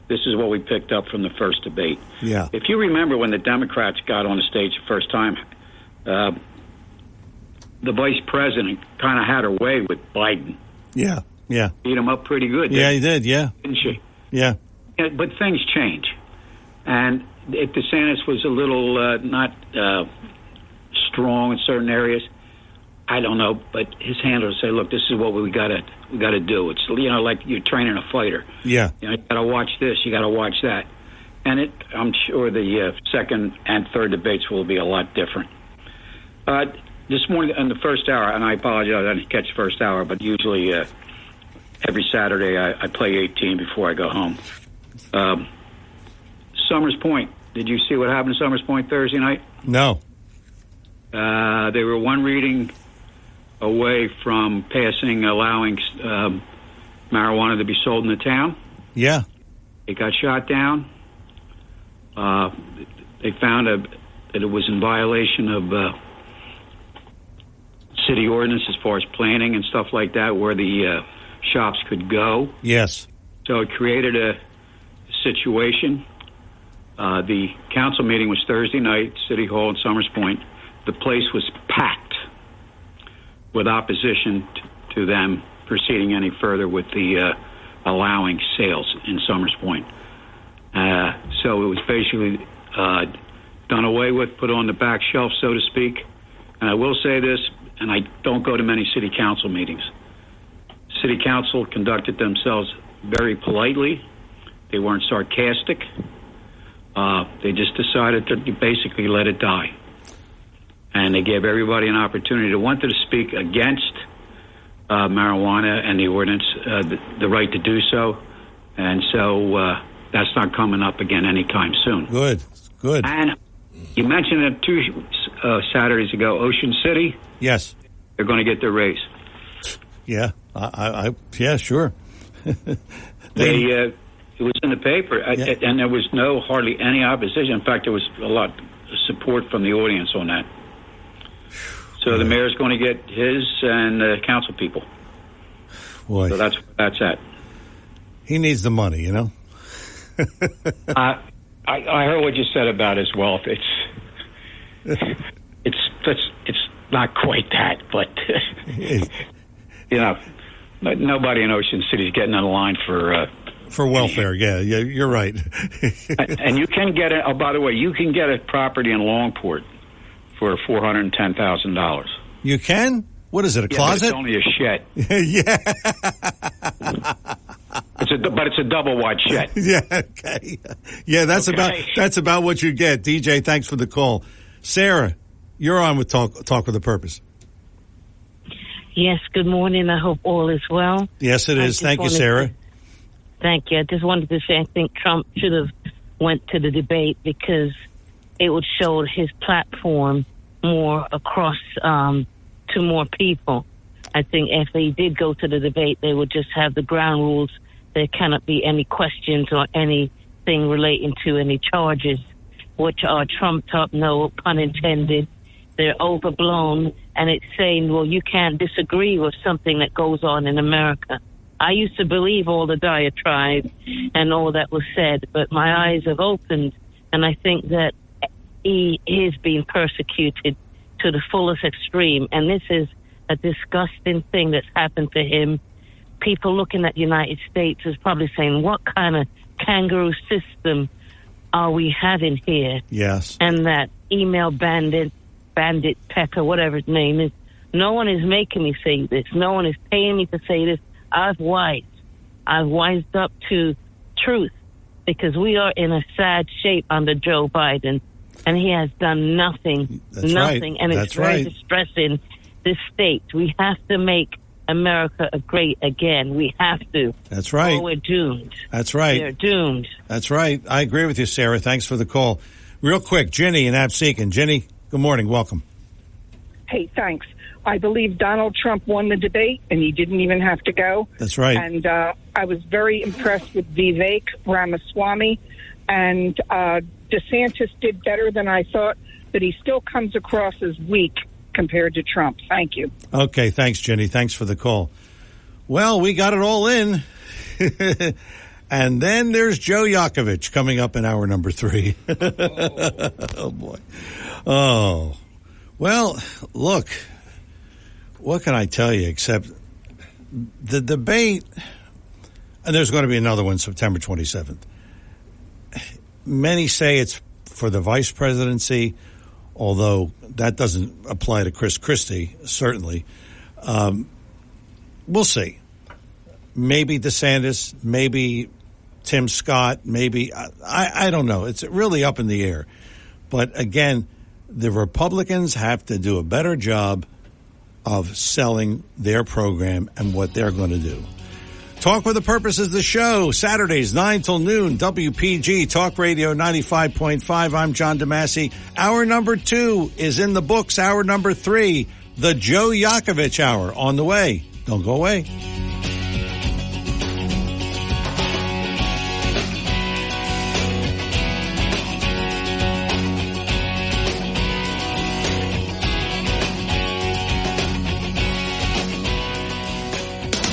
this is what we picked up from the first debate." Yeah. If you remember when the Democrats got on the stage the first time, uh, the vice president kind of had her way with Biden. Yeah. Yeah. Beat him up pretty good. Yeah, he did. Yeah. didn't she? Yeah. Yeah, but things change, and if DeSantis was a little uh, not uh, strong in certain areas, I don't know. But his handlers say, "Look, this is what we got to we got to do." It's you know like you're training a fighter. Yeah. You know, you got to watch this, you got to watch that, and it. I'm sure the uh, second and third debates will be a lot different. Uh, this morning in the first hour, and I apologize, I didn't catch the first hour, but usually uh, every Saturday I, I play 18 before I go home. Um, Somers Point. Did you see what happened to Somers Point Thursday night? No. Uh, they were one reading away from passing allowing um, marijuana to be sold in the town. Yeah. It got shot down. Uh, they found a, that it was in violation of uh, city ordinance as far as planning and stuff like that, where the uh, shops could go. Yes. So it created a situation. Uh, the council meeting was Thursday night, City Hall in Somers Point. The place was packed. With opposition t- to them proceeding any further with the uh, allowing sales in Somers Point. Uh, so it was basically uh, done away with, put on the back shelf, so to speak. And I will say this, and I don't go to many city council meetings. City council conducted themselves very politely. They weren't sarcastic. Uh, they just decided to basically let it die. And they gave everybody an opportunity to wanted to speak against uh, marijuana and the ordinance, uh, the, the right to do so. And so uh, that's not coming up again anytime soon. Good, good. And you mentioned it two uh, Saturdays ago, Ocean City. Yes. They're going to get their raise. Yeah, I, I, yeah, sure. They, uh, it was in the paper, I- and there was no hardly any opposition. In fact, there was a lot of support from the audience on that. So the mayor's going to get his and the council people. Boy. So that's that's that. He needs the money, you know. I, I I heard what you said about his wealth. It's it's it's it's not quite that, but you know, no- nobody in Ocean City is getting in line for. Uh, For welfare, yeah, yeah, you're right. and you can get it. Oh, by the way, you can get a property in Longport for four hundred and ten thousand dollars. You can? What is it, a Yeah, closet? it's only a shed. yeah. It's a, but it's a double wide shed. yeah, okay. Yeah, that's Okay. about that's about what you get. DJ, thanks for the call. Sarah, you're on with talk talk with a purpose. Yes, good morning. I hope all is well. Yes, it I is. just Thank you, Sarah. to- thank you. I just wanted to say I think Trump should have went to the debate because it would show his platform more across um, to more people. I think if they did go to the debate, they would just have the ground rules. There cannot be any questions or anything relating to any charges, which are trumped up, no pun intended. They're overblown, and it's saying, well, you can't disagree with something that goes on in America. I used to believe all the diatribe and all that was said, but my eyes have opened, and I think that he is being persecuted to the fullest extreme, and this is a disgusting thing that's happened to him. People looking at the United States is probably saying, "What kind of kangaroo system are we having here?" Yes. and that email bandit, bandit Pecker, whatever his name is. No one is making me say this. No one is paying me to say this. I've wised. I've wised up to truth because we are in a sad shape under Joe Biden, and he has done nothing, That's right. nothing, and it's That's very right. distressing. This state, we have to make America great again. We have to. That's right. Or we're doomed. That's right. We're doomed. That's right. I agree with you, Sarah. Thanks for the call. Real quick, Ginny in Absecon. Ginny, good morning. Welcome. Hey, thanks. I believe Donald Trump won the debate, and he didn't even have to go. That's right. And uh, I was very impressed with Vivek Ramaswamy, and uh, DeSantis did better than I thought, but he still comes across as weak compared to Trump. Thank you. Okay, thanks, Jenny. Thanks for the call. Well, we got it all in. and then there's Joe Yakovich coming up in hour number three. oh, boy. Oh. Well, look, what can I tell you except the debate, and there's going to be another one September 27th. Many say it's for the vice presidency, although that doesn't apply to Chris Christie, certainly. Um, we'll see. Maybe DeSantis, maybe Tim Scott, maybe I, I don't know. It's really up in the air. But again, the Republicans have to do a better job of selling their program and what they're going to do. Talk with a Purpose is the show. Saturdays, 9 till noon, WPG, Talk Radio 95.5. I'm John DeMasi. Hour number two is in the books. Hour number three, the Joe Yakovich Hour on the way. Don't go away.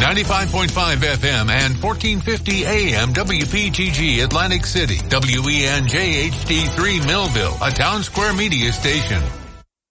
Ninety-five point five FM and fourteen fifty AM WPG Atlantic City, WENJHD3 Millville, a Townsquare Media station.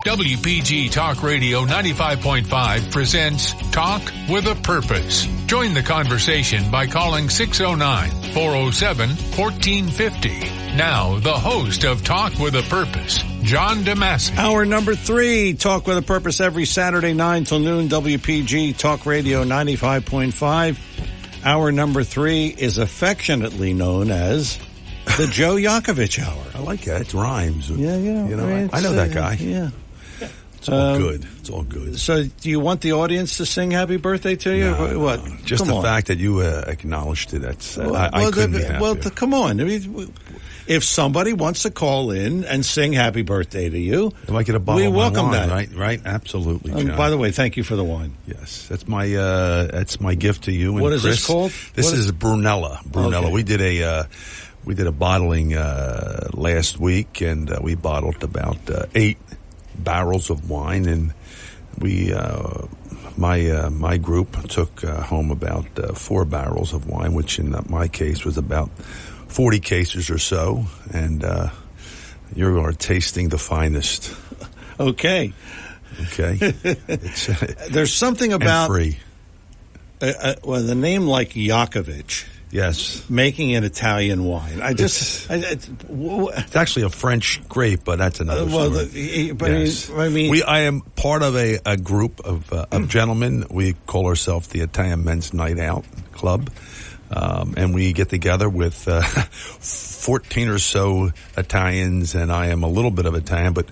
WPG Talk Radio 95.5 presents Talk with a Purpose. Join the conversation by calling 609-407-1450. Now, the host of Talk with a Purpose, John DeMasi. Hour number three, Talk with a Purpose every Saturday, 9 till noon, WPG Talk Radio 95.5. Hour number three is affectionately known as the Joe Yakovich Hour. I like that. It rhymes. Yeah, yeah. You know, I mean, I know it's, that uh, guy. Yeah. It's all Um, good. It's all good. So, do you want the audience to sing "Happy Birthday" to you? No, what? no. Just Come the on. fact that you uh, acknowledged it, that's, uh, Well, I, I well, couldn't the- be happier. well, the- come on. I mean, if somebody wants to call in and sing "Happy Birthday" to you, I get a bottle we welcome wine, that. right? Right? Absolutely. And John. by the way, thank you for the wine. Yes, that's my uh, that's my gift to you. And What is this called? This What is, is- Brunella. Brunella. Okay. We did a uh, we did a bottling uh, last week, and uh, we bottled about uh, eight barrels of wine, and we uh, my uh, my group took uh, home about uh, four barrels of wine, which in my case was about forty cases or so, and uh, you are tasting the finest. Okay. Okay. Uh, There's something about free. uh, uh, well, the name like Yakovich. Yes. Making an Italian wine. I just, I, it's, w- It's actually a French grape, but that's another Uh, well, story. the- but I mean- I mean- we I am part of a, a group of, uh, of gentlemen. We call ourselves the Italian Men's Night Out Club, um, and we get together with uh, fourteen or so Italians, and I am a little bit of Italian, but.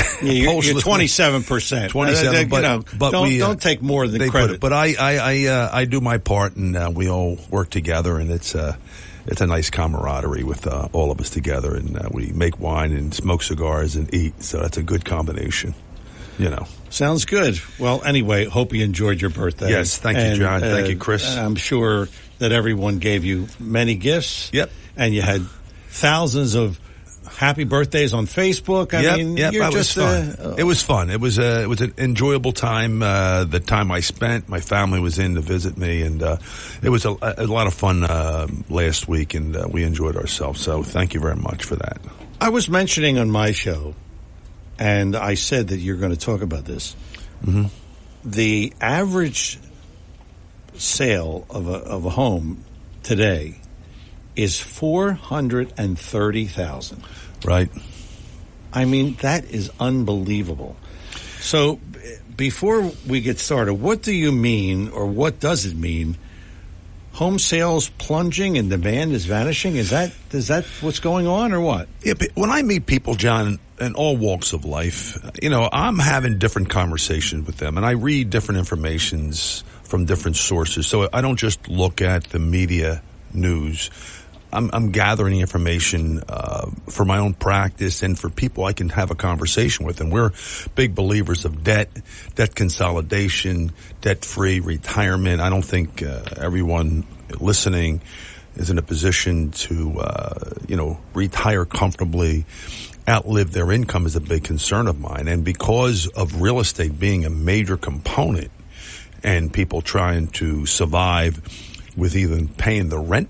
Yeah, you're- you're 27%. 27, Uh, you but, know, but don't- we, uh, don't take more than they put credit. it. But I, I, I, uh, I do my part, and uh, we all work together, and it's uh, it's a nice camaraderie with uh, all of us together, and uh, we make wine and smoke cigars and eat. So that's a good combination, you know. Sounds good. Well, anyway, hope you enjoyed your birthday. Yes, thank you, And, John. Thank uh, you, Chris. I'm sure that everyone gave you many gifts. Yep. And you had thousands of happy birthdays on Facebook. I yep, mean, yep, you're just was uh, it was fun. It was a, it was an enjoyable time. Uh, the time I spent, my family was in to visit me, and uh, it was a, a, lot of fun uh, last week, and uh, we enjoyed ourselves. So thank you very much for that. I was mentioning on my show, and I said that you're going to talk about this. Mm-hmm. The average sale of a, of a home today is 430,000. Right. I mean, that is unbelievable. So, b- before we get started, what do you mean, or what does it mean? Home sales plunging and demand is vanishing. Is that is that what's going on, or what? Yeah, when I meet people, John, in all walks of life, you know, I'm having different conversations with them, and I read different informations from different sources. So I don't just look at the media news. I'm, I'm gathering information uh, for my own practice and for people I can have a conversation with. And we're big believers of debt, debt consolidation, debt-free retirement. I don't think uh, everyone listening is in a position to, uh, you know, retire comfortably, outlive their income is a big concern of mine. And because of real estate being a major component and people trying to survive with even paying the rent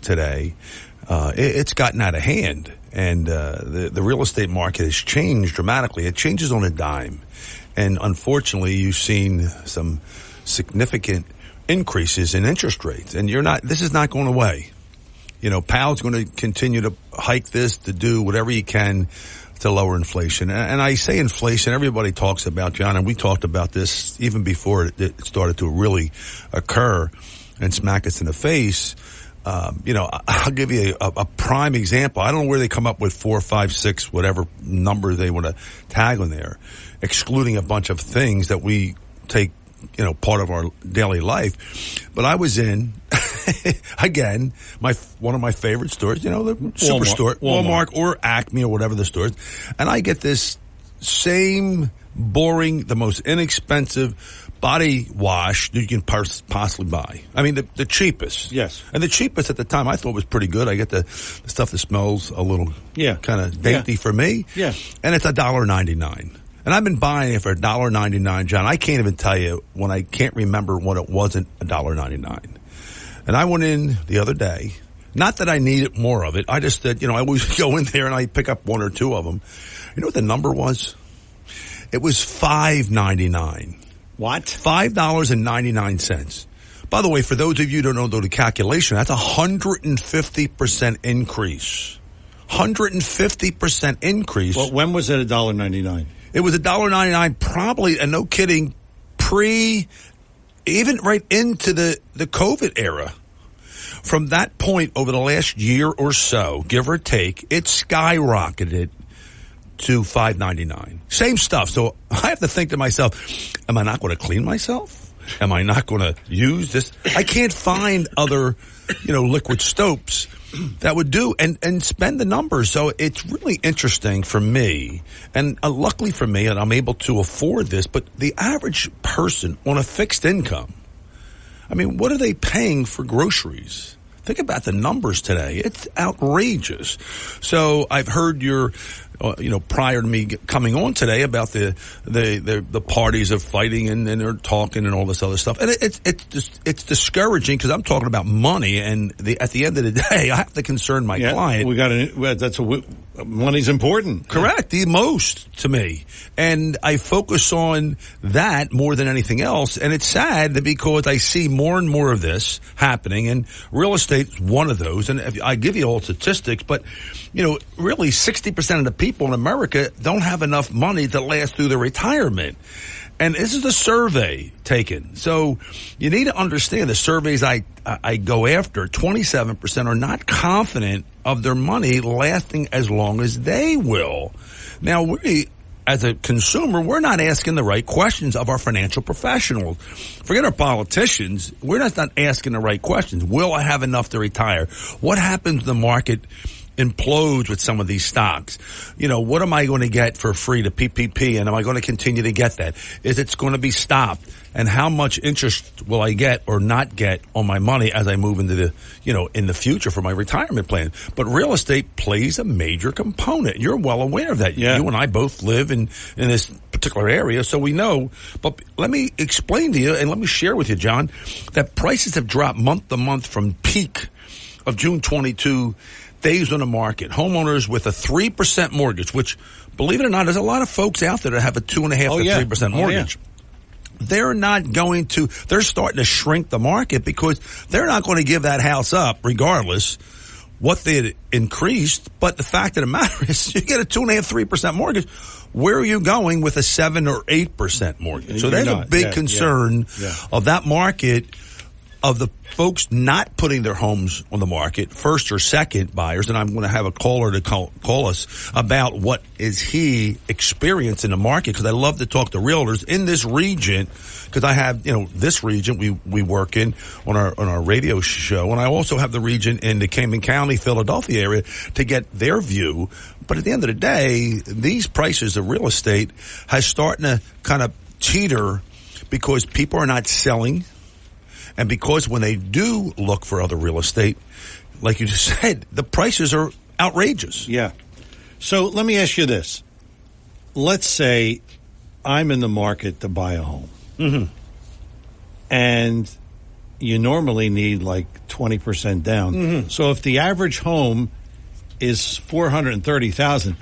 today, uh, it, it's gotten out of hand. And uh, the, the real estate market has changed dramatically. It changes on a dime. And unfortunately, you've seen some significant increases in interest rates. And you're not, this is not going away. You know, Powell's going to continue to hike this, to do whatever he can to lower inflation. And, I say inflation, everybody talks about, John, and we talked about this even before it started to really occur and smack us in the face. Um, you know, I'll give you a, a prime example. I don't know where they come up with four, five, six, whatever number they want to tag on there, excluding a bunch of things that we take, you know, part of our daily life. But I was in, again, my, one of my favorite stores, you know, the superstore, Walmart. Walmart or Acme or whatever the stores. And I get this same boring, the most inexpensive body wash that you can possibly buy. I mean, the, the cheapest. Yes. And the cheapest at the time I thought was pretty good. I get the, the stuff that smells a little Yeah. kind of dainty Yeah. for me. Yeah. And it's a dollar ninety nine. And I've been buying it for a dollar ninety nine, John. I can't even tell you when I can't remember when it wasn't a dollar ninety nine. And I went in the other day. Not that I needed more of it. I just that you know I always go in there and I pick up one or two of them. You know what the number was? It was five ninety nine. What? Five dollars and ninety nine cents. By the way, for those of you who don't know the calculation, that's a hundred and fifty percent increase. Hundred and fifty percent increase. Well, when was it a dollar ninety nine? It was a dollar ninety nine, probably, and no kidding, pre, even right into the the COVID era. From that point, over the last year or so, give or take, it skyrocketed to five ninety nine. Same stuff. So I have to think to myself, am I not going to clean myself? Am I not going to use this? I can't find other, you know, liquid soaps that would do and, and spend the numbers. So it's really interesting for me. And uh, luckily for me, and I'm able to afford this, but the average person on a fixed income, I mean, what are they paying for groceries? Think about the numbers today. It's outrageous. So I've heard your, uh, you know, prior to me coming on today about the the the, the parties of fighting and, and they're talking and all this other stuff, and it, it's it's just, it's discouraging because I'm talking about money, and the, at the end of the day, I have to concern my Yeah, client. we got to. That's a w- money's important. Correct, the most to me. And I focus on that more than anything else. And it's sad that because I see more and more of this happening and real estate's one of those. And if- I give you all statistics, but you know, really 60% of the people in America don't have enough money to last through their retirement. And this is a survey taken. So you need to understand the surveys I, I I go after, 27% are not confident of their money lasting as long as they will. Now we, as a consumer, we're not asking the right questions of our financial professionals. Forget our politicians. We're not, not asking the right questions. Will I have enough to retire? What happens to the market? Implodes with some of these stocks. You know, what am I going to get for free to PPP and am I going to continue to get that? Is it going to be stopped? And how much interest will I get or not get on my money as I move into the, you know, in the future for my retirement plan? But real estate plays a major component. You're well aware of that. Yeah. You and I both live in, in this particular area, so we know. But let me explain to you and let me share with you, John, that prices have dropped month to month from peak of June 22 days on the market. Homeowners with a 3% mortgage, which believe it or not, there's a lot of folks out there that have a two and a half Oh, to yeah. 3% Oh, yeah. mortgage. They're not going to, they're starting to shrink the market because they're not going to give that house up regardless what they had increased. But the fact of the matter is you get a two and a half, three percent mortgage. Where are you going with a seven or eight percent mortgage? So You're there's a big Yeah, yeah, concern yeah. of that market of the folks not putting their homes on the market, first or second buyers, and I'm going to have a caller to call, call us about what is he experiencing in the market because I love to talk to realtors in this region because I have you know this region we we work in on our on our radio show, and I also have the region in the Camden County, Philadelphia area to get their view. But at the end of the day, these prices of real estate has starting to kind of teeter because people are not selling. And because when they do look for other real estate, like you just said, the prices are outrageous. Yeah. So let me ask you this. Let's say I'm in the market to buy a home. Mm-hmm. And you normally need like 20% down. Mm-hmm. So if the average home is 430,000,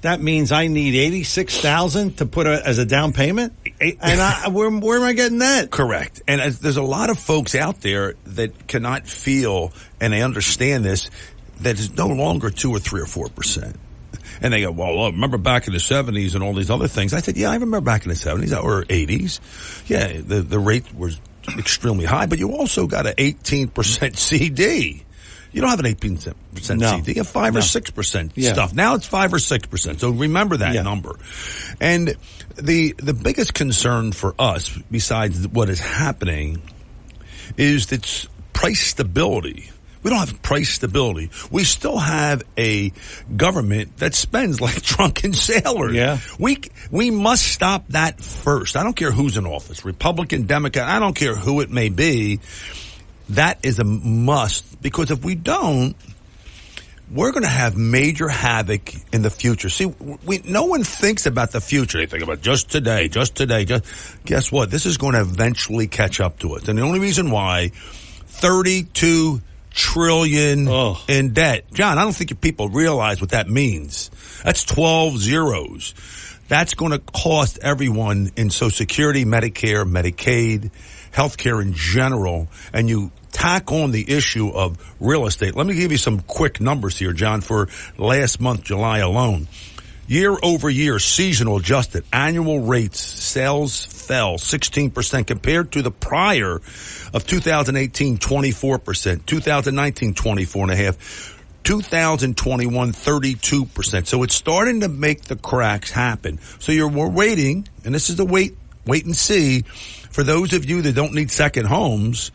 that means I need 86,000 to put a, as a down payment? And I, where, where am I getting that? Correct. And as, there's a lot of folks out there that cannot feel, and they understand this, that it's no longer two or three or four percent. And they go, well, remember back in the 70s and all these other things? I said, yeah, I remember back in the 70s or 80s. Yeah, the, the rate was extremely high, but you also got an 18% CD. You don't have an 18% No. CD. You have 5 or 6% Yeah. stuff. Now it's 5 or 6%. So remember that number. And the, the biggest concern for us, besides what is happening, is that price stability. We don't have price stability. We still have a government that spends like drunken sailors. Yeah. We, we must stop that first. I don't care who's in office, Republican, Democrat, I don't care who it may be. That is a must because if we don't, we're going to have major havoc in the future. See, we, no one thinks about the future. They think about just today, just today. Just, guess what? This is going to eventually catch up to us. And the only reason why 32 trillion in debt. John, I don't think people realize what that means. That's 12 zeros. That's going to cost everyone in Social Security, Medicare, Medicaid, healthcare in general, and you tack on the issue of real estate. Let me give you some quick numbers here, John, for last month, July alone. Year over year, seasonal adjusted annual rates, sales fell 16% compared to the prior of 2018, 24%, 2019, 24.5%. 2021, 32%. So it's starting to make the cracks happen. So you're we're waiting, and this is the wait, wait and see. For those of you that don't need second homes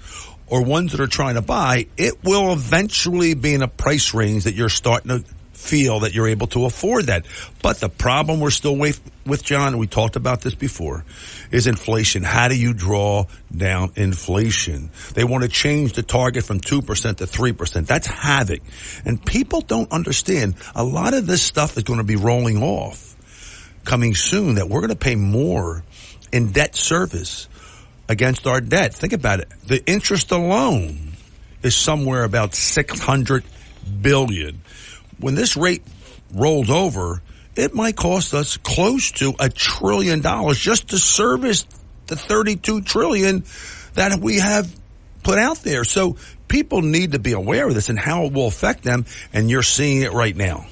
or ones that are trying to buy, it will eventually be in a price range that you're starting to feel that you're able to afford that. But the problem we're still with, with John, and we talked about this before, is inflation. How do you draw down inflation? They want to change the target from 2% to 3%. That's havoc. And people don't understand a lot of this stuff is going to be rolling off coming soon that we're going to pay more in debt service against our debt. Think about it. The interest alone is somewhere about 600 billion when this rate rolls over, it might cost us close to a trillion dollars just to service the 32 trillion that we have put out there. So people need to be aware of this and how it will affect them. And you're seeing it right now.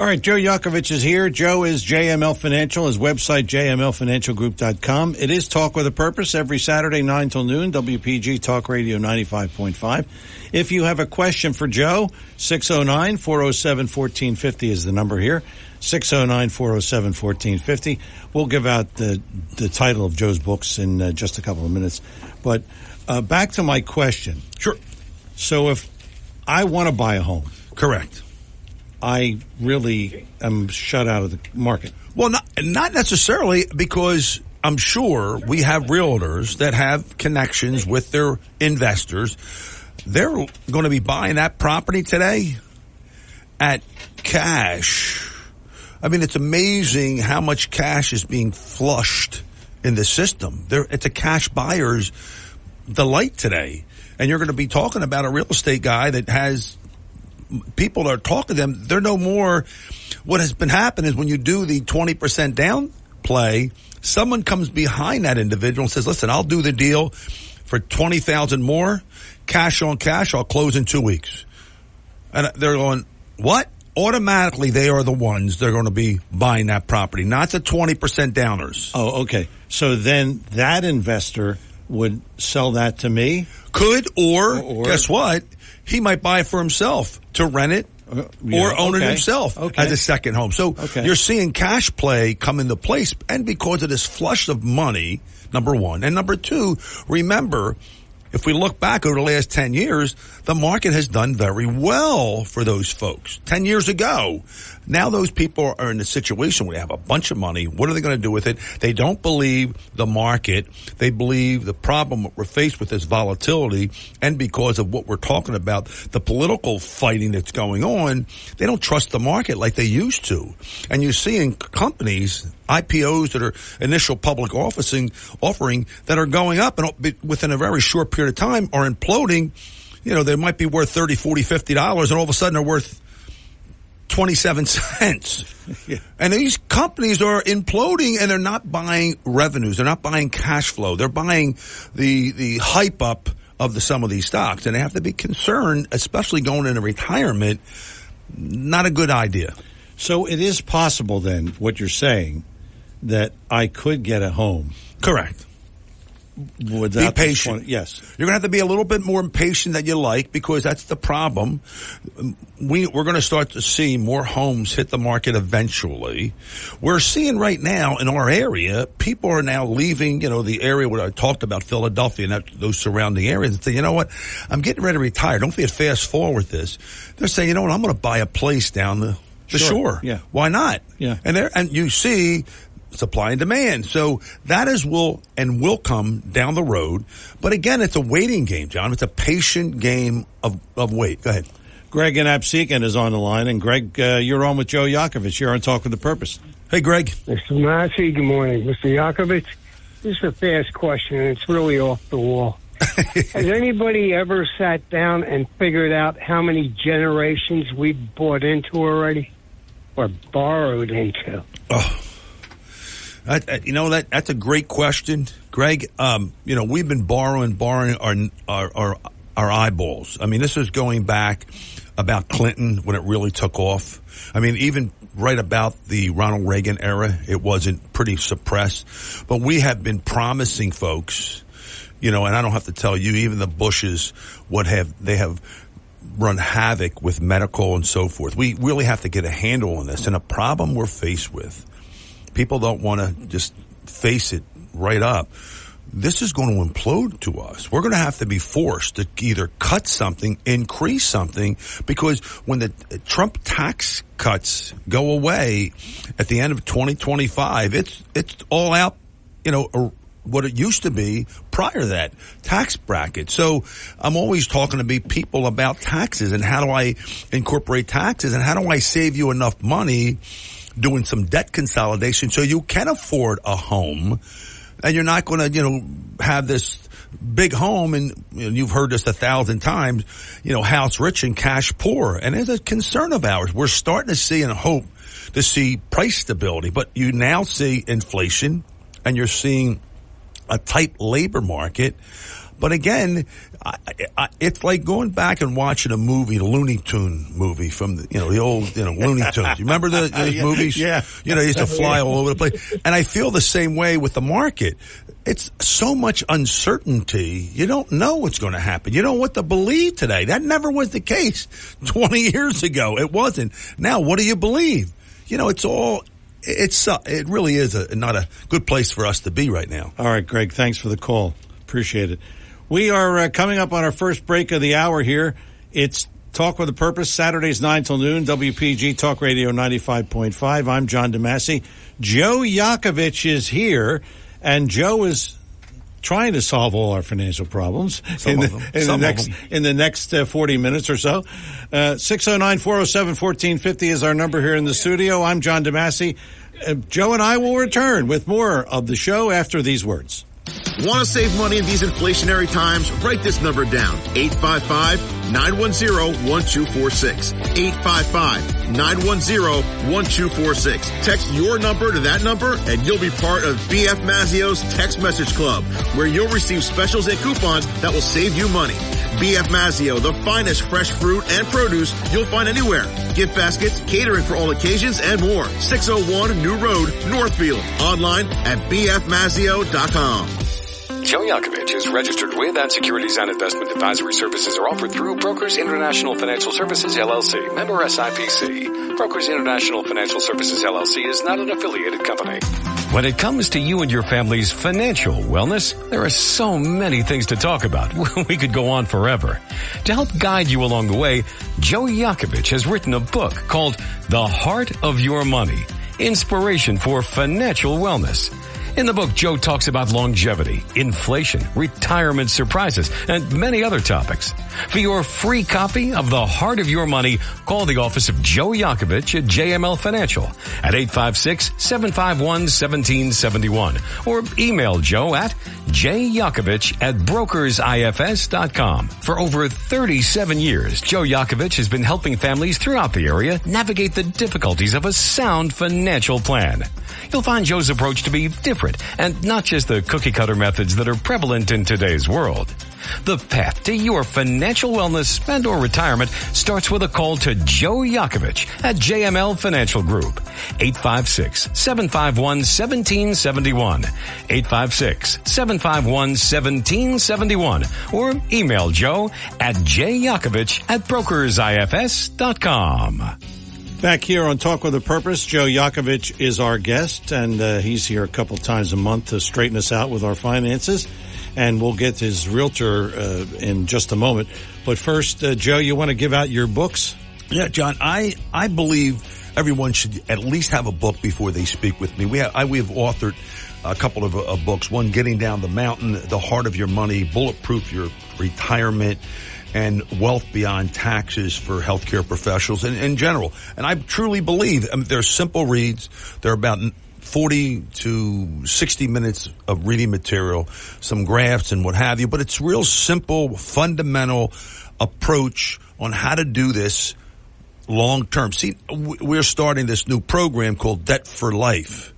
All right, Joe Yakovich is here. Joe is JML Financial. His website, jmlfinancialgroup.com. It is Talk with a Purpose every Saturday, 9 till noon, WPG Talk Radio 95.5. If you have a question for Joe, 609-407-1450 is the number here. 609-407-1450. We'll give out the, the title of Joe's books in uh, just a couple of minutes. But uh, back to my question. Sure. So if I want to buy a home. Correct. I really am shut out of the market. Well, not, not necessarily because I'm sure we have realtors that have connections with their investors. They're going to be buying that property today at cash. I mean, it's amazing how much cash is being flushed in the system. There, it's a cash buyer's delight today. And you're going to be talking about a real estate guy that has people are talking to them, they're no more. What has been happening is when you do the 20% down play, someone comes behind that individual and says, listen, I'll do the deal for 20,000 more cash on cash. I'll close in two weeks. And they're going, what? Automatically, they are the ones that are going to be buying that property, not the 20% downers. Oh, okay. So then that investor would sell that to me? Could, or, or guess what? He might buy it for himself to rent it uh, yeah, or own okay. it himself Okay. as a second home. So Okay. you're seeing cash play come into place and because of this flush of money, number one. And number two, remember, if we look back over the last 10 years, the market has done very well for those folks. 10 years ago, now those people are in a situation where they have a bunch of money. What are they going to do with it? They don't believe the market. They believe the problem we're faced with is volatility. And because of what we're talking about, the political fighting that's going on, they don't trust the market like they used to. And you see in companies, IPOs that are initial public officing, offering that are going up and within a very short period of time are imploding. You know, they might be worth 30, 40, 50 dollars and all of a sudden they're worth 27 cents. And these companies are imploding and they're not buying revenues. They're not buying cash flow. They're buying the, the hype up of the, some of these stocks and they have to be concerned, especially going into retirement. Not a good idea. So it is possible then, what you're saying, that I could get a home. Correct. Be patient. 20 yes. You're going to have to be a little bit more impatient than you like because that's the problem. We, we're going to start to see more homes hit the market eventually. We're seeing right now in our area, people are now leaving, you know, the area where I talked about Philadelphia and that, those surrounding areas and say, you know what? I'm getting ready to retire. Don't forget fast forward this. They're saying, you know what? I'm going to buy a place down the, the Sure. shore. Yeah. Why not? Yeah. And there, and you see supply and demand. So that is will and will come down the road. But again, it's a waiting game, John. It's a patient game of, of wait. Go ahead. Greg and Absecon is on the line. And Greg, uh, you're on with Joe Yakovich here on Talk with the Purpose. Hey, Greg. Mr. Massey, good morning. Mr. Yakovich, this is a fast question, and it's really off the wall. Has anybody ever sat down and figured out how many generations we've bought into already or borrowed into? Uh, uh, you know that that's a great question, Greg. Um, you know we've been borrowing, borrowing our, our our our eyeballs. I mean, this is going back about Clinton when it really took off. I mean, even right about the Ronald Reagan era, it wasn't pretty suppressed. But we have been promising folks, you know, and I don't have to tell you, even the Bushes, what have they have run havoc with medical and so forth. We really have to get a handle on this. And a problem we're faced with, people don't want to just face it right up. This is going to implode to us. We're going to have to be forced to either cut something, increase something, because when the uh, Trump tax cuts go away at the end of 2025, it's, it's all out, you know, what it used to be prior to that tax bracket. So I'm always talking to be people about taxes and how do I incorporate taxes and how do I save you enough money doing some debt consolidation so you can afford a home and you're not going to, you know, have this big home and you've heard this a thousand times, you know, house rich and cash poor. And it's a concern of ours. We're starting to see and hope to see price stability, but you now see inflation and you're seeing a tight labor market. But again, I, I, it's like going back and watching a movie, a Looney Tune movie from the, you know, the old, you know, Looney Tunes. You remember the, those Yeah, movies? yeah. You know, they used to fly all over the place. And I feel the same way with the market. It's so much uncertainty. You don't know what's going to happen. You don't know what to believe today. That never was the case 20 years ago. It wasn't. Now, what do you believe? You know, it's all, it's, uh, it really is a, not a good place for us to be right now. All right, Greg, thanks for the call. Appreciate it. We are uh, coming up on our first break of the hour here. It's Talk with a Purpose, Saturdays 9 till noon, WPG Talk Radio 95.5. I'm John DeMasi. Joe Yakovich is here, and Joe is trying to solve all our financial problems Some in the, in the next in the next uh, 40 minutes or so. Uh, 609-407-1450 is our number here in the studio. I'm John DeMasi. Uh, Joe and I will return with more of the show after these words. Want to save money in these inflationary times? Write this number down. 855-910-1246. 855-910-1246. Text your number to that number and you'll be part of BF Mazzeo's text message club where you'll receive specials and coupons that will save you money. BF Mazzeo, the finest fresh fruit and produce you'll find anywhere. Gift baskets, catering for all occasions, and more. 601 New Road, Northfield. Online at bfmazzeo.com. Joe Yakovich is registered with and securities and investment advisory services are offered through Brokers International Financial Services LLC, member SIPC. Brokers International Financial Services LLC is not an affiliated company. When it comes to you and your family's financial wellness, there are so many things to talk about. We could go on forever. To help guide you along the way, Joe Yakovich has written a book called The Heart of Your Money, Inspiration for Financial Wellness. In the book, Joe talks about longevity, inflation, retirement surprises, and many other topics. For your free copy of The Heart of Your Money, call the office of Joe Yakovich at JML Financial at 856-751-1771 or email Joe at jyakovich at brokersifs.com. For over 37 years, Joe Yakovich has been helping families throughout the area navigate the difficulties of a sound financial plan. You'll find Joe's approach to be different and not just the cookie cutter methods that are prevalent in today's world. The path to your financial wellness and or retirement starts with a call to Joe Yakovich at JML Financial Group. 856-751-1771. 856-751-1771. Or email Joe at jyakovich at brokersifs.com. Back here on Talk with a Purpose, Joe Yakovich is our guest, and uh, he's here a couple times a month to straighten us out with our finances. And we'll get his realtor uh, in just a moment. But first, uh, Joe, you want to give out your books? Yeah, John, I, I believe everyone should at least have a book before they speak with me. We have, I, we have authored a couple of uh, books. One, Getting Down the Mountain, The Heart of Your Money, Bulletproof Your Retirement, and Wealth Beyond Taxes for Healthcare Professionals and in general. And I truly believe I mean, they're simple reads. They're about 40 to 60 minutes of reading material, some graphs and what have you, but it's real simple, fundamental approach on how to do this long term. See, we're starting this new program called Debt for Life.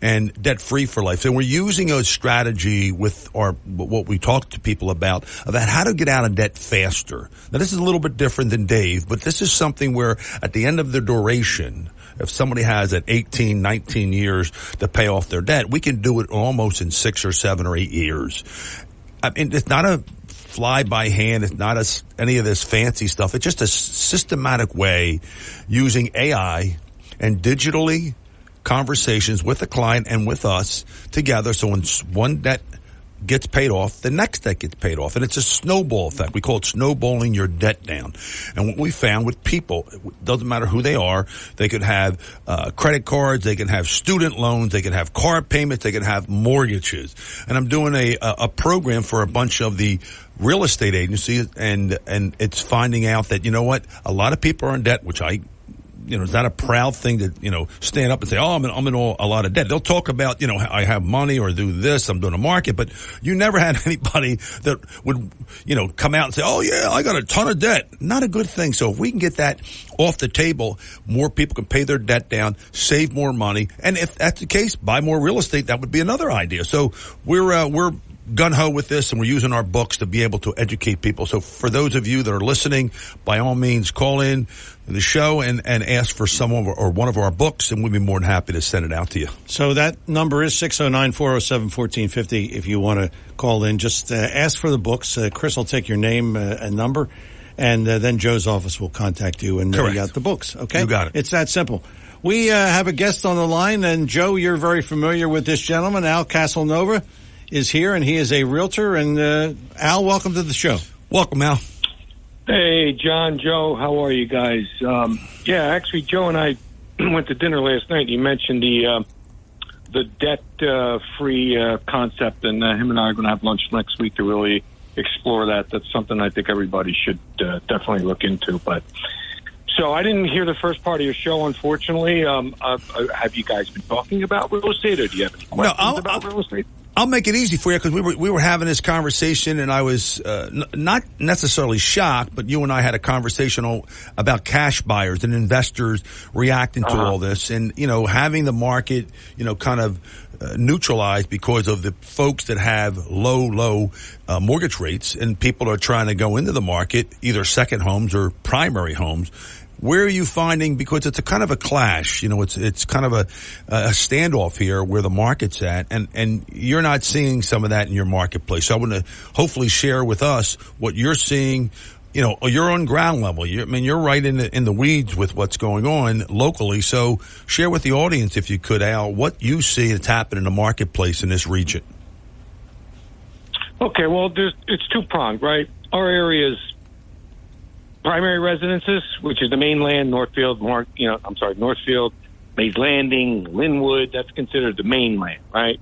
And debt free for life. So we're using a strategy with our what we talk to people about about how to get out of debt faster. Now this is a little bit different than Dave, but this is something where at the end of the duration, if somebody has at 18, 19 years to pay off their debt, we can do it almost in six or seven or eight years. I mean, it's not a fly by hand. It's not a, any of this fancy stuff. It's just a systematic way using AI and digitally conversations with the client and with us together. So when one debt gets paid off, the next debt gets paid off. And it's a snowball effect. We call it snowballing your debt down. And what we found with people, doesn't matter who they are, they could have uh, credit cards, they can have student loans, they can have car payments, they can have mortgages. And I'm doing a, a program for a bunch of the real estate agencies and, and it's finding out that, you know what, a lot of people are in debt, which I you know, it's not a proud thing to, you know, stand up and say, oh, I'm in, I'm in all, a lot of debt. They'll talk about, you know, I have money or do this, I'm doing a market, but you never had anybody that would, you know, come out and say, oh yeah, I got a ton of debt. Not a good thing. So if we can get that off the table, more people can pay their debt down, save more money. And if that's the case, buy more real estate. That would be another idea. So we're, uh, we're, gun ho with this and we're using our books to be able to educate people. So for those of you that are listening, by all means call in the show and, and ask for some of or one of our books and we'd be more than happy to send it out to you. So that number is 609-407-1450 if you want to call in. Just uh, ask for the books. Uh, Chris will take your name uh, and number and uh, then Joe's office will contact you and uh, you got the books. Okay? You got it. It's that simple. We uh, have a guest on the line and Joe, you're very familiar with this gentleman, Al Castelnova is here, and he is a realtor. And uh, Al, welcome to the show. Welcome, Al. Hey, John, Joe, how are you guys? Um, yeah, actually, Joe and I went to dinner last night. You mentioned the uh, the debt uh, free uh, concept, and uh, him and I are going to have lunch next week to really explore that. That's something I think everybody should uh, definitely look into. But so I didn't hear the first part of your show, unfortunately. Um, uh, have you guys been talking about real estate, or do you have any questions I'll- about real estate? I'll make it easy for you because we were we were having this conversation and I was uh, n- not necessarily shocked, but you and I had a conversation all about cash buyers and investors reacting to Uh-huh. all this, and you know having the market you know kind of uh, neutralized because of the folks that have low low uh, mortgage rates and people are trying to go into the market either second homes or primary homes. Where are you finding because it's a kind of a clash, you know, it's it's kind of a a standoff here where the market's at, and and you're not seeing some of that in your marketplace. So I want to hopefully share with us what you're seeing. You know, you're on ground level. You're, I mean, you're right in the in the weeds with what's going on locally. So share with the audience, if you could, Al, what you see that's happening in the marketplace in this region. Okay, well, it's two pronged, right? Our area's primary residences, which is the mainland, Northfield, Mark, you know, I'm sorry, Northfield, Mays Landing, Linwood. That's considered the mainland, right?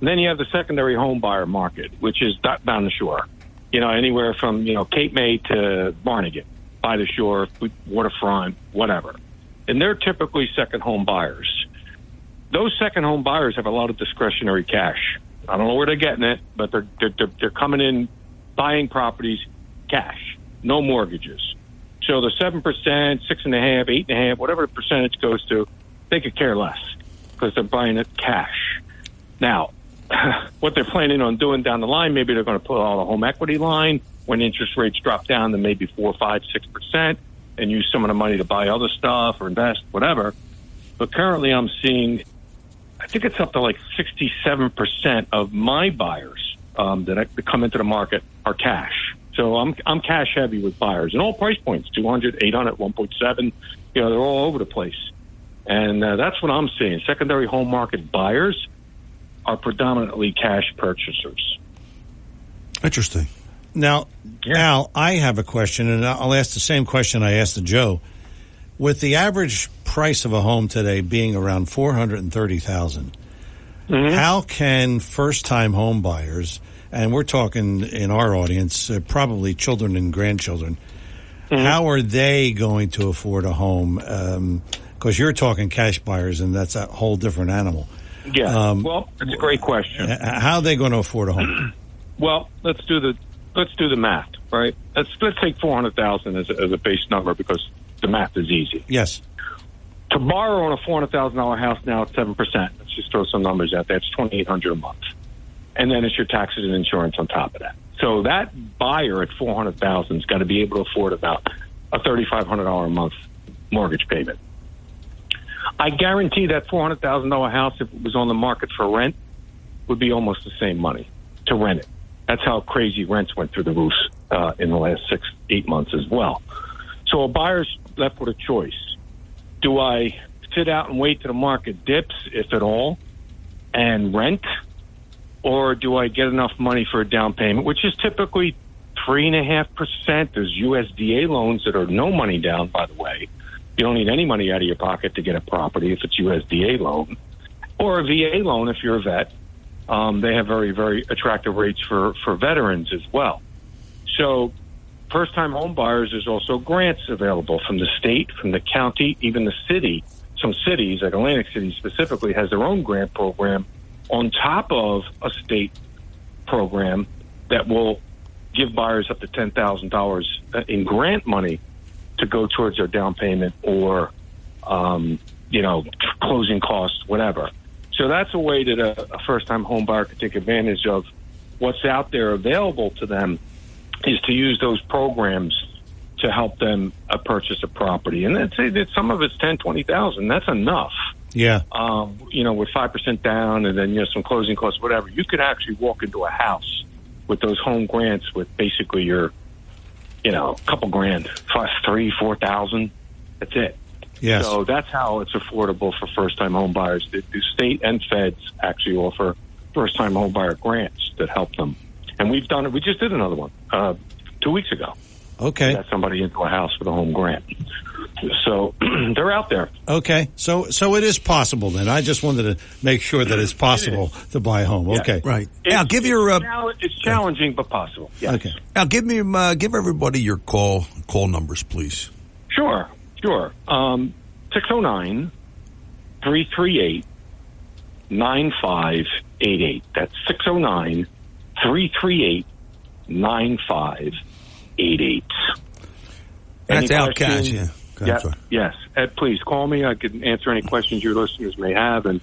And then you have the secondary home buyer market, which is do- down the shore. You know, anywhere from you know Cape May to Barnegat, by the shore, waterfront, whatever. And they're typically second home buyers. Those second home buyers have a lot of discretionary cash. I don't know where they're getting it, but they're, they're, they're coming in buying properties cash, no mortgages. So the seven percent, six and a half, eight and a half, whatever the percentage goes to, they could care less because they're buying it cash. Now, what they're planning on doing down the line, maybe they're going to put on a home equity line when interest rates drop down to maybe four, five, six percent, and use some of the money to buy other stuff or invest, whatever. But currently, I'm seeing, I think it's up to like 67 percent of my buyers um, that come into the market are cash. So I'm I'm cash heavy with buyers and all price points 200, 800, 1.7. You know, they're all over the place, and uh, that's what I'm seeing. Secondary home market buyers are predominantly cash purchasers. Interesting. Now, Al, I have a question, and I'll ask the same question I asked to Joe. With the average price of a home today being around four hundred and thirty how can first-time home buyers, and we're talking in our audience, uh, probably children and grandchildren, how are they going to afford a home? Because you're talking cash buyers, and that's a whole different animal. Yeah. Um, well, it's a great question. How are they going to afford a home? Well, let's do the let's do the math, right? Let's let's take four hundred thousand as, a- as a base number because the math is easy. yes. To borrow on a four hundred thousand dollar house now at seven percent. Let's just throw some numbers out there. It's twenty eight hundred a month, and then it's your taxes and insurance on top of that. So that buyer at four hundred thousand has got to be able to afford about a thirty five hundred dollar a month mortgage payment. I guarantee that four hundred thousand dollar house, if it was on the market for rent, would be almost the same money to rent it. That's how crazy rents went through the roof uh, in the last six, eight months as well. So a buyer's left with a choice. Do I sit out and wait till the market dips, if at all, and rent? Or do I get enough money for a down payment, which is typically three and a half percent? There's USDA loans that are no money down, by the way. You don't need any money out of your pocket to get a property if it's USDA loan. Or a VA loan if you're a vet. Um, they have very, very attractive rates for, for veterans as well. So first time home buyers, there's also grants available from the state, from the county, even the city. Some cities, like Atlantic City specifically, has their own grant program on top of a state program that will give buyers up to $10,000 in grant money to go towards their down payment or, um, you know, closing costs, whatever. So that's a way that a, a first time home buyer can take advantage of what's out there available to them is to use those programs to help them uh, purchase a property. And let's say that some of it's ten, twenty thousand. That's enough. Yeah. Um, you know, with five percent down and then you know some closing costs, whatever. You could actually walk into a house with those home grants with basically your, you know, a couple grand, three, 4,000. That's it. Yes. So that's how it's affordable for first time home buyers. The, the state and feds actually offer first time home buyer grants that help them. And we've done it. We just did another one uh, two weeks ago. Okay. Got somebody into a house with a home grant. So they're out there. Okay, so so it is possible then. I just wanted to make sure that it's possible to buy a home. Yeah. Okay, right. Now give your uh, it's challenging but possible. Yes. Okay. now give me uh, give everybody your call call numbers, please. Sure, sure. Um, 609 338 9588. That's 609 338 9588. That's Al Cash, yeah. Go ahead, Yeah, yes. Ed, please call me. I can answer any questions your listeners may have and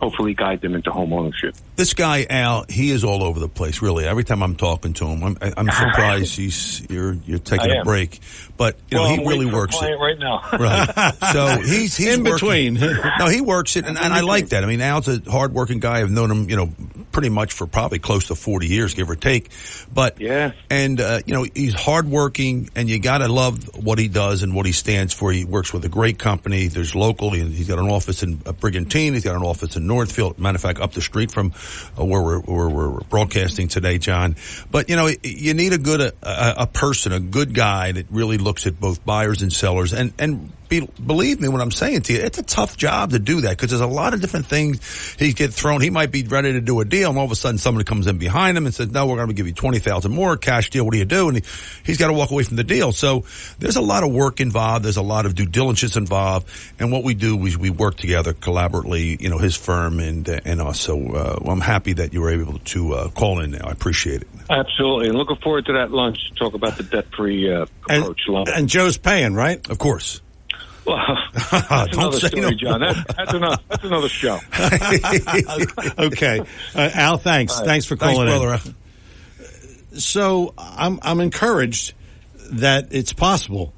hopefully guide them into home ownership. This guy Al, he is all over the place. Really, every time I'm talking to him, I'm, I'm surprised he's you're you're taking a break. But you know, he I'm really waiting for a works it. right now. Right. So he's he's In working- between. no, he works it, and, and I like that. I mean, Al's a hardworking guy. I've known him, you know, pretty much for probably close to forty years, give or take. But yeah, and uh, you know, he's hardworking, and you got to love what he does and what he stands for. He works with a great company. There's local. He, he's got an office in uh, Brigantine. He's got an office in Northfield. Matter of fact, up the street from uh, where we're where we're broadcasting today, John. But you know, you need a good a, a, a person, a good guy that really looks at both buyers and sellers, and and be, believe me when I'm saying to you, it's a tough job to do that because there's a lot of different things he get thrown. He might be ready to do a deal, and all of a sudden somebody comes in behind him and says, "No, we're going to give you twenty thousand more cash deal." What do you do? And he, he's got to walk away from the deal. So there's a lot of work involved. There's a lot of due diligence involved, and what we do is we work together collaboratively. You know, his firm and and us. So uh, I'm happy that you were able to uh, call in. Now I appreciate it. Absolutely. And looking forward to that lunch to talk about the debt free uh, approach. loan. And Joe's paying, right? Of course. Well, that's another say story, no John. That, that's, another, that's another show. okay, uh, Al. Thanks. All right. Thanks for Thanks, calling brother. in. So I'm I'm encouraged that it's possible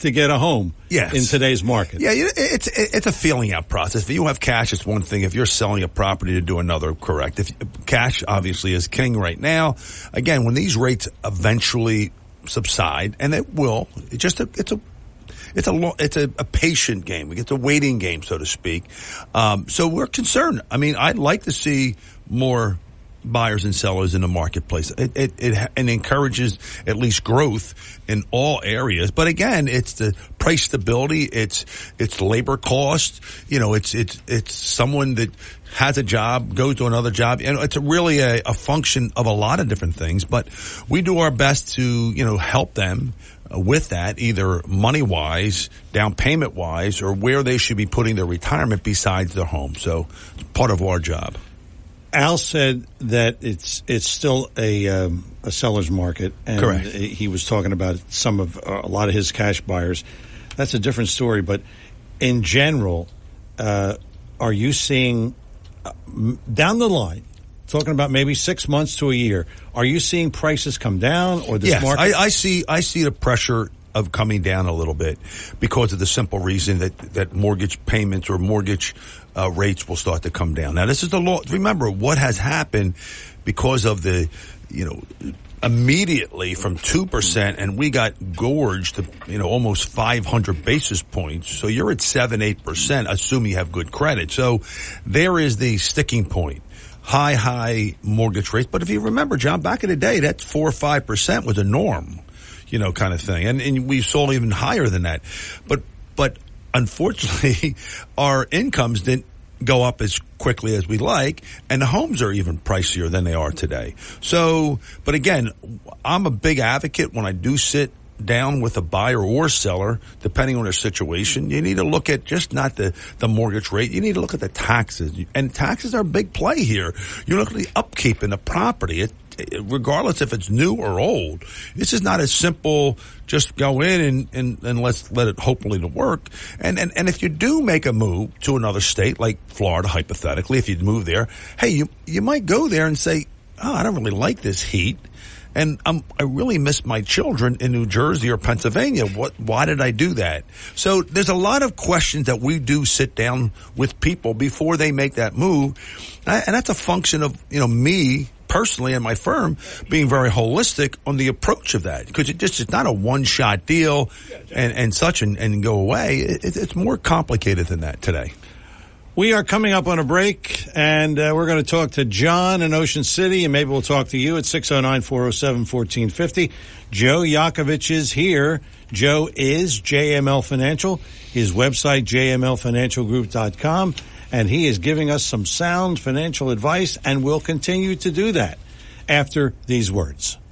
to get a home Yes. in today's market. Yeah, it's it's a feeling out process. If you have cash, it's one thing. If you're selling a property to do another, correct. If cash obviously is king right now. Again, when these rates eventually subside, and it will, it just a it's a it's a lo- it's a, a patient game. It's a waiting game, so to speak. Um, so we're concerned. I mean, I'd like to see more buyers and sellers in the marketplace. It, it, it, and encourages at least growth in all areas. But again, it's the price stability. It's, it's labor cost. You know, it's, it's, it's someone that has a job, goes to another job. Know, it's really a, a function of a lot of different things, but we do our best to, you know, help them with that, either money wise, down payment wise, or where they should be putting their retirement besides their home. So it's part of our job. Al said that it's it's still a um, a seller's market, and Correct. he was talking about some of uh, a lot of his cash buyers. That's a different story, but in general, uh, are you seeing uh, down the line? Talking about maybe six months to a year, are you seeing prices come down or this yes, market? I, I see. I see the pressure of coming down a little bit because of the simple reason that that mortgage payments or mortgage uh, rates will start to come down. Now, this is the law. Remember what has happened because of the, you know. Immediately from two percent, and we got gorged, to, you know, almost five hundred basis points. So you're at seven, eight percent, assuming you have good credit. So there is the sticking point high, high mortgage rates. But if you remember, John, back in the day, that four or five percent was a norm, you know, kind of thing. And, and we sold even higher than that. But, but unfortunately, our incomes didn't go up as quickly as we like, and the homes are even pricier than they are today. So, but again, I'm a big advocate when I do sit down with a buyer or seller, depending on their situation. You need to look at just not the, the mortgage rate. You need to look at the taxes. And taxes are a big play here. You look at the upkeep in the property. It, regardless if it's new or old, this is not as simple. Just go in and, and, and let's let it hopefully to work. And, and, and if you do make a move to another state, like Florida, hypothetically, if you move there, hey, you, you might go there and say, oh, I don't really like this heat and I'm, I really miss my children in New Jersey or Pennsylvania. What? Why did I do that? So there's a lot of questions that we do sit down with people before they make that move, and that's a function of you know me personally and my firm being very holistic on the approach of that because it just it's not a one shot deal and and such and, and go away. It, it's more complicated than that today. We are coming up on a break, and uh, we're going to talk to John in Ocean City, and maybe we'll talk to you at 609 407 1450. Joe Yakovich is here. Joe is JML Financial, his website, jmlfinancialgroup.com, and he is giving us some sound financial advice, and will continue to do that after these words.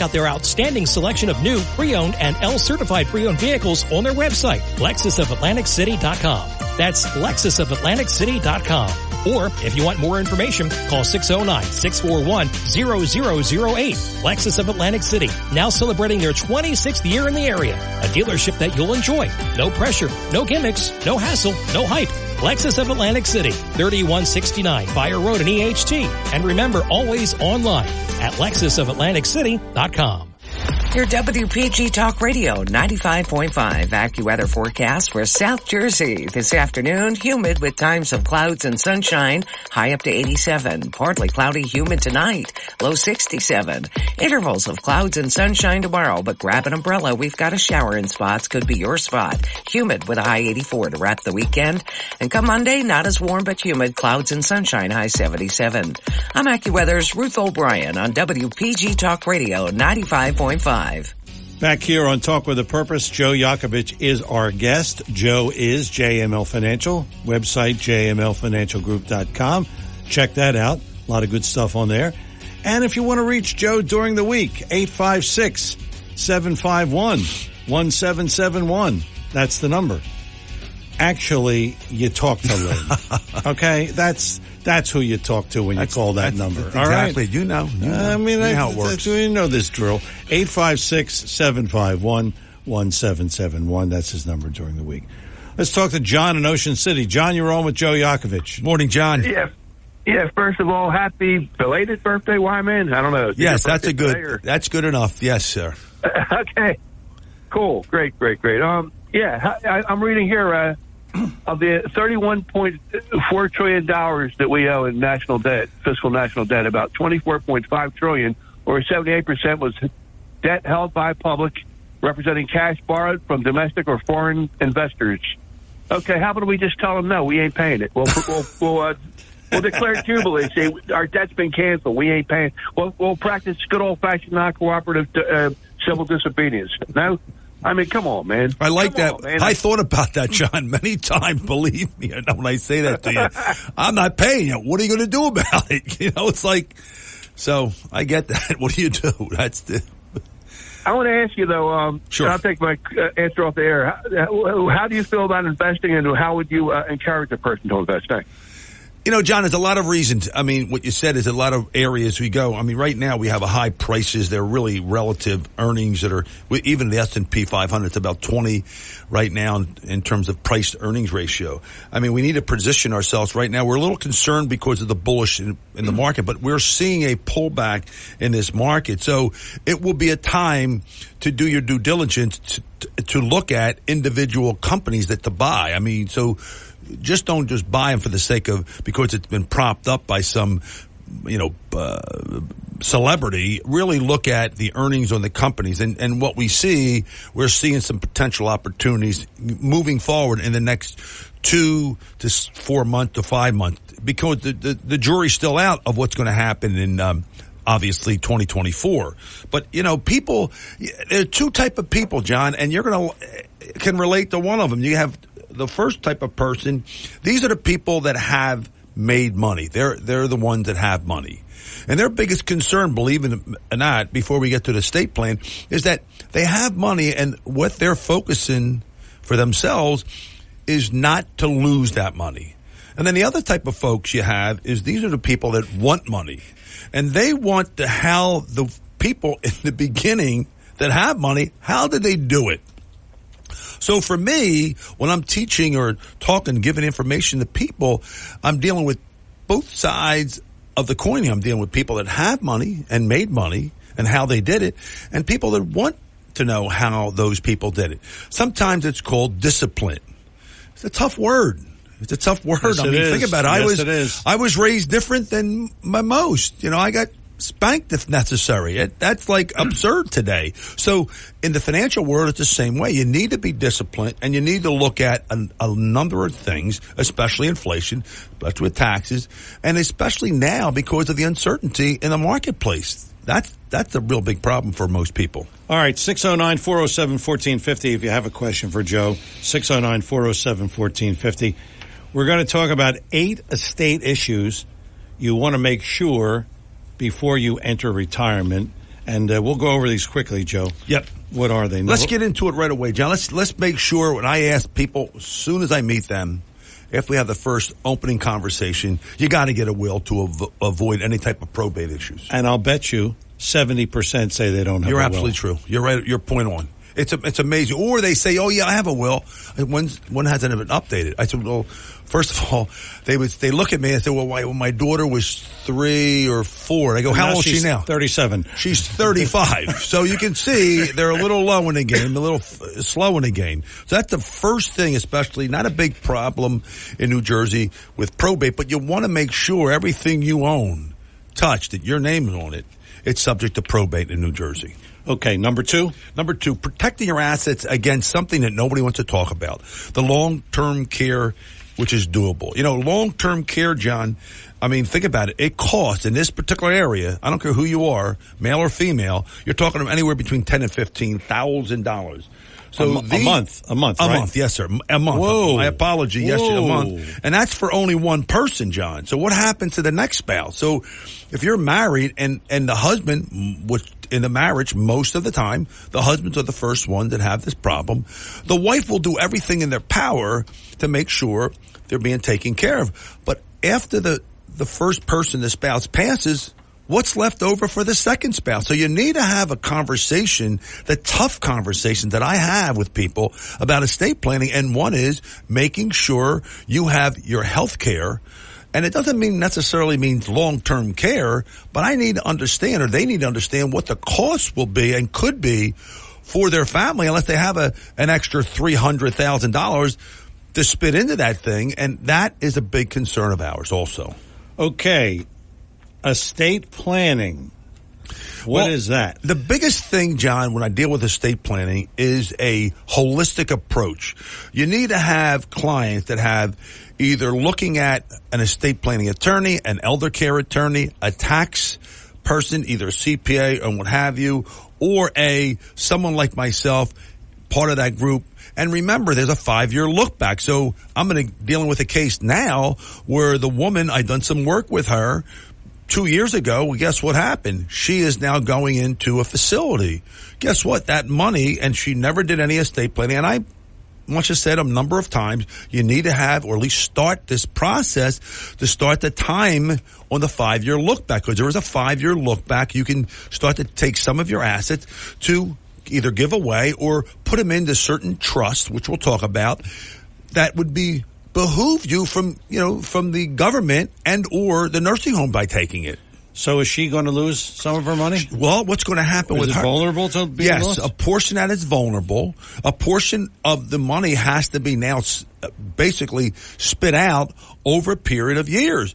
out their outstanding selection of new, pre-owned, and L-certified pre-owned vehicles on their website, lexusofatlanticcity.com. That's lexusofatlanticcity.com. Or if you want more information, call 609-641-0008. Lexus of Atlantic City, now celebrating their 26th year in the area. A dealership that you'll enjoy. No pressure, no gimmicks, no hassle, no hype. Lexus of Atlantic City, 3169 Fire Road in EHT. And remember, always online at lexusofatlanticcity.com. Your WPG Talk Radio 95.5 AccuWeather forecast for South Jersey. This afternoon, humid with times of clouds and sunshine, high up to 87. Partly cloudy, humid tonight, low 67. Intervals of clouds and sunshine tomorrow, but grab an umbrella. We've got a shower in spots. Could be your spot. Humid with a high 84 to wrap the weekend. And come Monday, not as warm but humid, clouds and sunshine, high 77. I'm AccuWeather's Ruth O'Brien on WPG Talk Radio 95.5. Back here on Talk with a Purpose, Joe Yakovich is our guest. Joe is JML Financial, website jmlfinancialgroup.com. Check that out. A lot of good stuff on there. And if you want to reach Joe during the week, 856 751 1771. That's the number. Actually, you talk to Lynn. okay? That's that's who you talk to when you call that number. that's All right? exactly. You know. You know. I mean, You know I, how it works. You know this drill. 856-751-1771. That's his number during the week. Let's talk to John in Ocean City. John, you're on with Joe Yakovich. Morning, John. Yeah. Yeah, first of all, happy belated birthday, Wyman. I don't know. Yes, that's a good. or- That's good enough. Yes, sir. okay. Cool. Great, great, great. Um, yeah, I, I'm reading here uh, of the 31.4 trillion dollars that we owe in national debt, fiscal national debt. About 24.5 trillion, or 78 percent, was debt held by public, representing cash borrowed from domestic or foreign investors. Okay, how about we just tell them no, we ain't paying it. We'll we'll we'll, uh, we'll declare jubilee. Say our debt's been canceled. We ain't paying. We'll we'll practice good old fashioned non cooperative uh, civil disobedience. No, I mean, come on, man. I like Come that. on. I thought about that, John, many times. Believe me, when I say that to you, I'm not paying you. What are you going to do about it? You know, it's like. So I get that. What do you do? That's the. I want to ask you though. Um, Sure. I'll take my uh, answer off the air. How, how do you feel about investing, and how would you uh, encourage a person to invest? Thanks. You know, John, there's a lot of reasons. I mean, what you said is a lot of areas we go. I mean, right now we have a high prices. They're really relative earnings that are even the S and P 500. It's about 20 right now in, terms of price earnings ratio. I mean, we need to position ourselves right now. We're a little concerned because of the bullish in, in the market, but we're seeing a pullback in this market. So it will be a time to do your due diligence to, to look at individual companies that to buy. I mean, so just don't just buy them for the sake of because it's been propped up by some you know uh, celebrity. Really look at the earnings on the companies. And and what we see we're seeing some potential opportunities moving forward in the next two to four month to five months because the the, the jury's still out of what's going to happen in um, obviously 2024 but you know people there are two type of people john and you're going to can relate to one of them you have the first type of person these are the people that have made money. They're they're the ones that have money. And their biggest concern believe it or not before we get to the state plan is that they have money and what they're focusing for themselves is not to lose that money. And then the other type of folks you have is these are the people that want money. And they want to how the people in the beginning that have money, how did they do it? So for me, when I'm teaching or talking, giving information to people, I'm dealing with both sides of the coin. I'm dealing with people that have money and made money and how they did it and people that want to know how those people did it. Sometimes it's called discipline. It's a tough word. It's a tough word. Yes, I mean, think about it. I was, it is. I was raised different than my most. You know, I got spanked if necessary. It, that's like hmm. absurd today. So in the financial world, it's the same way. You need to be disciplined and you need to look at a, a number of things, especially inflation, especially with taxes, and especially now because of the uncertainty in the marketplace. That's, that's a real big problem for most people. All right, 609 407 1450 if you have a question for Joe. 609 407 1450. We're going to talk about eight estate issues you want to make sure before you enter retirement. And uh, we'll go over these quickly, Joe. Yep. What are they? Let's get into it right away, John. Let's let's make sure when I ask people as soon as I meet them, if we have the first opening conversation, you got to get a will to av- avoid any type of probate issues. And I'll bet you 70% say they don't have You're a will. absolutely true. You're right. You're point on. It's a, it's amazing. Or they say, "Oh yeah, I have a will." One's, one hasn't it been updated. I said, "Well, first of all, they would they look at me and say, well, why, when my daughter was three or four, and I go, And how old is she now? 37. She's 35. so you can see they're a little low in the game, a little f- slow in the game. So that's the first thing, especially not a big problem in New Jersey with probate, but you want to make sure everything you own, touch, that your name is on it, it's subject to probate in New Jersey. Okay, number two. Number two, protecting your assets against something that nobody wants to talk about. The long-term care, which is doable. You know, long-term care, John, I mean, think about it. It costs in this particular area, I don't care who you are, male or female, you're talking anywhere between ten and fifteen thousand dollars. A mo- a month, a month, a right? month, yes, sir, a month. Whoa. My apology, yes, a month, and that's for only one person, John. So what happens to the next spouse? So if you're married and and the husband, which in the marriage most of the time the husbands are the first ones that have this problem, the wife will do everything in their power to make sure they're being taken care of. But after the the first person, the spouse passes, what's left over for the second spouse. So you need to have a conversation, the tough conversation that I have with people about estate planning. And one is making sure you have your health care. And it doesn't mean necessarily means long-term care, but I need to understand or they need to understand what the cost will be and could be for their family unless they have a, an extra $300,000 to spit into that thing. And that is a big concern of ours also. Okay, estate planning. What is Well, that? The biggest thing, John, when I deal with estate planning is a holistic approach. You need to have clients that have either looking at an estate planning attorney, an elder care attorney, a tax person, either a CPA or what have you, or a someone like myself part of that group. And remember, there's a five year look back. So I'm going to dealing with a case now where the woman, I've done some work with her two years ago. Well, guess what happened? She is now going into a facility. Guess what? That money, and she never did any estate planning. And I much as said a number of times, you need to have, or at least start this process to start the time on the five year look back. Because there is a five year look back. You can start to take some of your assets to either give away or put them into certain trusts, which we'll talk about, that would be behoove you from, you know, from the government and or the nursing home by taking it. So is she going to lose some of her money? Well, what's going to happen Is with it her? vulnerable to being yes, lost? a portion that is vulnerable. A portion of the money has to be now uh, basically spit out over a period of years.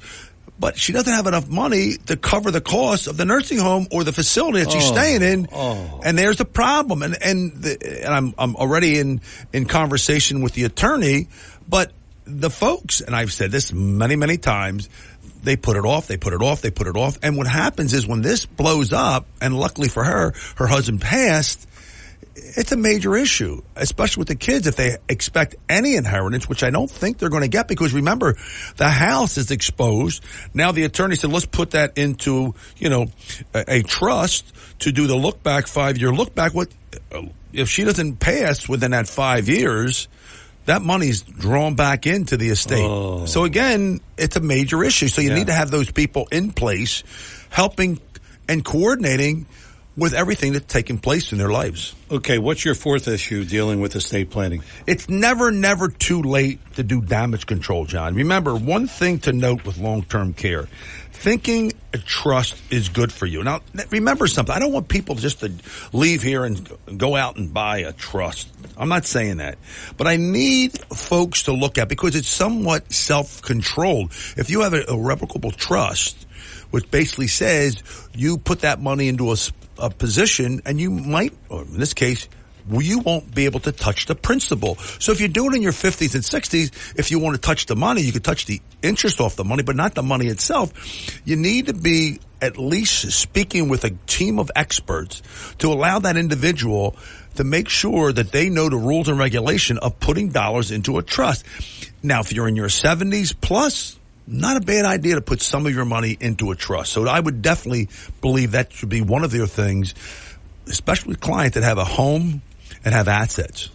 But she doesn't have enough money to cover the cost of the nursing home or the facility that she's Oh, staying in. oh. And there's the problem. And and, the, and I'm I'm already in in conversation with the attorney, but the folks, and I've said this many many times, they put it off, they put it off, they put it off. And what happens is when this blows up, and luckily for her, her husband passed, it's a major issue, especially with the kids if they expect any inheritance, which I don't think they're going to get because remember, the house is exposed. Now the attorney said, let's put that into, you know, a, a trust to do the look back, five year look back. What, if she doesn't pass within that five years, that money's drawn back into the estate. Oh. So again, it's a major issue. So you Yeah. need to have those people in place helping and coordinating with everything that's taking place in their lives. Okay, what's your fourth issue dealing with estate planning? It's never, never too late to do damage control, John. Remember, one thing to note with long-term care, thinking a trust is good for you. Now, remember something. I don't want people just to leave here and go out and buy a trust. I'm not saying that. But I need folks to look at because it's somewhat self-controlled. If you have an irrevocable trust, which basically says you put that money into a position and you might, or in this case, you won't be able to touch the principal. So if you're doing it in your 50s and 60s, if you want to touch the money, you could touch the interest off the money, but not the money itself. You need to be at least speaking with a team of experts to allow that individual to make sure that they know the rules and regulation of putting dollars into a trust. Now, if you're in your 70s plus, not a bad idea to put some of your money into a trust. So I would definitely believe that should be one of their things, especially clients that have a home and have assets.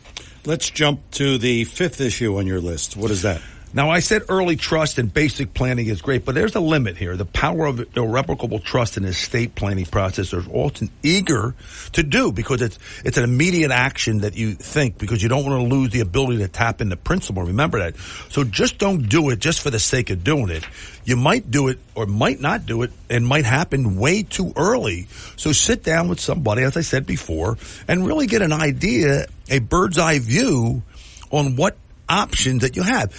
Let's jump to the fifth issue on your list. What is that? Now, I said early trust and basic planning is great, but there's a limit here. The power of irrevocable trust in estate planning process are often eager to do because it's it's an immediate action that you think because you don't want to lose the ability to tap into principal. Remember that. So just don't do it just for the sake of doing it. You might do it or might not do it and might happen way too early. So sit down with somebody, as I said before, and really get an idea, a bird's eye view on what options that you have.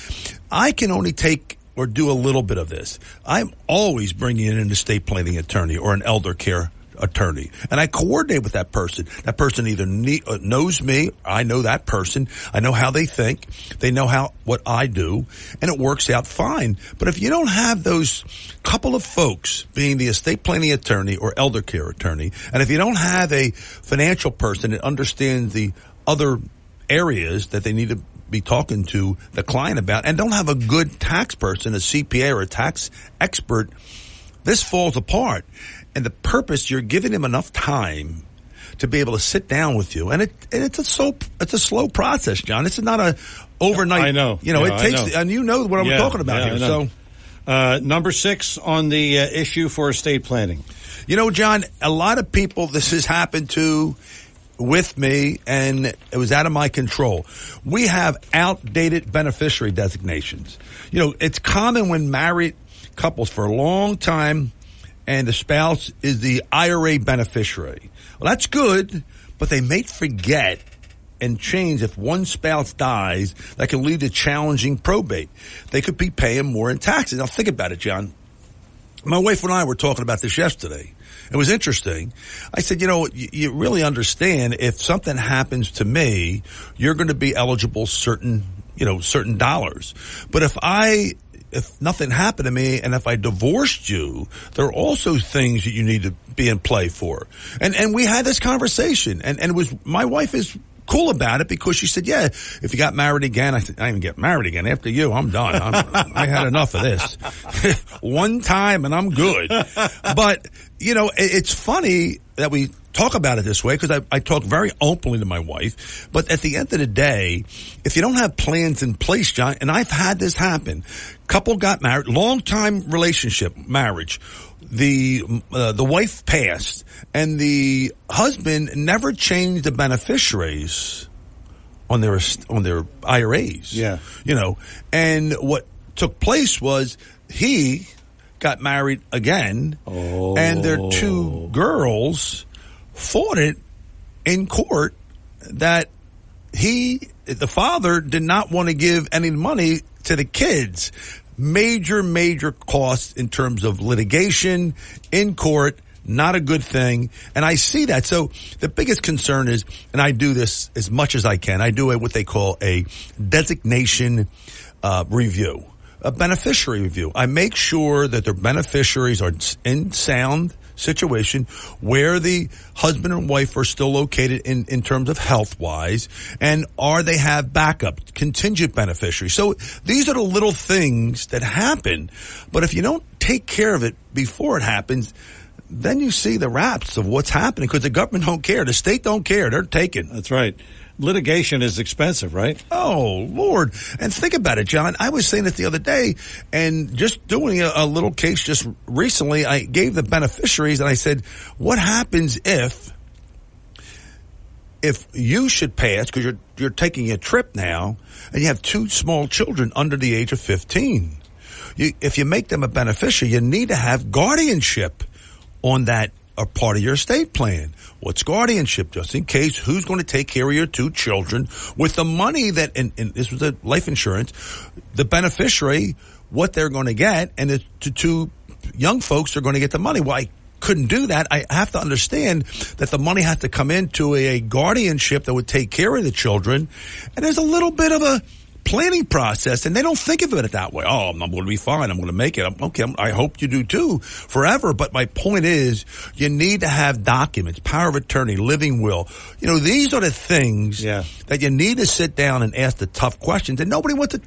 I can only take or do a little bit of this. I'm always bringing in an estate planning attorney or an elder care attorney and I coordinate with that person. That person either uh, knows me, I know that person, I know how they think, they know how, what I do, and it works out fine. But if you don't have those couple of folks being the estate planning attorney or elder care attorney, and if you don't have a financial person that understands the other areas that they need to be talking to the client about and don't have a good tax person, a CPA or a tax expert, this falls apart. And the purpose, you're giving him enough time to be able to sit down with you. And it, and it's a slow, it's a slow process, John. Is not a overnight. I know. You know, Yeah, it takes, know. and you know what I'm Yeah, talking about yeah, here. So, Uh, number six on the uh, issue for estate planning. You know, John, a lot of people this has happened to with me and it was out of my control. We have outdated beneficiary designations. You know, it's common when married couples for a long time and the spouse is the IRA beneficiary. Well, that's good, but they may forget and change if one spouse dies that can lead to challenging probate. They could be paying more in taxes. Now think about it, John. My wife and I were talking about this yesterday. It was interesting. I said, you know, you, you really understand if something happens to me, you're going to be eligible certain, you know, certain dollars. But if I, if nothing happened to me and if I divorced you, there are also things that you need to be in play for. And, and we had this conversation and, and it was, my wife is cool about it because she said, "Yeah, if you got married again, I said, I didn't get married again. After you, I'm done. I'm, I had enough of this. One time and I'm good." But you know, it's funny that we talk about it this way because I, I talk very openly to my wife. But at the end of the day, if you don't have plans in place, John, and I've had this happen, couple got married, long time relationship, marriage. The uh, the wife passed, and the husband never changed the beneficiaries on their on their IRAs. Yeah. you know, and what took place was he got married again, and their two girls fought it in court that he, the father, did not want to give any money to the kids. Major, major costs in terms of litigation in court. Not a good thing. And I see that. So the biggest concern is, and I do this as much as I can, I do a, what they call a designation uh, review, a beneficiary review. I make sure that their beneficiaries are in sound situation where the husband and wife are still located in, in terms of health wise and are they have backup contingent beneficiaries. So these are the little things that happen. But if you don't take care of it before it happens, then you see the raps of what's happening because the government don't care. The state don't care. They're taking. That's right. Litigation is expensive, right? Oh, Lord. And think about it, John. I was saying it the other day and just doing a, a little case just recently, I gave the beneficiaries and I said, what happens if, if you should pass because you're, you're taking a trip now and you have two small children under the age of 15. You, if you make them a beneficiary, you need to have guardianship on that a part of your estate plan. What's guardianship? Just in case, who's going to take care of your two children with the money that, and, and this was a life insurance, the beneficiary, what they're going to get, and the two, two young folks are going to get the money. Well, I couldn't do that. I have to understand that the money has to come into a, a guardianship that would take care of the children. And there's a little bit of a, planning process and they don't think of it that way. Oh, I'm, going to be fine. I'm going to make it. I'm, okay. I'm, i hope you do too forever. But my point is you need to have documents, power of attorney, living will. You know, these are the things Yeah. that you need to sit down and ask the tough questions and nobody wants to,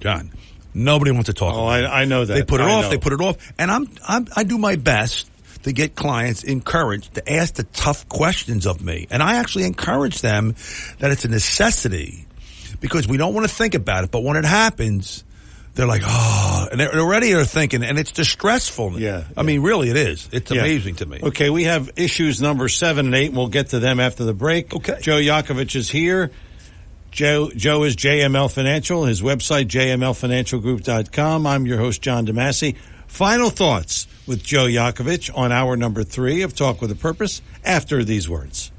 John, nobody wants to talk Oh. I, I know that. They put it I off. know. They put it off. And I'm, I'm, I do my best to get clients encouraged to ask the tough questions of me. And I actually encourage them that it's a necessity because we don't want to think about it. But when it happens, they're like, oh, and they're already are thinking, and it's distressful. Yeah. I mean, really, it is. It's Yeah. amazing to me. Okay, we have issues number seven and eight, and we'll get to them after the break. Okay. Joe Yakovich is here. Joe, Joe is JML Financial. His website, jmlfinancialgroup.com. I'm your host, John DeMasi. Final thoughts with Joe Yakovich on hour number three of Talk with a Purpose after these words.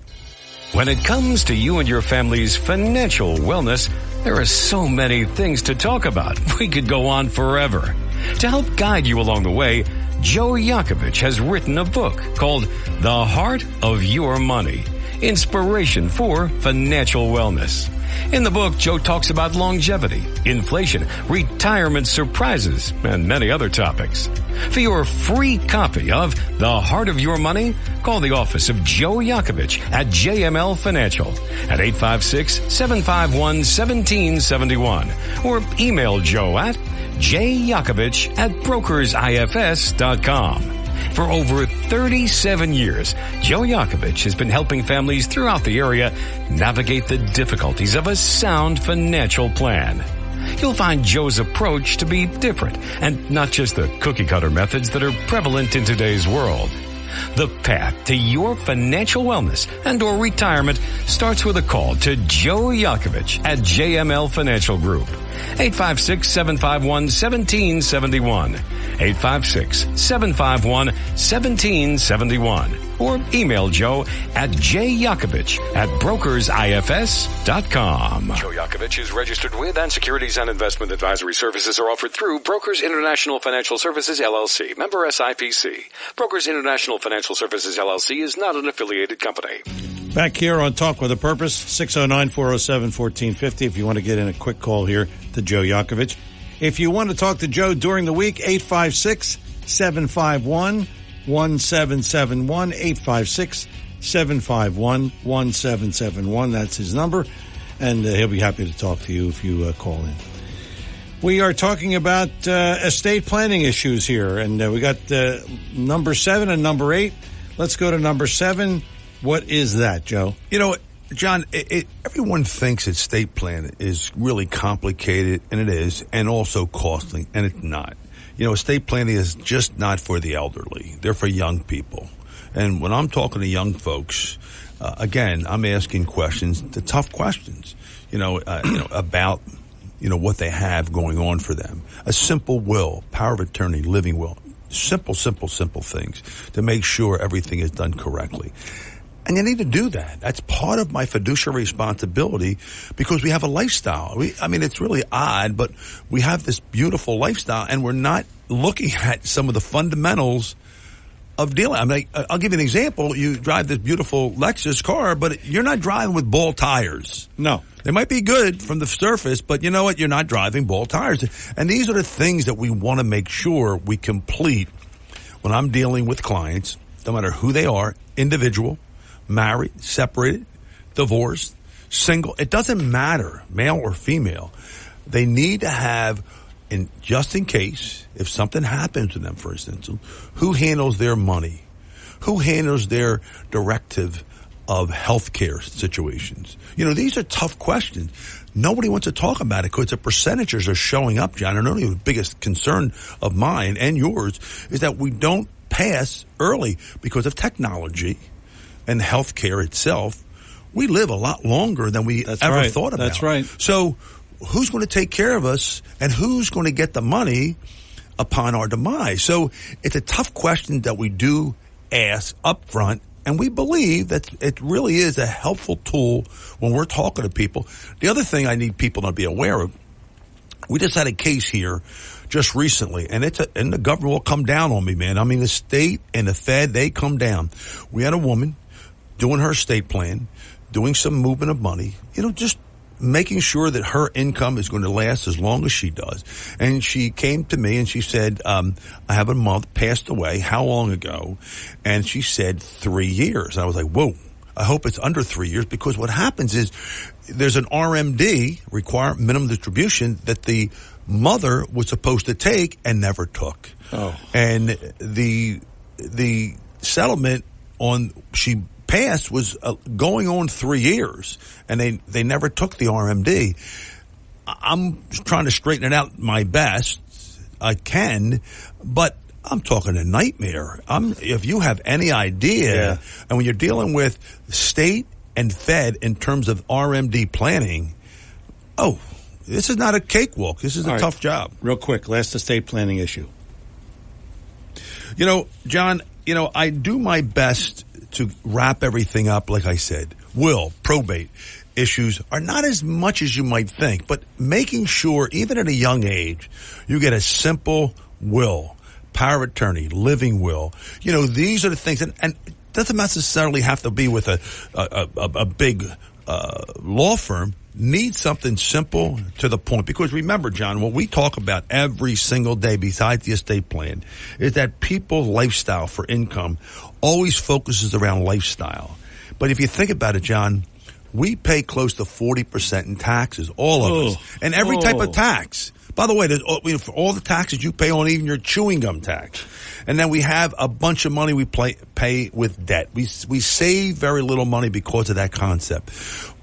When it comes to you and your family's financial wellness, there are so many things to talk about. We could go on forever. To help guide you along the way, Joe Yakovich has written a book called The Heart of Your Money Inspiration for Financial Wellness. In the book, Joe talks about longevity, inflation, retirement surprises, and many other topics. For your free copy of The Heart of Your Money, call the office of Joe Yakovich at JML Financial at 856-751-1771 or email Joe at jyakovich at brokersifs.com. For over 37 years, Joe Yakovich has been helping families throughout the area navigate the difficulties of a sound financial plan. You'll find Joe's approach to be different and not just the cookie cutter methods that are prevalent in today's world. The path to your financial wellness and or retirement starts with a call to Joe Yakovich at JML Financial Group. 856-751-1771. 856-751-1771. Or email Joe at jyakovich at brokersifs.com. Joe Yakovich is registered with and securities and investment advisory services are offered through Brokers International Financial Services LLC, member SIPC. Brokers International Financial Services LLC is not an affiliated company. Back here on Talk with a Purpose, 609-407-1450 if you want to get in a quick call here to Joe Yakovich. If you want to talk to Joe during the week, 856-751-1771, 751 1771. 856 751 1771. That's his number. And uh, he'll be happy to talk to you if you uh, call in. We are talking about uh, estate planning issues here, and uh, we got uh, number seven and number eight. Let's go to number seven. What is that, Joe? You know, John, it, it, everyone thinks estate plan is really complicated, and it is, and also costly, and it's not. You know, estate planning is just not for the elderly; they're for young people. And when I'm talking to young folks, uh, again, I'm asking questions, the tough questions. You know, uh, you know about you know what they have going on for them. A simple will, power of attorney, living will. Simple, simple, simple things to make sure everything is done correctly. And you need to do that. That's part of my fiduciary responsibility because we have a lifestyle. We, I mean, it's really odd, but we have this beautiful lifestyle and we're not looking at some of the fundamentals of dealing. I mean, I'll give you an example. You drive this beautiful Lexus car, but you're not driving with ball tires. No. They might be good from the surface, but you know what? You're not driving ball tires. And these are the things that we want to make sure we complete when I'm dealing with clients, no matter who they are, individual, married, separated, divorced, single. It doesn't matter, male or female. They need to have, in just in case, if something happens to them, for instance, who handles their money, who handles their directive of healthcare situations. You know, these are tough questions. Nobody wants to talk about it because the percentages are showing up, John. And only the biggest concern of mine and yours is that we don't pass early because of technology and healthcare itself. We live a lot longer than we That's ever right. thought about. That's right. So who's going to take care of us and who's going to get the money upon our demise? So it's a tough question that we do ask up front. And we believe that it really is a helpful tool when we're talking to people. The other thing I need people to be aware of, we just had a case here just recently, and it's a, and the government will come down on me, man. I mean, the state and the Fed, they come down. We had a woman doing her estate plan, doing some movement of money, you know, just making sure that her income is going to last as long as she does. And she came to me and she said, um, I have a month passed away. How long ago? And she said three years. And I was like, whoa. I hope it's under three years because what happens is there's an RMD, require minimum distribution, that the mother was supposed to take and never took. Oh. And the, the settlement on, she passed was uh, going on three years and they, they never took the RMD. I'm trying to straighten it out my best I can, but I'm talking a nightmare. I'm, if you have any idea, Yeah. and when you're dealing with state and Fed in terms of RMD planning, oh, this is not a cakewalk. This is a right. tough job. Real quick, last estate planning issue. You know, John, you know, I do my best to wrap everything up, like I said. Will, probate issues are not as much as you might think, but making sure, even at a young age, you get a simple will, power of attorney, living will. You know, these are the things, and, and doesn't necessarily have to be with a, a, a, a big uh, law firm need something simple to the point. Because remember, John, what we talk about every single day besides the estate plan is that people's lifestyle for income always focuses around lifestyle. But if you think about it, John, we pay close to 40% in taxes, all of Oh. us. And every type Oh. of tax. By the way, all- uh, you know, for all the taxes you pay on even your chewing gum tax. And then we have a bunch of money we play, pay with debt. We, we save very little money because of that concept.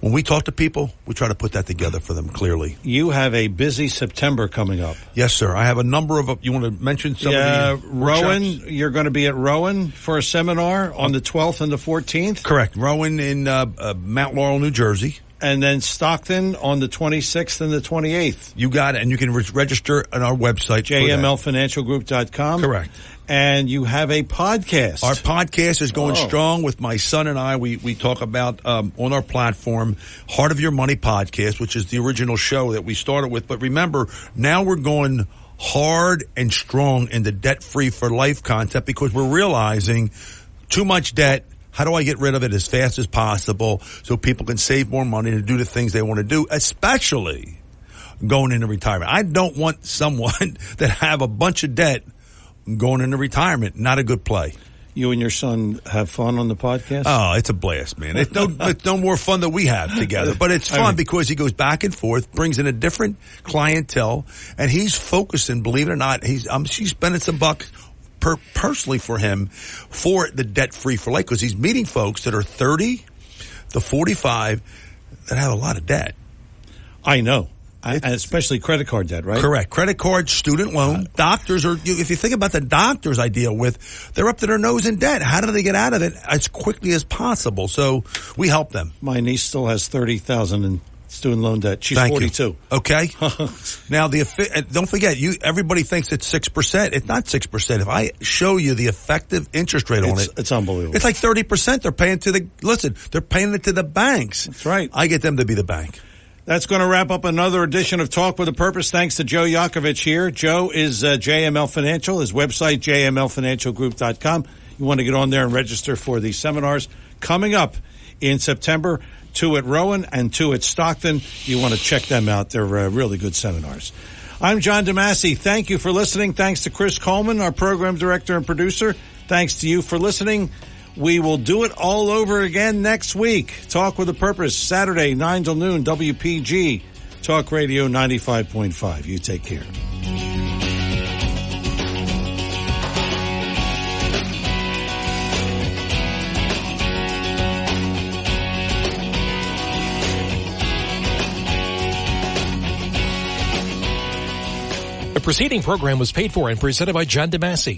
When we talk to people, we try to put that together for them clearly. You have a busy September coming up. Yes, sir. I have a number of, you want to mention some yeah, Rowan, workshops? you're going to be at Rowan for a seminar on the 12th and the 14th. Correct. Rowan in uh, uh, Mount Laurel, New Jersey. And then Stockton on the 26th and the 28th. You got it. And you can re- register on our website. JMLFinancialGroup.com. Correct. And you have a podcast. Our podcast is going Oh. strong with my son and I. We we talk about um, on our platform, Heart of Your Money podcast, which is the original show that we started with. But remember, now we're going hard and strong in the debt free for life concept because we're realizing too much debt. How do I get rid of it as fast as possible so people can save more money to do the things they want to do, especially going into retirement? I don't want someone that have a bunch of debt going into retirement. Not a good play. You and your son have fun on the podcast. Oh, it's a blast, man. It's no, it's no more fun than we have together, but it's I fun mean- because he goes back and forth, brings in a different clientele, and he's focusing. Believe it or not, he's um, she's spending some bucks per, personally for him for the debt free for life because he's meeting folks that are thirty to forty five that have a lot of debt. I know, I, and especially credit card debt, right? Correct. Credit card, student loan, doctors are, you- if you think about the doctors I deal with, they're up to their nose in debt. How do they get out of it as quickly as possible? So we help them. My niece still has thirty thousand in student loan debt. She's Thank you. forty-two. Okay. now the effi- don't forget, you everybody thinks it's six percent. It's not six percent. If I show you the effective interest rate on It's- it, it's unbelievable. It's like thirty percent. They're paying to the listen. They're paying it to the banks. That's right. I get them to be the bank. That's going to wrap up another edition of Talk with a Purpose. Thanks to Joe Yakovich here. Joe is uh, JML Financial. His website, jmlfinancialgroup.com. You want to get on there and register for the seminars coming up in September. Two at Rowan and two at Stockton. You want to check them out. They're uh, really good seminars. I'm John DeMasi. Thank you for listening. Thanks to Chris Coleman, our program director and producer. Thanks to you for listening. We will do it all over again next week. Talk with a Purpose, Saturday, 9 till noon, WPG, Talk Radio 95.5. You take care. The preceding program was paid for and presented by John DeMasi.